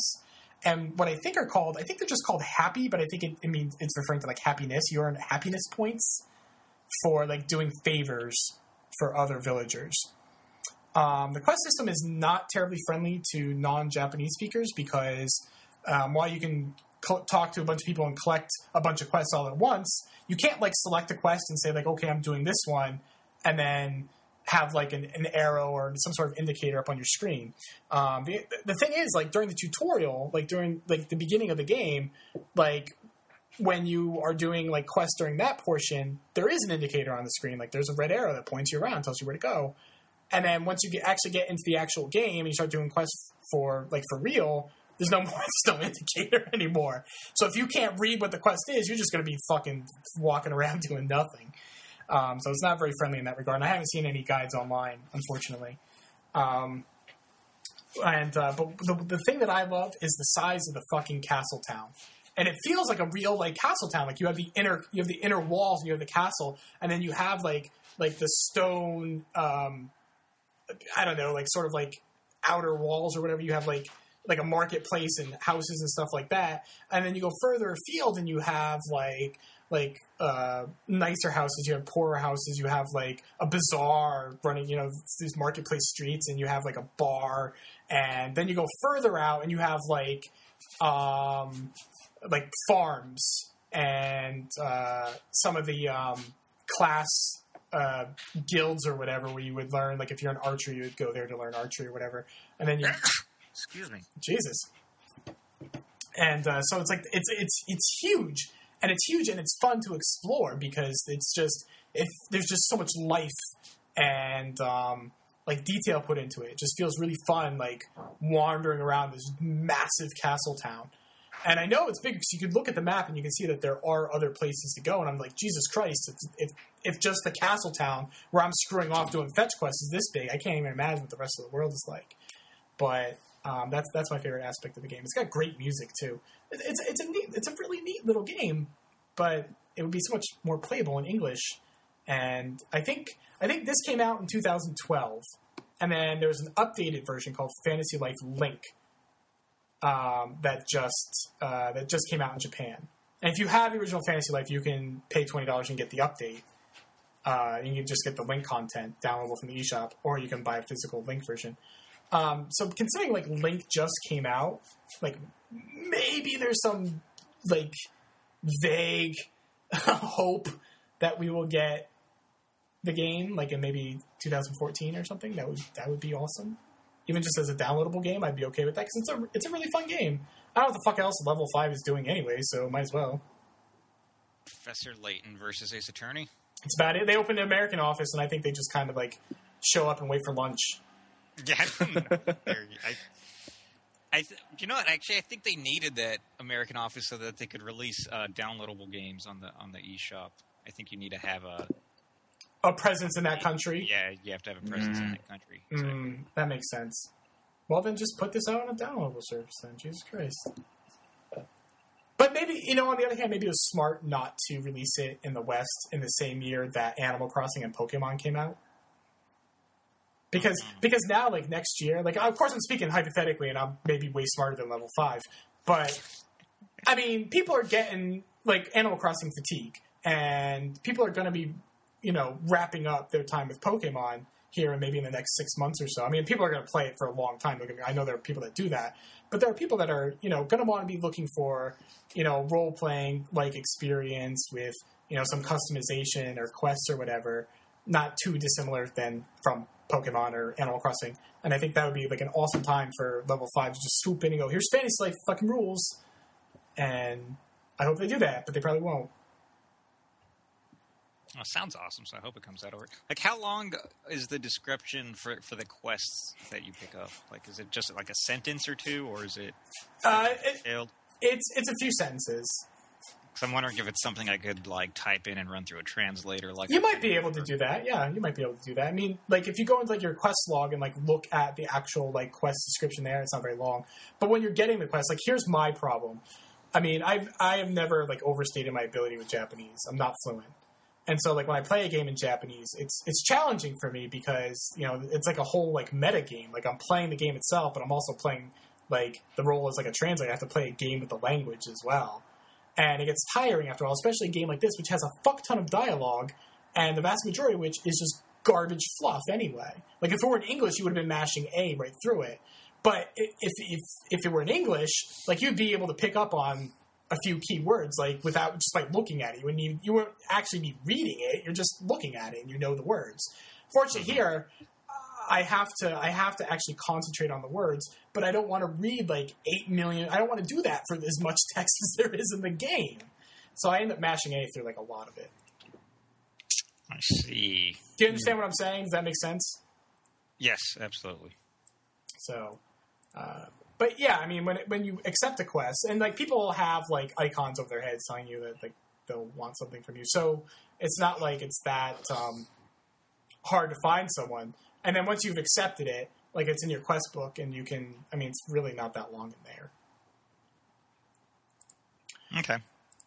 and what i think are called i think they're just called happy but i think it, it means it's referring to like happiness you earn happiness points for like doing favors for other villagers. Um, the quest system is not terribly friendly to non-japanese speakers because um, while you can talk to a bunch of people and collect a bunch of quests all at once you can't like select a quest and say like okay i'm doing this one and then have like an, an arrow or some sort of indicator up on your screen. Um, the, the thing is like during the tutorial like during like the beginning of the game like when you are doing like quests during that portion there is an indicator on the screen. Like there's a red arrow that points you around tells you where to go. And then once you get actually get into the actual game and you start doing quests for like for real there's no more there's no indicator anymore. So if you can't read what the quest is you're just going to be fucking walking around doing nothing. Um, so it's not very friendly in that regard and i haven't seen any guides online unfortunately. Um, and uh, but the, the thing that i love is the size of the fucking castle town and it feels like a real like castle town. Like you have the inner you have the inner walls and you have the castle and then you have like like the stone um i don't know like sort of like outer walls or whatever. You have like like a marketplace and houses and stuff like that. And then you go further afield and you have like like uh, nicer houses. You have poorer houses. You have like a bazaar running you know these marketplace streets and you have like a bar. And then you go further out and you have like um like farms and uh, some of the um, class uh, guilds or whatever where you would learn like if you're an archer you would go there to learn archery or whatever and then you Excuse me. Jesus. And uh, so it's like it's it's it's huge, and it's huge, and it's fun to explore because it's just if there's just so much life and um, like detail put into it. It just feels really fun, like wandering around this massive castle town. And I know it's big because you could look at the map and you can see that there are other places to go. And I'm like, Jesus Christ! If if, just the castle town where I'm screwing off doing fetch quests is this big, I can't even imagine what the rest of the world is like. But um, that's that's my favorite aspect of the game. It's got great music too. It, it's it's a neat, it's a really neat little game, but it would be so much more playable in English. And I think I think this came out in 2012, and then there was an updated version called Fantasy Life Link um, that just uh, that just came out in Japan. And if you have the original Fantasy Life, you can pay twenty dollars and get the update. Uh, you can just get the link content downloadable from the eShop, or you can buy a physical link version. Um, so considering like Link just came out, like maybe there's some like vague hope that we will get the game like in maybe 2014 or something. That would that would be awesome. Even just as a downloadable game, I'd be okay with that because it's a it's a really fun game. I don't know what the fuck else Level Five is doing anyway, so might as well. Professor Layton versus Ace Attorney. It's about it. They opened an American office, and I think they just kind of like show up and wait for lunch. Yeah, I don't know. There- I, I th- you know what? Actually, I think they needed that American office so that they could release uh, downloadable games on the on the eShop. I think you need to have a A presence in that country. yeah, you have to have a presence in Mm. that country. So- Mm, that makes sense. Well, then just put this out on a downloadable service then. Jesus Christ. But But maybe you know, on the other hand, maybe it was smart not to release it in the West in the same year that Animal Crossing and Pokemon came out. Because because now like next year, like of course I'm speaking hypothetically, and I'm maybe way smarter than level five, but I mean people are getting like Animal Crossing fatigue, and people are going to be you know wrapping up their time with Pokemon here and maybe in the next six months or so. I mean, people are going to play it for a long time. I know there are people that do that, but there are people that are you know going to want to be looking for you know role playing like experience with you know some customization or quests or whatever, not too dissimilar than from Pokemon or Animal Crossing. And I think that would be like an awesome time for level five to just swoop in and go, "Here's Fantasy Life fucking rules," and I hope they do that, but they probably won't. Oh, sounds awesome. So I hope it comes out over. Like, how long is the description for for the quests that you pick up? Like, is it just like a sentence or two, or is it Uh, it, it's it's a few sentences. Because I'm wondering if it's something I could like type in and run through a translator. Like, You might be able to do that. Yeah, you might be able to do that. I mean, like if you go into like your quest log and like look at the actual like quest description there, it's not very long. But when you're getting the quest, like here's my problem. I mean, I've I have never like overstated my ability with Japanese. I'm not fluent. And so like when I play a game in Japanese, it's it's challenging for me because, you know, it's like a whole like meta game. Like I'm playing the game itself, but I'm also playing like the role as like a translator. I have to play a game with the language as well. And it gets tiring after all, especially a game like this, which has a fuck ton of dialogue, and the vast majority of which is just garbage fluff anyway. Like if it were in English, you would have been mashing A right through it. But if if if it were in English, like you'd be able to pick up on a few key words, like without just like looking at it. You wouldn't even, you wouldn't actually be reading it. You're just looking at it, and you know the words. Fortunately, here I have to I have to actually concentrate on the words, but I don't want to read like eight million. I don't want to do that for as much text as there is in the game. So I end up mashing A through like a lot of it. I see. Do you understand what I'm saying? Does that make sense? Yes, absolutely. So, uh, but yeah, I mean, when when you accept a quest, and like people have like icons over their heads telling you that like they'll want something from you, so it's not like it's that um, hard to find someone. And then once you've accepted it, like it's in your quest book, and you can. I mean, it's really not that long in there. Okay.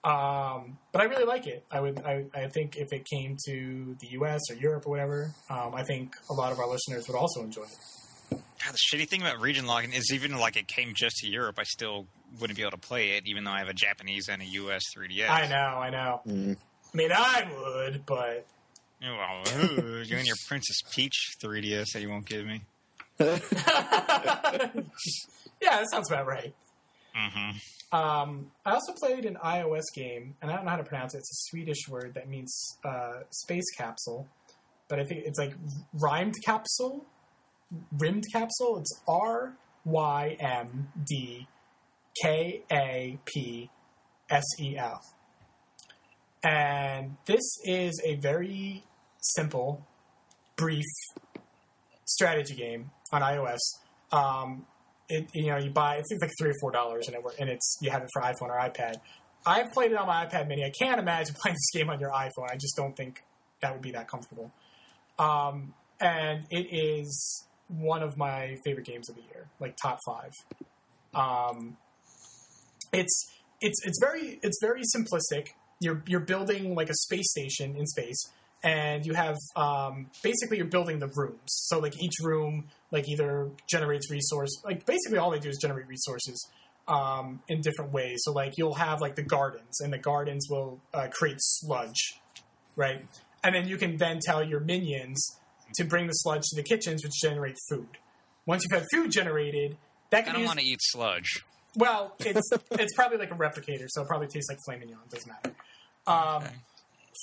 Um, but I really like it. I would. I, I think if it came to the U.S. or Europe or whatever, um, I think a lot of our listeners would also enjoy it. God, the shitty thing about region locking is even like it came just to Europe, I still wouldn't be able to play it, even though I have a Japanese and a US 3DS. I know. I know. Mm. I mean, I would, but Well, ooh, you and your Princess Peach 3DS that you won't give me. yeah, that sounds about right. hmm Um, I also played an iOS game, and I don't know how to pronounce it. It's a Swedish word that means uh, space capsule, but I think it's like rhymed capsule, rimmed capsule. It's R Y M D K A P S E L, and this is a very simple, brief strategy game on iOS. Um, it, you know, you buy it's like three or four dollars, and it and it's you have it for iPhone or iPad. I've played it on my iPad Mini. I can't imagine playing this game on your iPhone. I just don't think that would be that comfortable. Um, and it is one of my favorite games of the year, like top five. Um, it's it's it's very it's very simplistic. You're you're building like a space station in space, and you have um, basically you're building the rooms. So like each room like either generates resource like basically all they do is generate resources um, in different ways. So like you'll have like the gardens, and the gardens will uh, create sludge, right? And then you can then tell your minions to bring the sludge to the kitchens, which generate food. Once you've had food generated, that can I don't want to eat sludge. well, it's it's probably like a replicator, so it probably tastes like flame mignon. Doesn't matter. Um, Okay.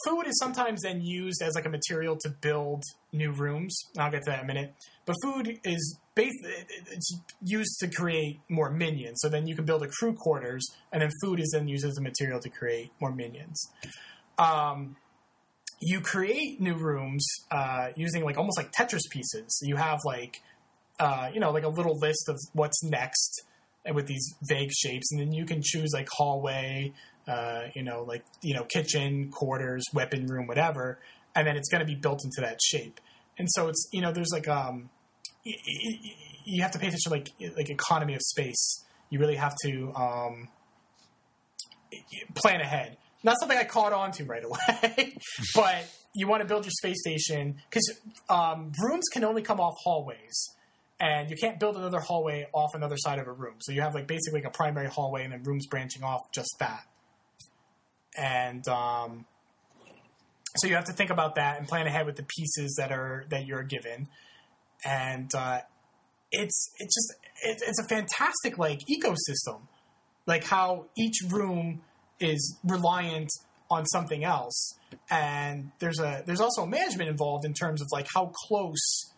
Food is sometimes then used as like a material to build new rooms. I'll get to that in a minute. But food is bas- it's used to create more minions. So then you can build a crew quarters, and then food is then used as a material to create more minions. Um, you create new rooms uh, using like almost like Tetris pieces. You have like uh, you know like a little list of what's next with these vague shapes, and then you can choose like hallway, uh, you know, like you know, kitchen, quarters, weapon room, whatever, and then it's going to be built into that shape. And so it's you know, there's like um, you have to pay attention like like economy of space. You really have to um, plan ahead. Not something I caught on to right away, but you want to build your space station because um, rooms can only come off hallways, and you can't build another hallway off another side of a room. So you have like basically like a primary hallway and then rooms branching off just that. And um, so you have to think about that and plan ahead with the pieces that are that you're given. And uh, it's it's just it, it's a fantastic like ecosystem, like how each room is reliant on something else. And there's a there's also management involved in terms of like how close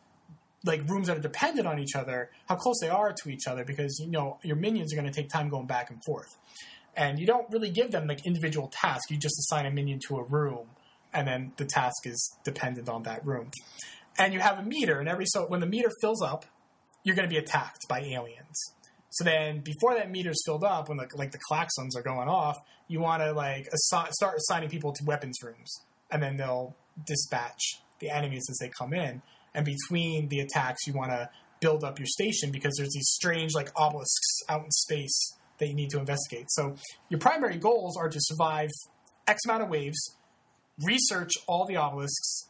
like rooms that are dependent on each other how close they are to each other because you know your minions are going to take time going back and forth. And you don't really give them like individual tasks. You just assign a minion to a room and then the task is dependent on that room. And you have a meter and every so when the meter fills up you're going to be attacked by aliens so then, before that meter's filled up, when the, like the klaxons are going off, you want to like assi- start assigning people to weapons rooms, and then they'll dispatch the enemies as they come in. And between the attacks, you want to build up your station because there's these strange like obelisks out in space that you need to investigate. So your primary goals are to survive X amount of waves, research all the obelisks,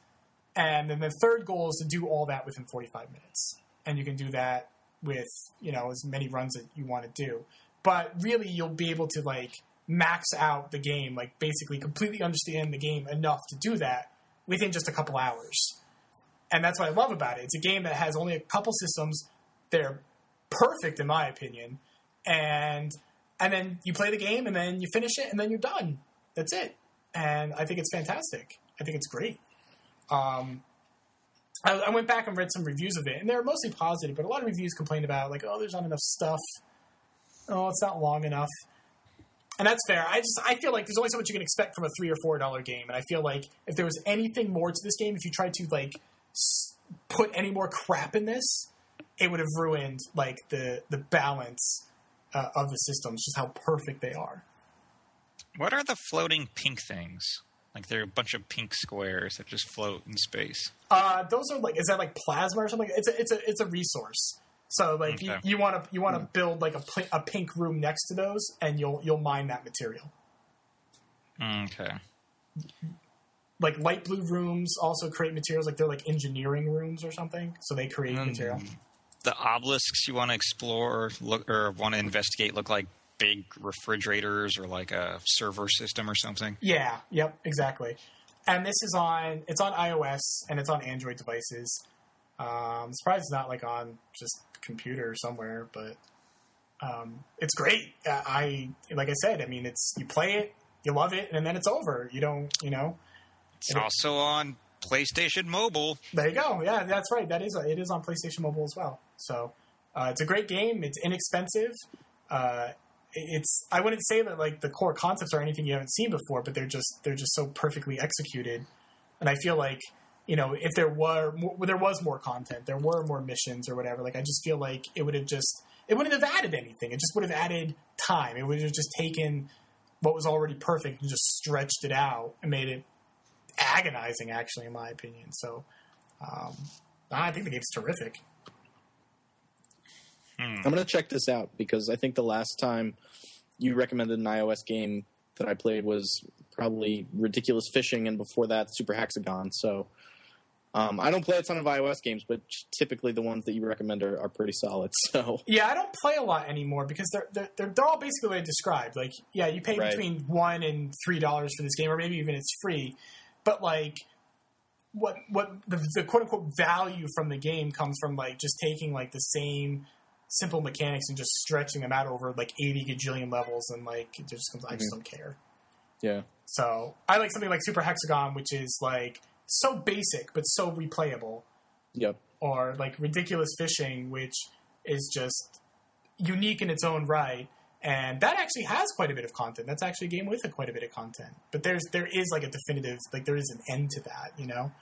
and then the third goal is to do all that within 45 minutes. And you can do that with you know as many runs that you want to do. But really, you'll be able to like max out the game, like basically completely understand the game enough to do that within just a couple hours. And that's what I love about it. It's a game that has only a couple systems. They're perfect in my opinion, and and then you play the game and then you finish it and then you're done. That's it. And I think it's fantastic. I think it's great. Um, I, I, went back and read some reviews of it, and they were mostly positive, but a lot of reviews complained about like, oh, there's not enough stuff. Oh, it's not long enough. And that's fair. I just I feel like there's only so much you can expect from a three or four dollar game, and I feel like if there was anything more to this game, if you tried to like put any more crap in this, it would have ruined like the the balance uh, of the systems, just how perfect they are. What are the floating pink things? Like they're a bunch of pink squares that just float in space. Uh, those are like is that like plasma or something? It's a it's a it's a resource. So like okay. you want to you want to mm. build like a a pink room next to those, and you'll you'll mine that material. Okay. Like light blue rooms also create materials like they're like engineering rooms or something, so they create mm. material. The obelisks you want to explore look or want to investigate look like big refrigerators or like a server system or something. Yeah. Yep. Exactly. And this is on it's on iOS and it's on Android devices. Um, I'm surprised it's not like on just computer somewhere, but um, it's great. I like I said. I mean, it's you play it, you love it, and then it's over. You don't, you know. It's also it, on PlayStation Mobile. There you go. Yeah, that's right. That is it is on PlayStation Mobile as well. So uh, it's a great game. It's inexpensive. Uh, it's I wouldn't say that like the core concepts are anything you haven't seen before, but they're just they're just so perfectly executed, and I feel like you know if there were more, there was more content, there were more missions or whatever, like I just feel like it would have just it wouldn't have added anything. It just would have added time. It would have just taken what was already perfect and just stretched it out and made it agonizing, actually, in my opinion. So um, I think the game's terrific. Hmm. I'm gonna check this out because I think the last time you recommended an iOS game that I played was probably Ridiculous Fishing, and before that, Super Hexagon. So um, I don't play a ton of iOS games, but typically the ones that you recommend are, are, pretty solid. So yeah, I don't play a lot anymore because they're they're, they're, they're all basically what I described. Like yeah, you pay right. between one and three dollars for this game, or maybe even it's free. But like what what the, the quote unquote value from the game comes from like just taking like the same simple mechanics and just stretching them out over like 80 gajillion levels and like it just comes, mm-hmm. I just mm-hmm. don't care. Yeah. So I like something like Super Hexagon, which is like so basic but so replayable. Yep. Or like Ridiculous Fishing, which is just unique in its own right. And that actually has quite a bit of content. That's actually a game with a quite a bit of content. But there's there is like a definitive like there is an end to that, you know?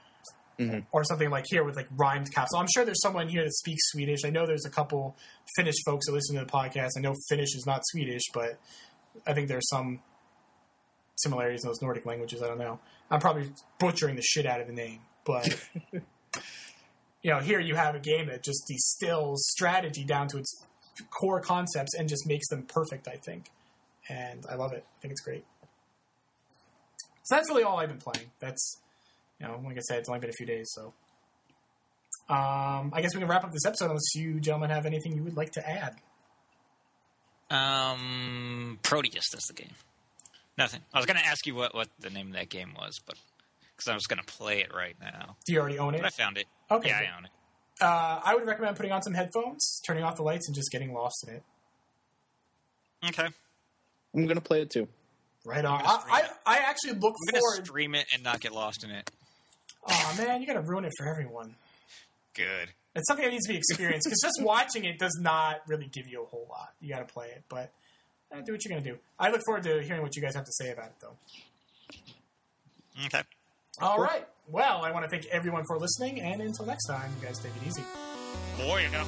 Mm-hmm. or something like here with like rhymed capsule. I'm sure there's someone here that speaks Swedish. I know there's a couple Finnish folks that listen to the podcast. I know Finnish is not Swedish, but I think there's some similarities in those Nordic languages. I don't know. I'm probably butchering the shit out of the name, but you know, here you have a game that just distills strategy down to its core concepts and just makes them perfect. I think. and I love it. I think it's great. So that's really all I've been playing. That's you know, like I said, it's only been a few days, so. Um, I guess we can wrap up this episode unless you gentlemen have anything you would like to add. Um, Proteus is the game. Nothing. I was going to ask you what, what the name of that game was, but because I was going to play it right now. Do you already own it? But I found it. Okay, Yeah. I own it. Uh, I would recommend putting on some headphones, turning off the lights, and just getting lost in it. Okay. I'm gonna play it too. Right on. I, I. I actually look I'm going to stream it and not get lost in it. Oh man, you got to ruin it for everyone. Good. It's something that needs to be experienced because just watching it does not really give you a whole lot. You got to play it, but eh, do what you're gonna do. I look forward to hearing what you guys have to say about it, though. Okay. All right. Well, I want to thank everyone for listening, and until next time, you guys take it easy. Boy, yeah.